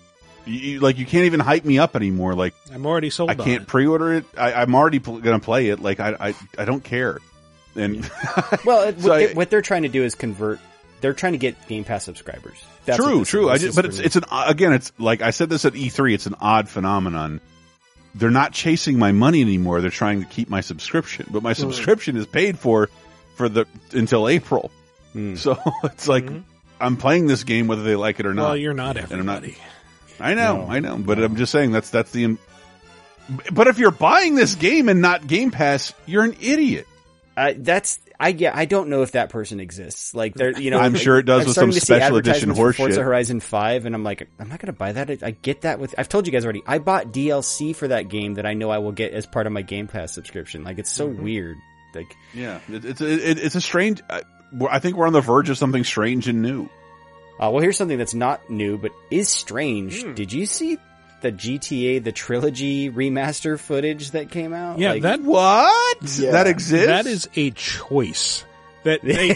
you, you- like, you can't even hype me up anymore. Like, I'm already sold. I can't it. pre-order it. I, I'm already pl- going to play it. Like, I, I, I don't care. And [LAUGHS] well, it, So what, I- they, what they're trying to do is convert. They're trying to get Game Pass subscribers. That's true, this true. is. I just, but it's it's an again. It's like I said this at E3. It's an odd phenomenon. They're not chasing my money anymore. They're trying to keep my subscription, but my Hmm. subscription is paid for for the until April. Hmm. So [LAUGHS] it's like I'm playing this game whether they like it or not. Well, you're not And I'm not- I know, I know, but I'm just saying that's that's the. But if you're buying this game and not Game Pass, you're an idiot. Uh, that's I yeah I don't know if that person exists. Like they're you know I'm sure it does I'm with starting some to see special edition advertisements for Forza. Horizon Five, and I'm like I'm not gonna buy that. I, I get that with I've told you guys already. I bought DLC for that game that I know I will get as part of my Game Pass subscription. Like it's so Mm-hmm. weird. Like Yeah, it, it's it, it's a strange. I, I think we're on the verge of something strange and new. Uh, well, here's something that's not new, but is strange. Hmm. Did you see the GTA, the trilogy remaster footage that came out? Yeah, Like- that what that exists. That is a choice. That [LAUGHS] they,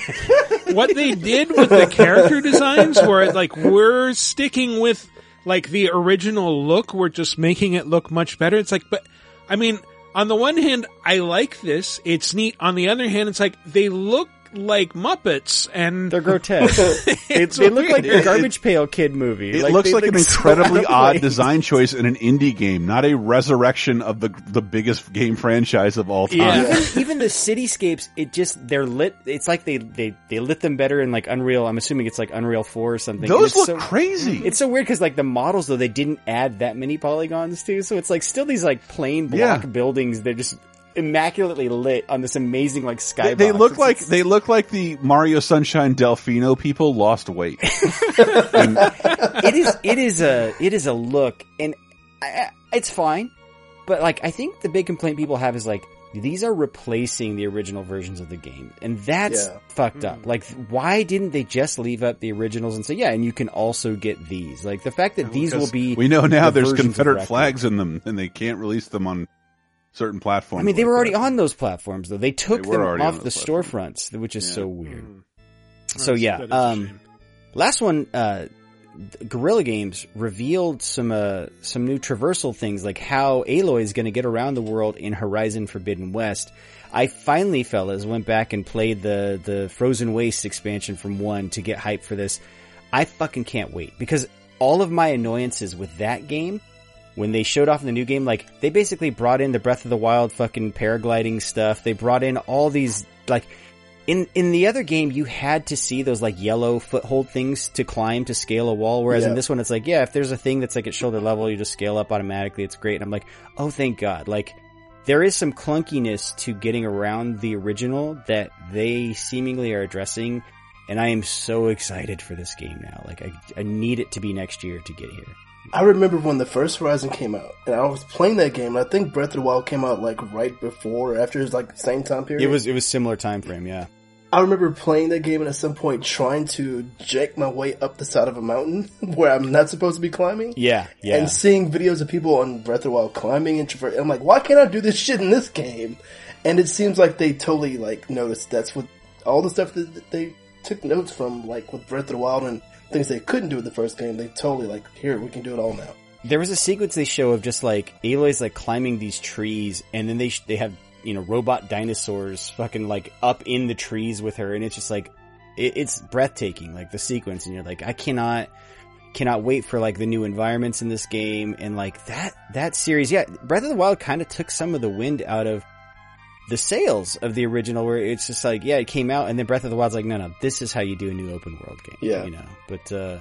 what they did with the character designs, where like we're sticking with like the original look, we're just making it look much better. It's like, but I mean, on the one hand, I like this; it's neat. On the other hand, it's like they look like Muppets, and they're grotesque. [LAUGHS] they, [LAUGHS] they look like a Garbage Pail Kid movie. It looks like an look so incredibly out [LAUGHS] odd place. design choice in an indie game, not a resurrection of the the biggest game franchise of all time. Even, even the cityscapes, it just they're lit. It's like they they they lit them better in like Unreal. I'm assuming it's like Unreal Four or something. Those And it's look crazy. It's so weird because like the models though they didn't add that many polygons to, so it's like still these like plain block Yeah. buildings. They're just immaculately lit on this amazing like skybox. They, they look It's- like they look like the Mario Sunshine Delfino people lost weight. [LAUGHS] it is it is a it is a look and I, I- it's fine but like i think the big complaint people have is like these are replacing the original versions of the game and that's Yeah. fucked up mm-hmm. like why didn't they just leave up the originals and say yeah and you can also get these like the fact that these will be we know now the there's Confederate flags in them, and they can't release them on certain platforms. I mean, they like were already that. on those platforms though. They took They them off the storefronts, which is so weird. So That's- yeah, that is a um, last one, uh, Guerrilla Games revealed some uh, some new traversal things, like how Aloy is going to get around the world in Horizon Forbidden West. I finally, fellas, went back and played the the Frozen Waste expansion from one to get hype for this. I fucking can't wait because all of my annoyances with that game when they showed off in the new game, like they basically brought in the Breath of the Wild fucking paragliding stuff. They brought in all these like in in the other game you had to see those like yellow foothold things to climb to scale a wall, whereas in this one it's like yeah, if there's a thing that's like at shoulder level, you just scale up automatically. It's great. And I'm like, oh thank God, like. There is some clunkiness to getting around the original that they seemingly are addressing, and I am so excited for this game now. Like, I, I need it to be next year to get here. I remember when the first Horizon came out, and I was playing that game. And I think Breath of the Wild came out like right before or after, it was like same time period. It was it was similar time frame, yeah. I remember playing that game and at some point trying to jack my way up the side of a mountain [LAUGHS] where I'm not supposed to be climbing. Yeah, yeah. And seeing videos of people on Breath of the Wild climbing and traversing, I'm like, why can't I do this shit in this game? And it seems like they totally like noticed that's what all the stuff that that they took notes from, like with Breath of the Wild and things they couldn't do in the first game. They totally like, here we can do it all now. There was a sequence they show of just like Aloy's like climbing these trees, and then they sh- they have you know robot dinosaurs fucking like up in the trees with her, and it's just like it, it's breathtaking, like the sequence, and you're like, I cannot cannot wait for like the new environments in this game, and like that that series, yeah, Breath of the Wild kind of took some of the wind out of the sales of the original, where it's just like, yeah, it came out, and then Breath of the Wild's like, no, no, this is how you do a new open world game, Yeah. you know, but. uh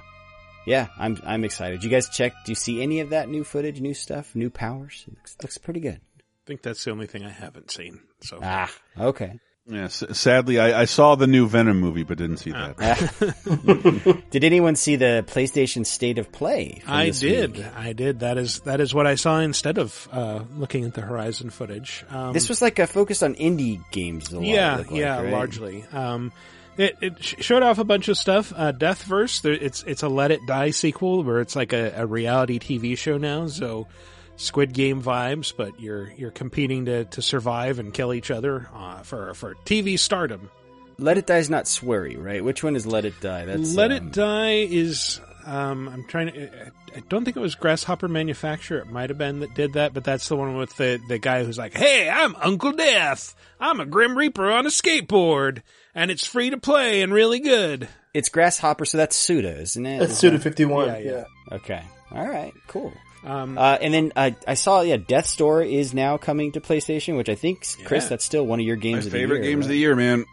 yeah, I'm I'm excited. You guys check? Do you see any of that new footage, new stuff, new powers? It looks, looks pretty good. I think that's the only thing I haven't seen. So Ah, okay. Yeah, sadly, I, I saw the new Venom movie, but didn't see that. [LAUGHS] Did anyone see the PlayStation State of Play? I did. week? I did. That is that is what I saw instead of uh, looking at the Horizon footage. Um, This was like a focused on indie games. A lot, yeah, like, yeah, right? largely. Um, it, it showed off a bunch of stuff. Uh, Deathverse, there, it's it's a Let It Die sequel where it's like a, a reality TV show now. So Squid Game vibes, but you're you're competing to, to survive and kill each other uh, for for TV stardom. Let It Die is not sweary, right? Which one is Let It Die? That's Let um, It Die is. Um, I'm trying to. I- I don't think it was Grasshopper Manufacturer. It might have been that did that, but that's the one with the the guy who's like, "Hey, I'm Uncle Death. I'm a Grim Reaper on a skateboard, and it's free to play and really good." It's Grasshopper, so that's Suda, isn't it? That's Suda 51, Yeah, yeah. yeah. Okay. All right. Cool. Um, Uh, and then I, I saw, yeah, Death's Door is now coming to PlayStation, which I think, Chris, Yeah. that's still one of your games My of favorite year. games of the year, man.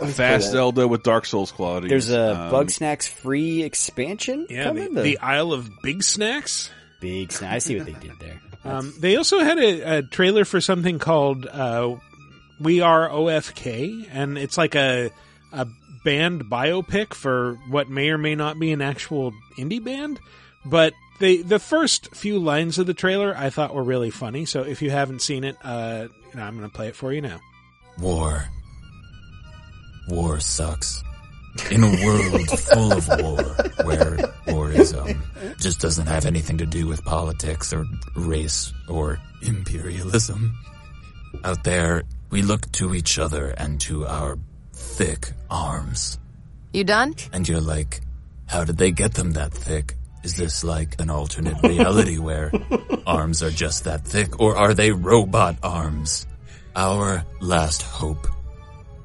Let's Fast. Zelda with Dark Souls quality. There's a Um, Bug Snacks free expansion yeah, coming. the, the Isle of Big Snacks. Big Snack. I see what they did there. [LAUGHS] Um, they also had a, a trailer for something called uh, "We Are OFK," and it's like a a band biopic for what may or may not be an actual indie band. But they the first few lines of the trailer I thought were really funny. So if you haven't seen it, uh, you know, I'm going to play it for you now. War. War sucks. In a world full of war, where war is, um, just doesn't have anything to do with politics or race or imperialism. Out there, we look to each other and to our thick arms. You done? And you're like, how did they get them that thick? Is this like an alternate reality where arms are just that thick, or are they robot arms? Our last hope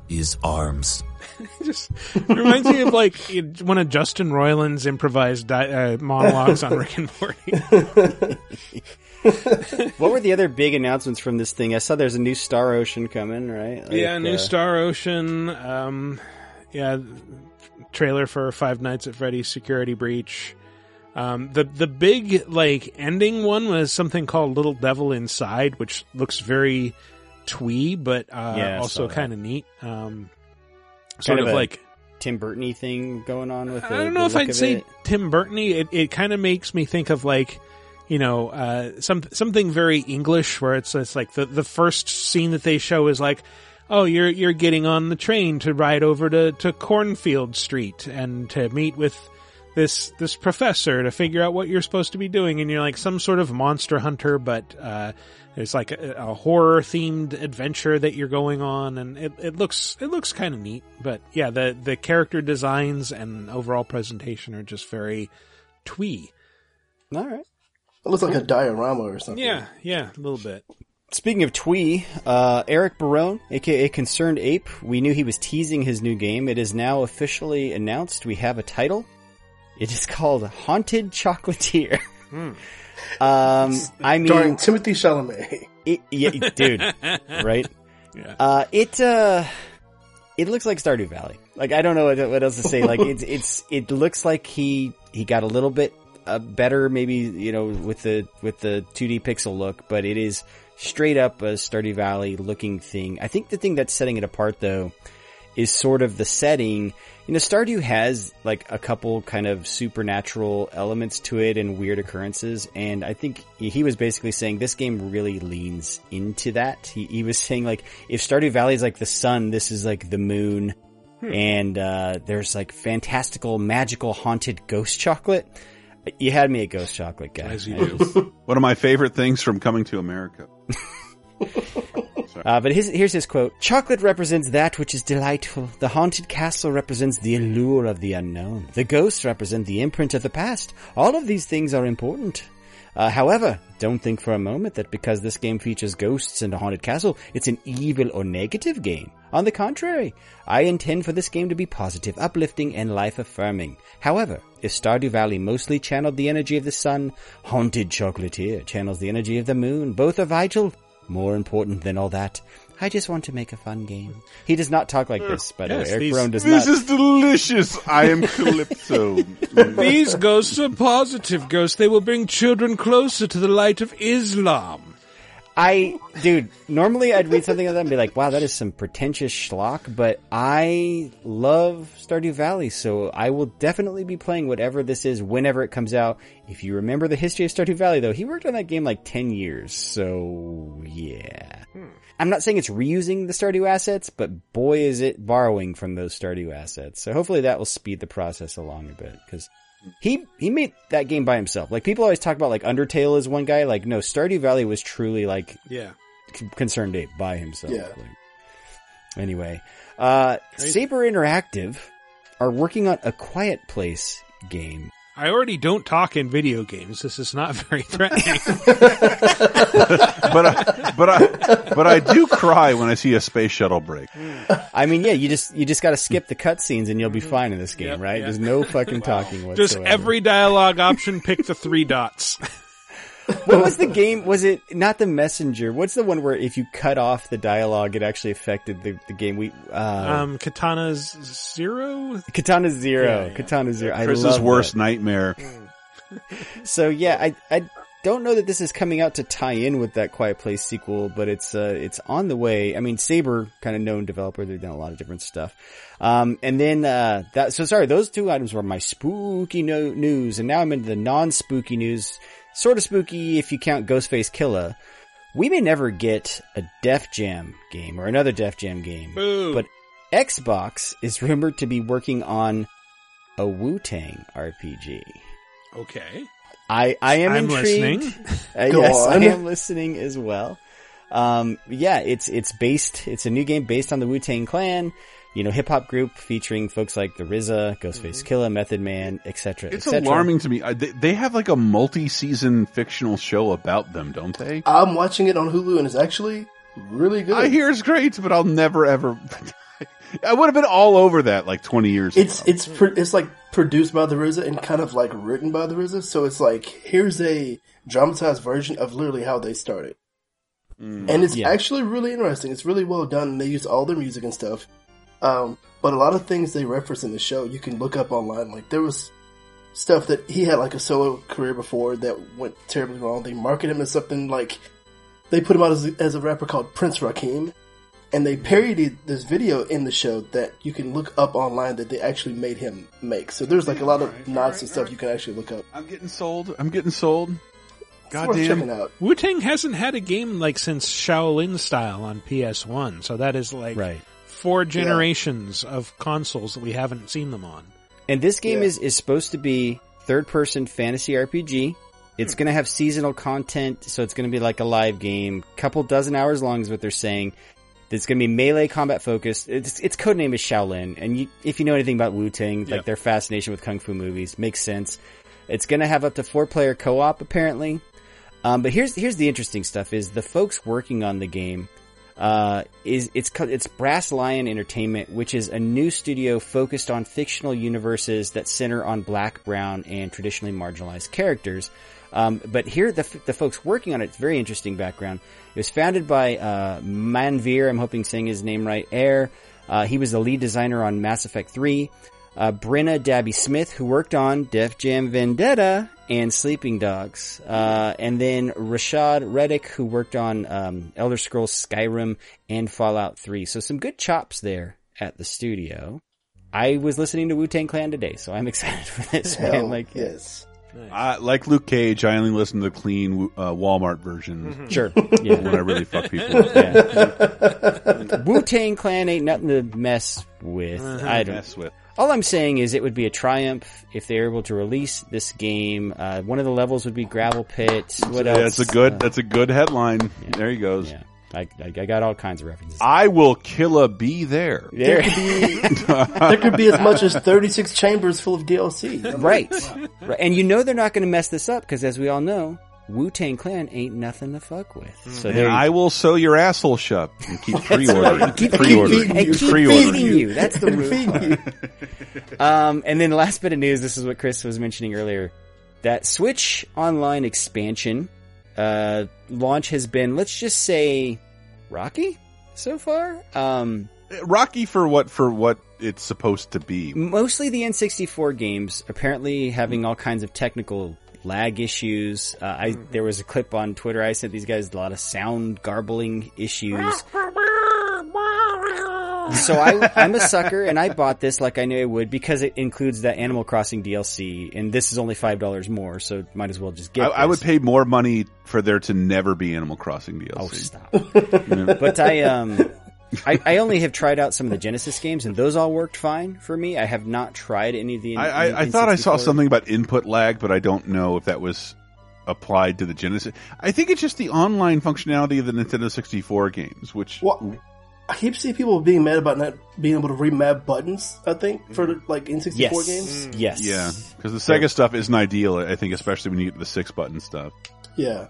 is arms. [LAUGHS] Just reminds me of like one of Justin Roiland's improvised di- uh, monologues on Rick and Morty. [LAUGHS] what were the other big announcements from this thing? I saw there's a new Star Ocean coming, right? Like, yeah, new uh, Star Ocean. Um, yeah, trailer for Five Nights at Freddy's Security Breach. Um, the the big like ending one was something called Little Devil Inside, which looks very twee, but uh, Yeah, also kind of neat. Um, kind sort of, a like Tim Burton thing going on with. The, I don't know if I'd say it. Tim Burtony. It it kind of makes me think of like you know uh, some something very English where it's it's like the the first scene that they show is like. Oh, you're you're getting on the train to ride over to, to Cornfield Street and to meet with this this professor to figure out what you're supposed to be doing, and you're like some sort of monster hunter, but uh, there's like a, a horror themed adventure that you're going on, and it, it looks it looks kind of neat. But yeah, the the character designs and overall presentation are just very twee. All right. It looks like a diorama or something. Yeah, yeah, a little bit. Speaking of twee, uh, Eric Barone, aka Concerned Ape, we knew he was teasing his new game. It is now officially announced. We have a title. It is called Haunted Chocolatier. Hmm. [LAUGHS] Um, I mean, Starring Timothée Chalamet. It, yeah, dude, [LAUGHS] right? Yeah. Uh, it uh, it looks like Stardew Valley. Like I don't know what, what else to say. Like it's it's it looks like he he got a little bit uh, better, maybe you know with the with the 2D pixel look, but it is straight up a Stardew Valley looking thing. I think the thing that's setting it apart though is sort of the setting. You know, Stardew has like a couple kind of supernatural elements to it and weird occurrences. And I think he was basically saying this game really leans into that. He, he was saying like, if Stardew Valley is like the sun, this is like the moon. And, uh, there's like fantastical, magical, haunted ghost chocolate. You had me at ghost chocolate, guy. As you [LAUGHS] do. One of my favorite things from Coming to America. [LAUGHS] Uh, but his, here's his quote. Chocolate represents that which is delightful. The haunted castle represents the allure of the unknown. The ghosts represent the imprint of the past. All of these things are important. Uh, however, don't think for a moment that because this game features ghosts and a haunted castle, it's an evil or negative game. On the contrary, I intend for this game to be positive, uplifting, and life affirming. However, if Stardew Valley mostly channeled the energy of the sun, Haunted Chocolatier channels the energy of the moon. Both are vital. More important than all that, I just want to make a fun game. He does not talk like uh, this, by the Yes, way. Eric these- Barone does This not. is delicious. I am Calypso. [LAUGHS] These ghosts are positive ghosts. They will bring children closer to the light of Islam. I, dude, normally I'd read something like that and be like, wow, that is some pretentious schlock, but I love Stardew Valley, so I will definitely be playing whatever this is whenever it comes out. If you remember the history of Stardew Valley though, he worked on that game like 10 years, so yeah. Hmm. I'm not saying it's reusing the Stardew assets, but boy is it borrowing from those Stardew assets. So hopefully that will speed the process along a bit, cause he he made that game by himself. Like people always talk about like Undertale is one guy. Like no, Stardew Valley was truly like Yeah. C- Concerned Ape by himself. Yeah. Like, anyway, uh, Saber Interactive are working on a Quiet Place game. I already don't talk in video games. This is not [LAUGHS] very threatening. [LAUGHS] but I, but I but I do cry when I see a space shuttle break. I mean, yeah, you just you just got to skip the cutscenes and you'll be mm-hmm. fine in this game, Yep, right? yeah. There's no fucking talking whatsoever. Just every dialogue option, pick the three dots. [LAUGHS] what was the game? Was it not the messenger? What's the one where if you cut off the dialogue, it actually affected the, the game? We uh, Um, Katana's Zero? Katana Zero, Yeah, yeah. Katana Zero. I Chris's love worst that. nightmare. [LAUGHS] So yeah, I I don't know that this is coming out to tie in with that Quiet Place sequel, but it's uh it's on the way. I mean, Saber, kind of known developer, they've done a lot of different stuff. Um, and then uh that so sorry, those two items were my spooky no- news, and now I'm into the non-spooky news. Sort of spooky if you count Ghostface Killah. We may never get a Def Jam game or another Def Jam game, Boo. but Xbox is [LAUGHS] rumored to be working on a Wu Tang RPG. Okay. I I am I'm intrigued. listening. [LAUGHS] Uh, Go yes, I am listening as well. Um, yeah, it's it's based. It's a new game based on the Wu Tang Clan. You know, hip hop group featuring folks like the RZA, Ghostface Killah, Method Man, etc. It's etc. alarming to me. They, they have like a multi-season fictional show about them, don't they? I'm watching it on Hulu and it's actually really good. I hear it's great, but I'll never ever. [LAUGHS] I would have been all over that like 20 years It's ago. it's pro- it's like produced by the RZA and kind of like written by the RZA. So it's like here's a dramatized version of literally how they started, Mm. and it's Yeah. actually really interesting. It's really well done. And they use all their music and stuff. Um, but a lot of things they reference in the show you can look up online. Like there was stuff that he had like a solo career before that went terribly wrong. They marketed him as something like they put him out as a, as a rapper called Prince Rakeem. And they parodied this video in the show that you can look up online that they actually made him make. So there's like a lot of nods and stuff you can actually look up. I'm getting sold. I'm getting sold. It's worth checking Goddamn. out. Wu Tang hasn't had a game like since Shaolin style on PS1, so that is like Right. Four generations of consoles that we haven't seen them on. And this game Yeah. is is supposed to be third person fantasy RPG. It's going to have seasonal content, so it's going to be like a live game. Couple dozen hours long is what they're saying. It's going to be melee combat focused. Its its codename is Shaolin, and you, if you know anything about Wu Tang, like Yep. their fascination with kung fu movies, makes sense. It's going to have up to four player co op apparently. Um, but here's here's the interesting stuff: is the folks working on the game uh, is it's it's Brass Lion Entertainment, which is a new studio focused on fictional universes that center on black, brown, and traditionally marginalized characters. Um, but here, the, the folks working on it, it's very interesting background. It was founded by uh, Manveer, I'm hoping saying his name right, Heir. Uh, he was the lead designer on Mass Effect 3. Uh, Brenna Dabby Smith, who worked on Def Jam Vendetta and Sleeping Dogs. Uh, and then Rashad Reddick, who worked on um, Elder Scrolls Skyrim and Fallout 3. So some good chops there at the studio. I was listening to Wu Tang Clan today, so I'm [LAUGHS] excited for this, man. Like, yes. I, like Luke Cage, I only listen to the clean uh, Walmart version. Sure. [LAUGHS] Yeah. when I really fuck people up. [LAUGHS] Wu Tang Clan ain't nothing to mess with. Uh-huh. I don't Mess with. All I'm saying is it would be a triumph if they're able to release this game. Uh, one of the levels would be gravel pit. What else? That's a good. That's a good headline. There he goes. I, I, I got all kinds of references. I will kill a bee there. There. There could be there could be as much as 36 chambers full of DLC. right. right. And you know they're not going to mess this up because, as we all know, Wu Tang Clan ain't nothing to fuck with. So and there. I will sew your asshole shut and keep pre-ordering. right. Keep pre-ordering. feeding you. Keep Keep feeding you. That's the rule. [LAUGHS] um, and then the last bit of news. This is what Chris was mentioning earlier. That Switch Online expansion uh, launch has been, let's just say, rocky so far. Um, Rocky for what for what it's supposed to be. mostly the N64 games apparently having all kinds of technical lag issues. Uh, I there was a clip on Twitter. I sent these guys a lot of sound garbling issues. so I, I'm a sucker, and I bought this like I knew I would because it includes that Animal Crossing DLC, and this is only five dollars more, so might as well just I, get. I would pay more money for there to never be Animal Crossing DLC. Oh, stop. [LAUGHS] but I um I, I only have tried out some of the Genesis games and those all worked fine for me. I have not tried any of the. I, I, I thought I saw something about input lag, but I don't know if that was applied to the Genesis. I think it's just the online functionality of the Nintendo 64 games, which Well, I keep seeing people being mad about not being able to remap buttons. I think for mm-hmm. like N64 Yes. games. Mm. Yes. yeah, because the Sega stuff isn't ideal. I think, especially when you get to the six button stuff. Yeah.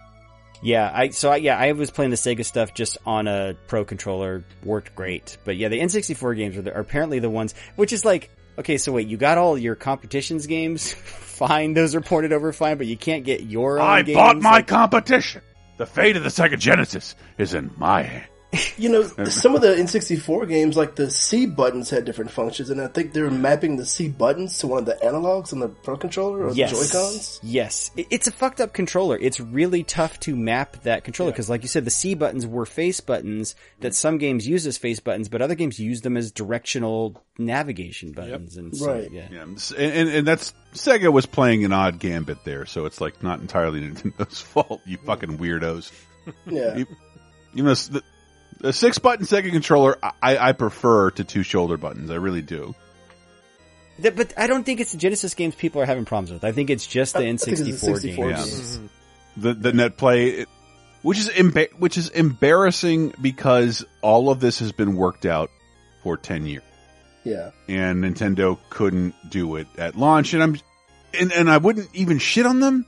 Yeah, I so I, yeah, I was playing the Sega stuff just on a Pro controller, worked great. But yeah, the N64 games are, the, are apparently the ones, which is like, okay, so wait, you got all your competitions games, [LAUGHS] fine, those are ported over fine, but you can't get your own I games, bought my like- competition. The fate of the Sega Genesis is in my hand. You know, some of the N64 games, like the C buttons had different functions, and I think they're mapping the C buttons to one of the analogs on the Pro controller or yes. the Joy-Cons. Yes. It's a fucked up controller. It's really tough to map that controller because, like you said, the C buttons were face buttons that some games use as face buttons, but other games use them as directional navigation buttons. And so, Right. yeah. Yeah, and, and and that's Sega was playing an odd gambit there, so it's like not entirely [LAUGHS] Nintendo's fault. You fucking weirdos. Yeah. You, you know, the, the six button Sega controller, I, I prefer to two shoulder buttons. I really do. Th- But I don't think it's the Genesis games people are having problems with. I think it's just the I- I think it's the N64 games. games. The the net play, which is emba- which is embarrassing because all of this has been worked out for ten years. Yeah. and Nintendo couldn't do it at launch. And I'm, and, and I wouldn't even shit on them.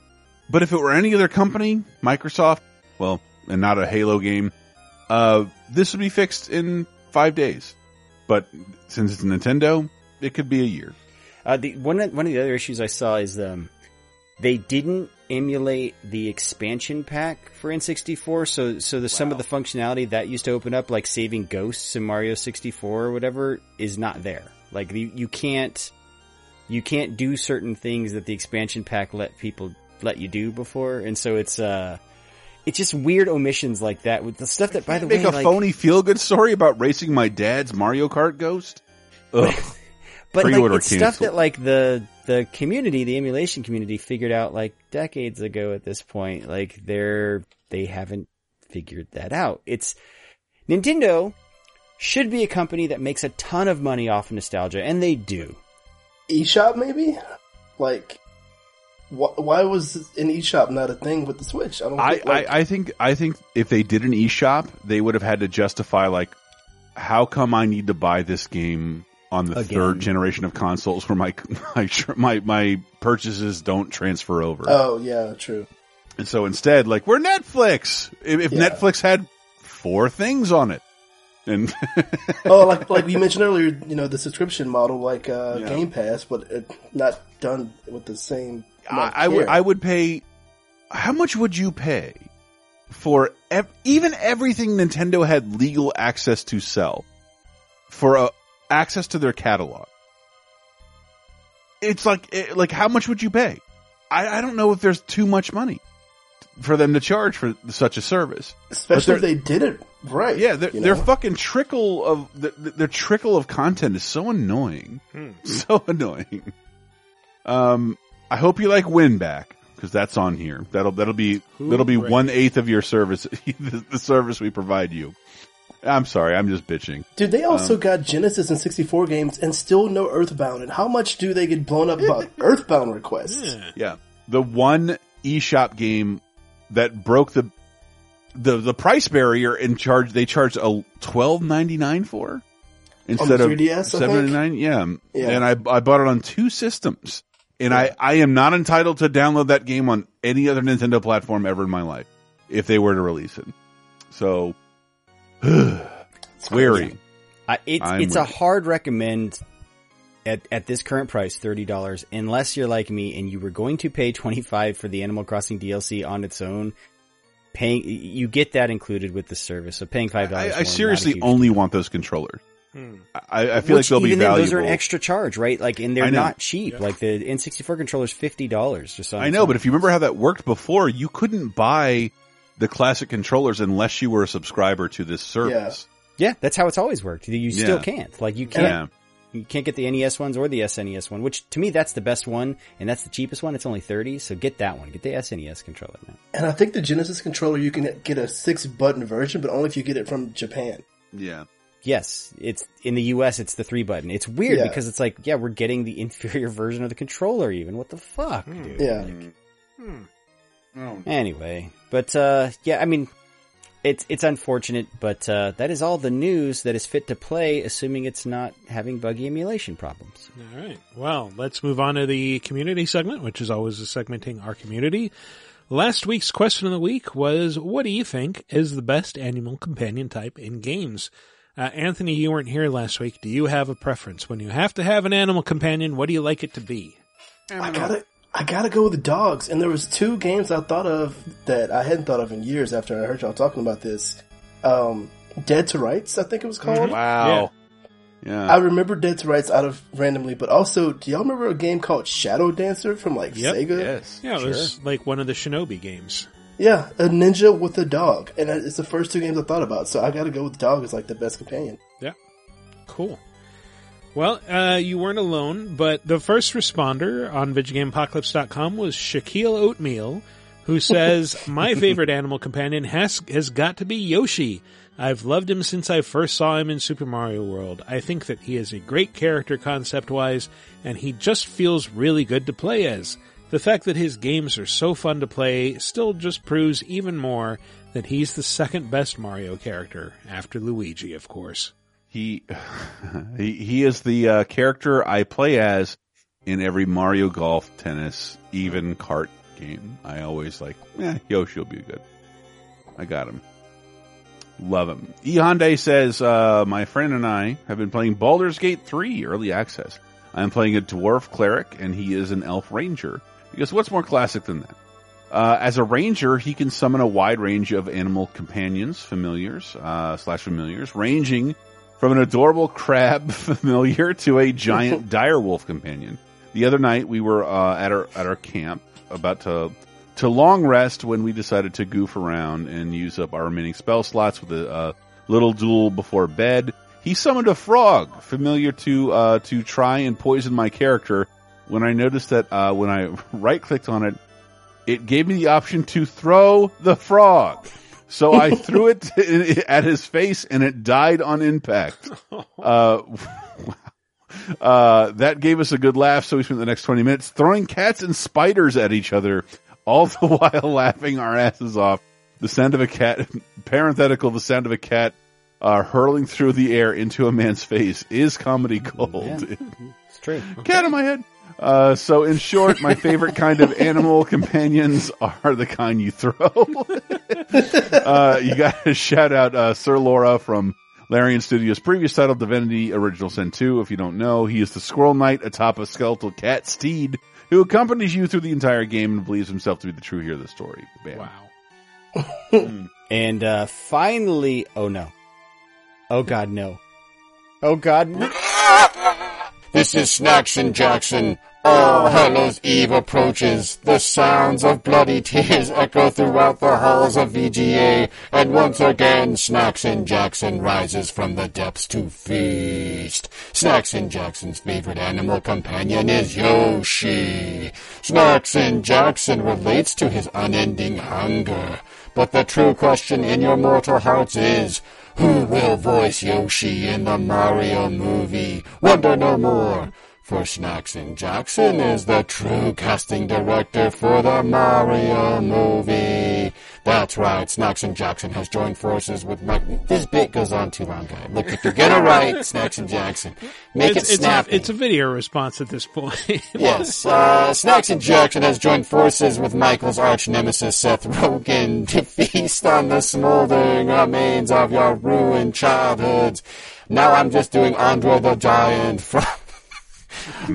But if it were any other company, Microsoft, well, and not a Halo game, uh, this would be fixed in five days. But since it's Nintendo, it could be a year. Uh, the one of, one of the other issues I saw is um, they didn't emulate the expansion pack for N64. So so the some of the functionality that used to open up, like saving ghosts in Mario 64 or whatever, is not there. Like you, you can't you can't do certain things that the expansion pack let people let you do before, and so it's uh. It's just weird omissions like that with the stuff that, by the Make way, make a like, phony feel good story about racing my dad's Mario Kart Ghost. Ugh. [LAUGHS] But like, Pre-order it's stuff that like the the community, the emulation community, figured out like decades ago. At this point, like they're they haven't figured that out. It's Nintendo should be a company that makes a ton of money off of nostalgia, and they do. eShop maybe? Like, wh- why was an eShop not a thing with the Switch? I don't I, think, like, I, I think I think if they did an eShop, they would have had to justify like, how come I need to buy this game on the Again. third generation of consoles where my [LAUGHS] my my my purchases don't transfer over. Oh, yeah, true. And so instead, like we're Netflix. If, if Yeah. Netflix had four things on it, and [LAUGHS] oh, like like you mentioned earlier, you know, the subscription model, like uh, Yeah. Game Pass, but it, not done with the same. Amount of I, I would. I would pay how much would you pay for ev- even everything Nintendo had legal access to sell for uh, access to their catalog? It's like, it, like how much would you pay? I, I don't know if there's too much money for them to charge for such a service. Especially if they're- did it right. yeah, their, you their fucking trickle of their, their trickle of content is so annoying, [LAUGHS] so annoying. Um, I hope you like Winback because that's on here. That'll that'll be that'll be Hooray. one eighth of your service, the, [LAUGHS] the service we provide you. I'm sorry, I'm just bitching. Dude, they also Um, got Genesis and 64 games and still no Earthbound. And how much do they get blown up about [LAUGHS] Earthbound requests? Yeah. The one eShop game that broke the the the price barrier and charge they charged a twelve ninety nine for instead of 3DS, I seven ninety nine. Yeah. Yeah. and I I bought it on two systems, and I I am not entitled to download that game on any other Nintendo platform ever in my life if they were to release it. So, [SIGHS] wary. I, it's I'm it's a hard recommend at at this current price, thirty dollars, unless you're like me and you were going to pay twenty five for the Animal Crossing DLC on its own. Paying you get that included with the service, so paying five dollars. I, I seriously only want those controllers. Hmm. I, I feel Which like they'll be even then, valuable. Those are an extra charge, right? Like, and they're not cheap. Like the N64 controller is fifty dollars just on. I know, own. but if you remember how that worked before, you couldn't buy the classic controllers unless you were a subscriber to this service. Yeah, that's how it's always worked. You still Yeah. can't. Like you can't. Yeah. You can't get the NES ones or the SNES one, which to me that's the best one and that's the cheapest one. It's only thirty, so get that one. Get the SNES controller now. And I think the Genesis controller, you can get a six button version, but only if you get it from Japan. Yeah. Yes, it's in the US. It's the three button. It's weird Yeah. because it's like, yeah, we're getting the [LAUGHS] inferior version of the controller. Even what the fuck, Hmm. dude? Yeah. Oh. Anyway, but uh, yeah, I mean, it's it's unfortunate, but uh, that is all the news that is fit to play, assuming it's not having buggy emulation problems. All right. Well, let's move on to the community segment, which is always a segmenting our community. Last week's question of the week was, what do you think is the best animal companion type in games? Uh, Anthony, you weren't here last week. Do you have a preference? When you have to have an animal companion, what do you like it to be? I gotta, I gotta go with the dogs. And there was two games I thought of that I hadn't thought of in years after I heard y'all talking about this. Um, Dead to Rights, I think it was called. Wow. Yeah. I remember Dead to Rights out of randomly, but also, do y'all remember a game called Shadow Dancer from like Yep. Sega? Yeah, it was like one of the Shinobi games. Yeah, a ninja with a dog, and it's the first two games I thought about. So I got to go with the dog as like the best companion. Yeah. Cool. Well, uh, you weren't alone, but the first responder on VidjagameApocalypse.com was Shaquille Oatmeal, who [LAUGHS] says, My favorite animal companion has, has got to be Yoshi. I've loved him since I first saw him in Super Mario World. I think that he is a great character concept wise, and he just feels really good to play as. The fact that his games are so fun to play still just proves even more that he's the second best Mario character, after Luigi, of course. He [LAUGHS] he he is the uh, character I play as in every Mario Golf, tennis, even kart game. I always like, yeah, Yoshi will be good. I got him. Love him. E Hyundai says, uh, my friend and I have been playing Baldur's Gate 3 early access. I'm playing a dwarf cleric and he is an elf ranger. Because what's more classic than that? Uh, as a ranger, he can summon a wide range of animal companions, familiars, uh, slash familiars, ranging from an adorable [LAUGHS] crab familiar to a giant [LAUGHS] direwolf companion. The other night we were, uh, at our, at our camp about to, to long rest when we decided to goof around and use up our remaining spell slots with a, uh, little duel before bed. He summoned a frog familiar to, uh, to try and poison my character when I noticed that, uh, when I [LAUGHS] right clicked on it, it gave me the option to throw the frog. So I [LAUGHS] threw it [LAUGHS] at his face and it died on impact. Uh, uh, that gave us a good laugh. So we spent the next 20 minutes throwing cats and spiders at each other, all the while laughing our asses off. The sound of a cat, parenthetical, the sound of a cat, uh, hurling through the air into a man's face is comedy gold. It's true. Cat in my head. Uh, so in short, my favorite kind of animal [LAUGHS] companions are the kind you throw. [LAUGHS] uh, you got to shout out, uh, Sir Lora from Larian Studios' previous title, Divinity Original Sin 2. If you don't know, he is the Squirrel Knight atop a skeletal cat steed who accompanies you through the entire game and believes himself to be the true hero of the story. Bam. Wow. And uh, finally, oh no. Oh god, no. Oh god, no. [LAUGHS] This is Snacks and Jackson. All Hallows Eve approaches. The sounds of bloody tears [LAUGHS] echo throughout the halls of VGA. And once again, Snacks and Jackson rises from the depths to feast. Snacks and Jackson's favorite animal companion is Yoshi. Snacks and Jackson relates to his unending hunger. But the true question in your mortal hearts is, who will voice Yoshi in the Mario movie? Wonder no more. For and Jackson is the true casting director for the Mario movie. That's right, Snacks and Jackson has joined forces with Mike. This bit goes on too long, guy. Look, if you're gonna [LAUGHS] write Snacks and Jackson, make it's, it it's. A, it's a video response at this point. [LAUGHS] Yes, uh, Snacks and Jackson has joined forces with Michael's arch nemesis Seth Rogen [LAUGHS] to feast on the smoldering remains of your ruined childhoods. Now I'm just doing Andre the Giant from.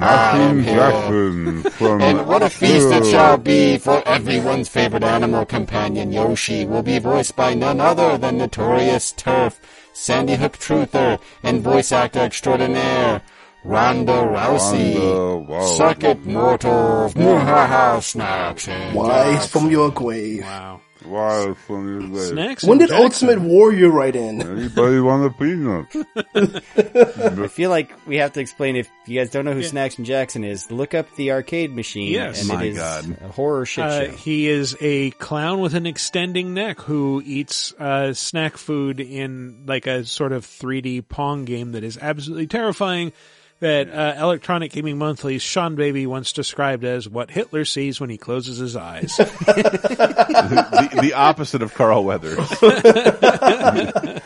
I am here. From And what a feast it shall be for everyone's favorite animal companion, Yoshi, will be voiced by none other than Notorious Turf, Sandy Hook Truther, and voice actor extraordinaire, Ronda Rousey. Ronda, wow. Suck it, mortals. Muhaha, snacks and Wise from your grave. Wow. Wise from your grave. Snacks When did Jackson. Ultimate Warrior write in? Anybody want a peanut? [LAUGHS] I feel like we have to explain if you guys don't know who Yeah. Snacks and Jackson is, look up the arcade machine. Yes. and My it is God. a horror shit Uh, show. he is a clown with an extending neck who eats uh, snack food in like a sort of 3D Pong game that is absolutely terrifying. That uh, Electronic Gaming Monthly's Seanbaby once described as what Hitler sees when he closes his eyes. [LAUGHS] the, the opposite of Carl Weathers. [LAUGHS]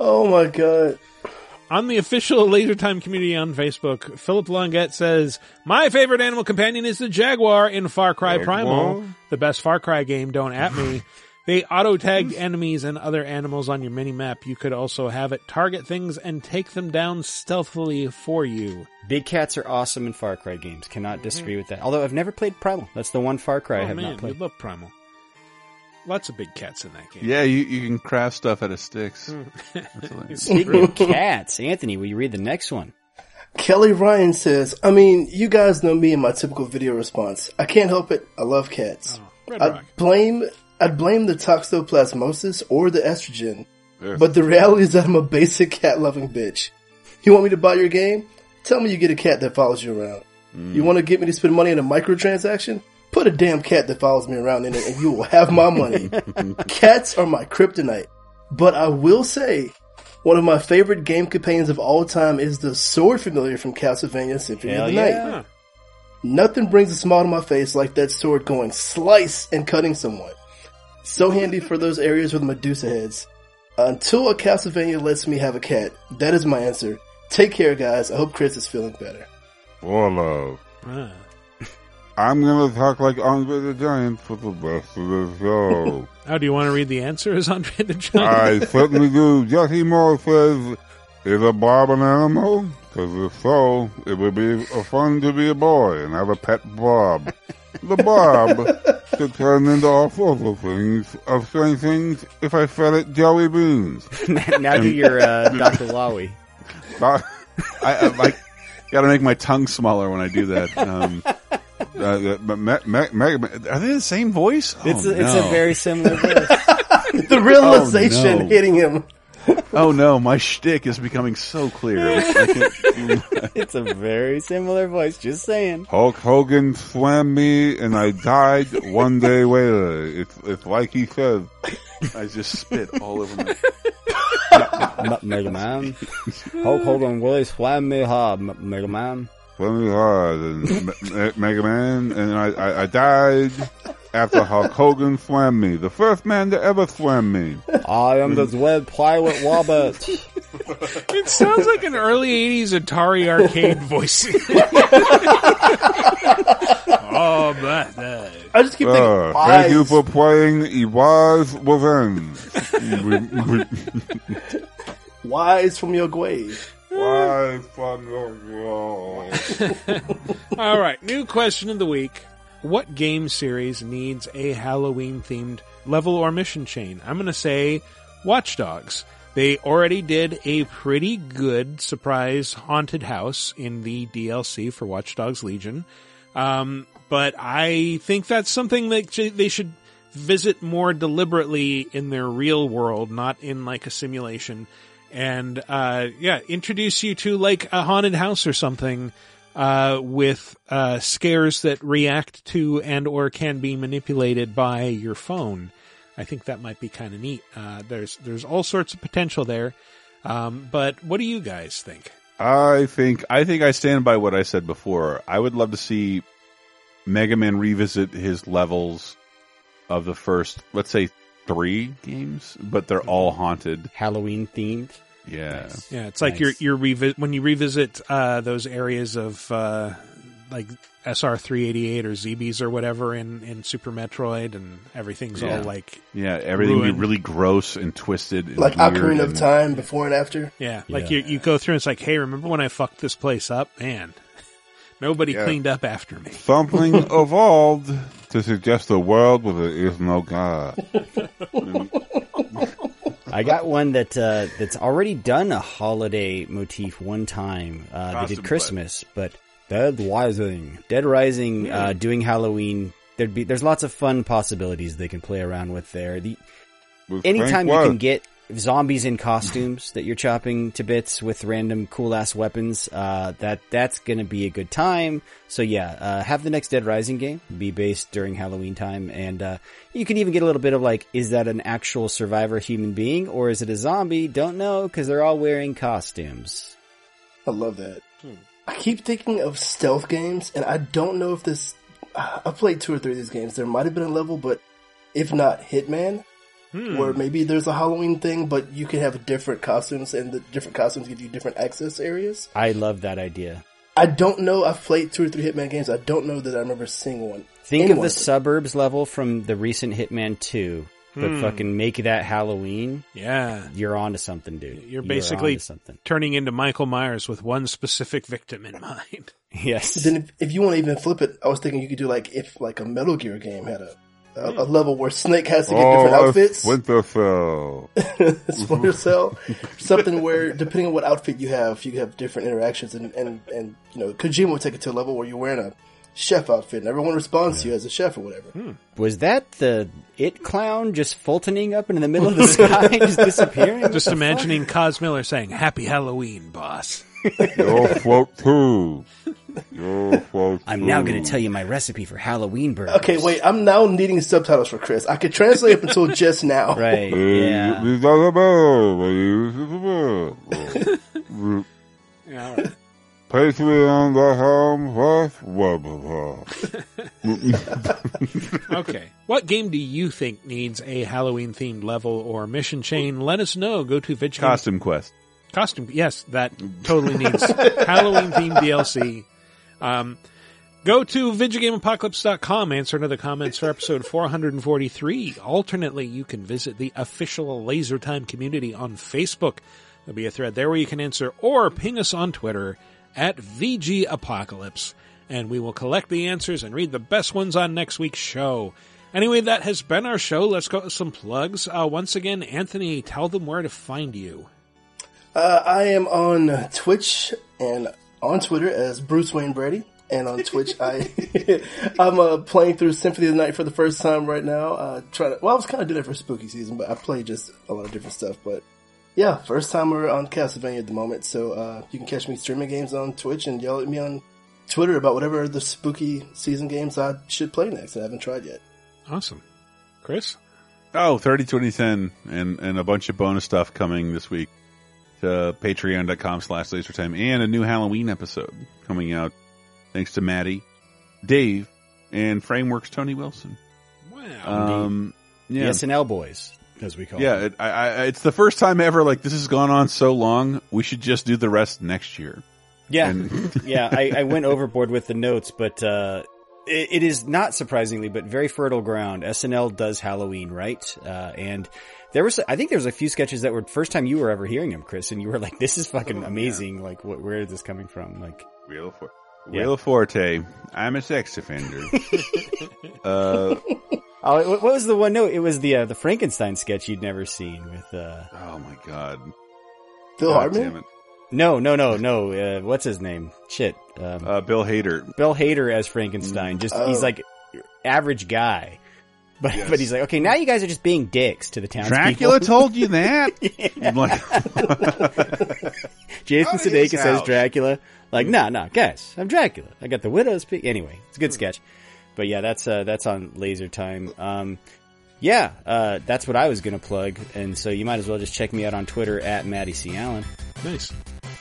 Oh my god. On the official Laser Time community on Facebook, Philip Longette says, My favorite animal companion is the Jaguar in Far Cry Primal. The best Far Cry game, don't at me. [LAUGHS] They auto-tagged enemies and other animals on your mini-map. You could also have it target things and take them down stealthily for you. Big cats are awesome in Far Cry games. Cannot mm-hmm. disagree with that. Although I've never played Primal. That's the one Far Cry I oh have man, not you played. love Primal. Lots of big cats in that game. yeah, you, you can craft stuff out of sticks. Hmm. [LAUGHS] Speaking of cats, Anthony, will you read the next one? Kelly Ryan says, I mean, you guys know me and my typical video response. I can't help it. I love cats. Oh, Red I'd Rock. blame, I'd blame the toxoplasmosis or the estrogen. Yes. But the reality is that I'm a basic cat loving bitch. You want me to buy your game? Tell me you get a cat that follows you around. Mm. You want to get me to spend money on a microtransaction? Put a damn cat that follows me around in it and you will have my money. [LAUGHS] Cats are my kryptonite. But I will say, one of my favorite game companions of all time is the sword familiar from Castlevania Symphony Hell of the yeah. Night. Nothing brings a smile to my face like that sword going slice and cutting someone. So handy for those areas with Medusa heads. Until a Castlevania lets me have a cat, that is my answer. Take care, guys. I hope Chris is feeling better. For love. Ah. I'm gonna talk like Andre the Giant for the rest of the show. Oh, do you want to read the answer as Andre the Giant? I certainly do. Jesse Moore says, is a Bob an animal? Because if so, it would be fun to be a boy and have a pet Bob. The Bob to turn into all sorts of things, of strange things, if I fed it jelly beans. [LAUGHS] now do your uh, Dr. Lowy. Not- I, I like got to make my tongue smaller when I do that. Um, uh, but Me- Me- Mega Man- are they the same voice? It's Oh, a, it's a very similar [LAUGHS] voice. The realization Oh, no. hitting him. [LAUGHS] Oh no, my shtick is becoming so clear. [LAUGHS] It's a very similar voice. Just saying. Hulk Hogan swam me and I died one day later. It's, it's like he said. I just spit all over my. M- Mega Man. Hulk Hogan really swam me hard, M- Mega Man. Swam me hard and Me- Me- Mega Man and I, I, I died after Hulk Hogan swam me. The first man to ever swam me. I am the Dread Pilot Wobbit. [LAUGHS] It sounds like an early '80s Atari arcade voice. [LAUGHS] oh, but uh, I just keep thinking, Uh, thank you for playing Iwa's Revenge. We- we- Wise from your grave. Why from your grave? All right, new question of the week. What game series needs a Halloween themed level or mission chain? I'm going to say Watch Dogs. They already did a pretty good surprise haunted house in the DLC for Watch Dogs Legion. Um, but I think that's something that they should visit more deliberately in their real world, not in like a simulation. And, uh, yeah, introduce you to like a haunted house or something, uh, with, uh, scares that react to and or can be manipulated by your phone. I think that might be kind of neat. Uh, there's, there's all sorts of potential there. Um, but what do you guys think? I think I think I stand by what I said before. I would love to see Mega Man revisit his levels of the first, let's say, three games, but they're all haunted, Halloween themed. Yeah, Yeah, it's like you're you're revi- when you revisit uh, those areas of uh, like SR three eighty eight or Zebes or whatever in, in Super Metroid, and everything's Yeah. all like yeah. Everything would be really gross and twisted, and Like weird Ocarina of Time before and after. yeah, like you you go through and it's like, hey, remember when I fucked this place up? Man, [LAUGHS] nobody Yeah. cleaned up after me. Something [LAUGHS] evolved to suggest a world where there is no God. [LAUGHS] I got one that uh, that's already done a holiday motif one time. Uh, they did Christmas, but Dead Rising, Dead Rising, uh, doing Halloween. There'd be there's lots of fun possibilities they can play around with there. The With anytime you can get zombies in costumes that you're chopping to bits with random cool ass weapons, uh, that that's gonna be a good time. So yeah, uh, have the next Dead Rising game be based during Halloween time, and uh, you can even get a little bit of like, is that an actual survivor human being or is it a zombie? Don't know because they're all wearing costumes. I love that. I keep thinking of stealth games, and I don't know if this. I played two or three of these games. There might have been a level, but if not, Hitman, Hmm. where maybe there's a Halloween thing, but you can have different costumes, and the different costumes give you different access areas. I love that idea. I don't know. I've played two or three Hitman games. I don't know that I remember seeing one. Think Anyone of the suburbs level from the recent Hitman 2, but Hmm. fucking make that Halloween. Yeah, You're onto something, dude. you're basically onto something. turning into Michael Myers with one specific victim in mind. [LAUGHS] Yes. Then if, if you want to even flip it, I was thinking you could do like if like a Metal Gear game had a a, a level where Snake has to get oh, different Oh, outfits. Splinter Cell. Splinter Cell, something where depending on what outfit you have, you have different interactions, and and and you know Kojima would take it to a level where you're wearing a chef outfit, and everyone responds to you as a chef or whatever. Hmm. Was that the it clown just fultoning up into the middle of the sky, just disappearing? [LAUGHS] Just imagining Kaz Miller saying, "Happy Halloween, boss." You'll float too. [LAUGHS] You'll float? I'm now going to tell you my recipe for Halloween burgers. Okay, wait, I'm now needing subtitles for Chris. I could translate up until just now. [LAUGHS] Right. Yeah. these the birds, these are the. Yeah, all right. Place me on the helm first. [LAUGHS] okay. What game do you think needs a Halloween themed level or mission chain? Let us know. Go to Vidgame. Costume Quest. Costume. Yes, that totally needs Halloween themed [LAUGHS] DLC. Um, go to VidjagameApocalypse.com, answer another comments for episode 443. Alternately, you can visit the official Laser Time community on Facebook. There'll be a thread there where you can answer or ping us on Twitter at VG Apocalypse. And we will collect the answers and read the best ones on next week's show. Anyway, that has been our show. Let's go with some plugs. Uh, once again, Anthony, tell them where to find you. Uh, I am on Twitch and on Twitter as Bruce Wayne Brady. And on Twitch, I [LAUGHS] I'm uh, playing through Symphony of the Night for the first time right now. Uh, trying to, well, I was kind of doing it for spooky season, but I play just a lot of different stuff. But yeah, first time we're on Castlevania at the moment, so uh, you can catch me streaming games on Twitch and yell at me on Twitter about whatever the spooky season games I should play next. I haven't tried yet. Awesome. Chris? Oh, 30 2010 and, and a bunch of bonus stuff coming this week to patreon.com slash lasertime and a new Halloween episode coming out thanks to Maddie, Dave, and Frameworks Tony Wilson. Wow. Um, The yeah. SNL boys, as we call Yeah, them. it, I, I, it's the first time ever like this has gone on so long. We should just do the rest next year. Yeah, And- [LAUGHS] yeah. I, I went overboard with the notes, but uh, it, it is not surprisingly, but very fertile ground. SNL does Halloween, right? Uh, and there was, I think there was a few sketches that were first time you were ever hearing them, Chris, and you were like, "This is fucking amazing! Like, what, where is this coming from?" Like, Wheel of Forte. Yeah. Wheel Forte. I'm a sex offender. [LAUGHS] uh, oh, what what was the one? No, it was the uh, the Frankenstein sketch you'd never seen with. uh oh my god, Phil God Hartman? No, no, no, no. Uh, what's his name? Shit. Um, Uh, Bill Hader. Bill Hader as Frankenstein. Just Oh. he's like average guy. But Yes. but he's like, okay, now you guys are just being dicks to the townspeople. Dracula told you that? [LAUGHS] I'm like, [LAUGHS] Jason Out Sudeikis says. Dracula. Like, no, no, guys, I'm Dracula. I got the widow's peak. Anyway, it's a good sketch. But yeah, that's uh, that's on Laser Time. Um, yeah, uh, that's what I was gonna plug, and so you might as well just check me out on Twitter at Maddie C Allen. Nice.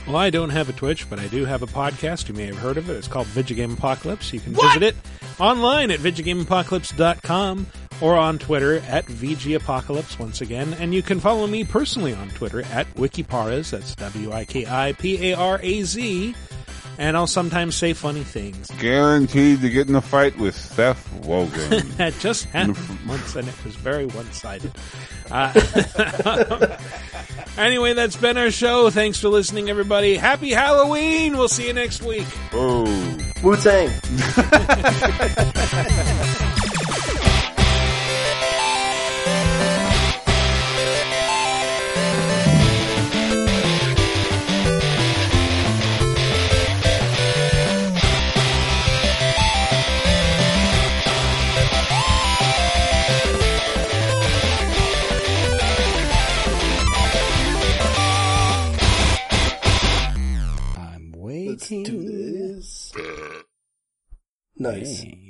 Well, I don't have a Twitch, but I do have a podcast. You may have heard of it. It's called Vidjagame Apocalypse. You can visit it online at vidjagameapocalypse.com or on Twitter at VGApocalypse once again. And you can follow me personally on Twitter at Wikiparaz. That's W-I-K-I-P-A-R-A-Z. And I'll sometimes say funny things. Guaranteed to get in a fight with Seth Wogan. [LAUGHS] That just happened once, and it was very one-sided. Uh, [LAUGHS] anyway, that's been our show. Thanks for listening, everybody. Happy Halloween! We'll see you next week. oh. Wu [LAUGHS] Let's do this. Nice. Dang.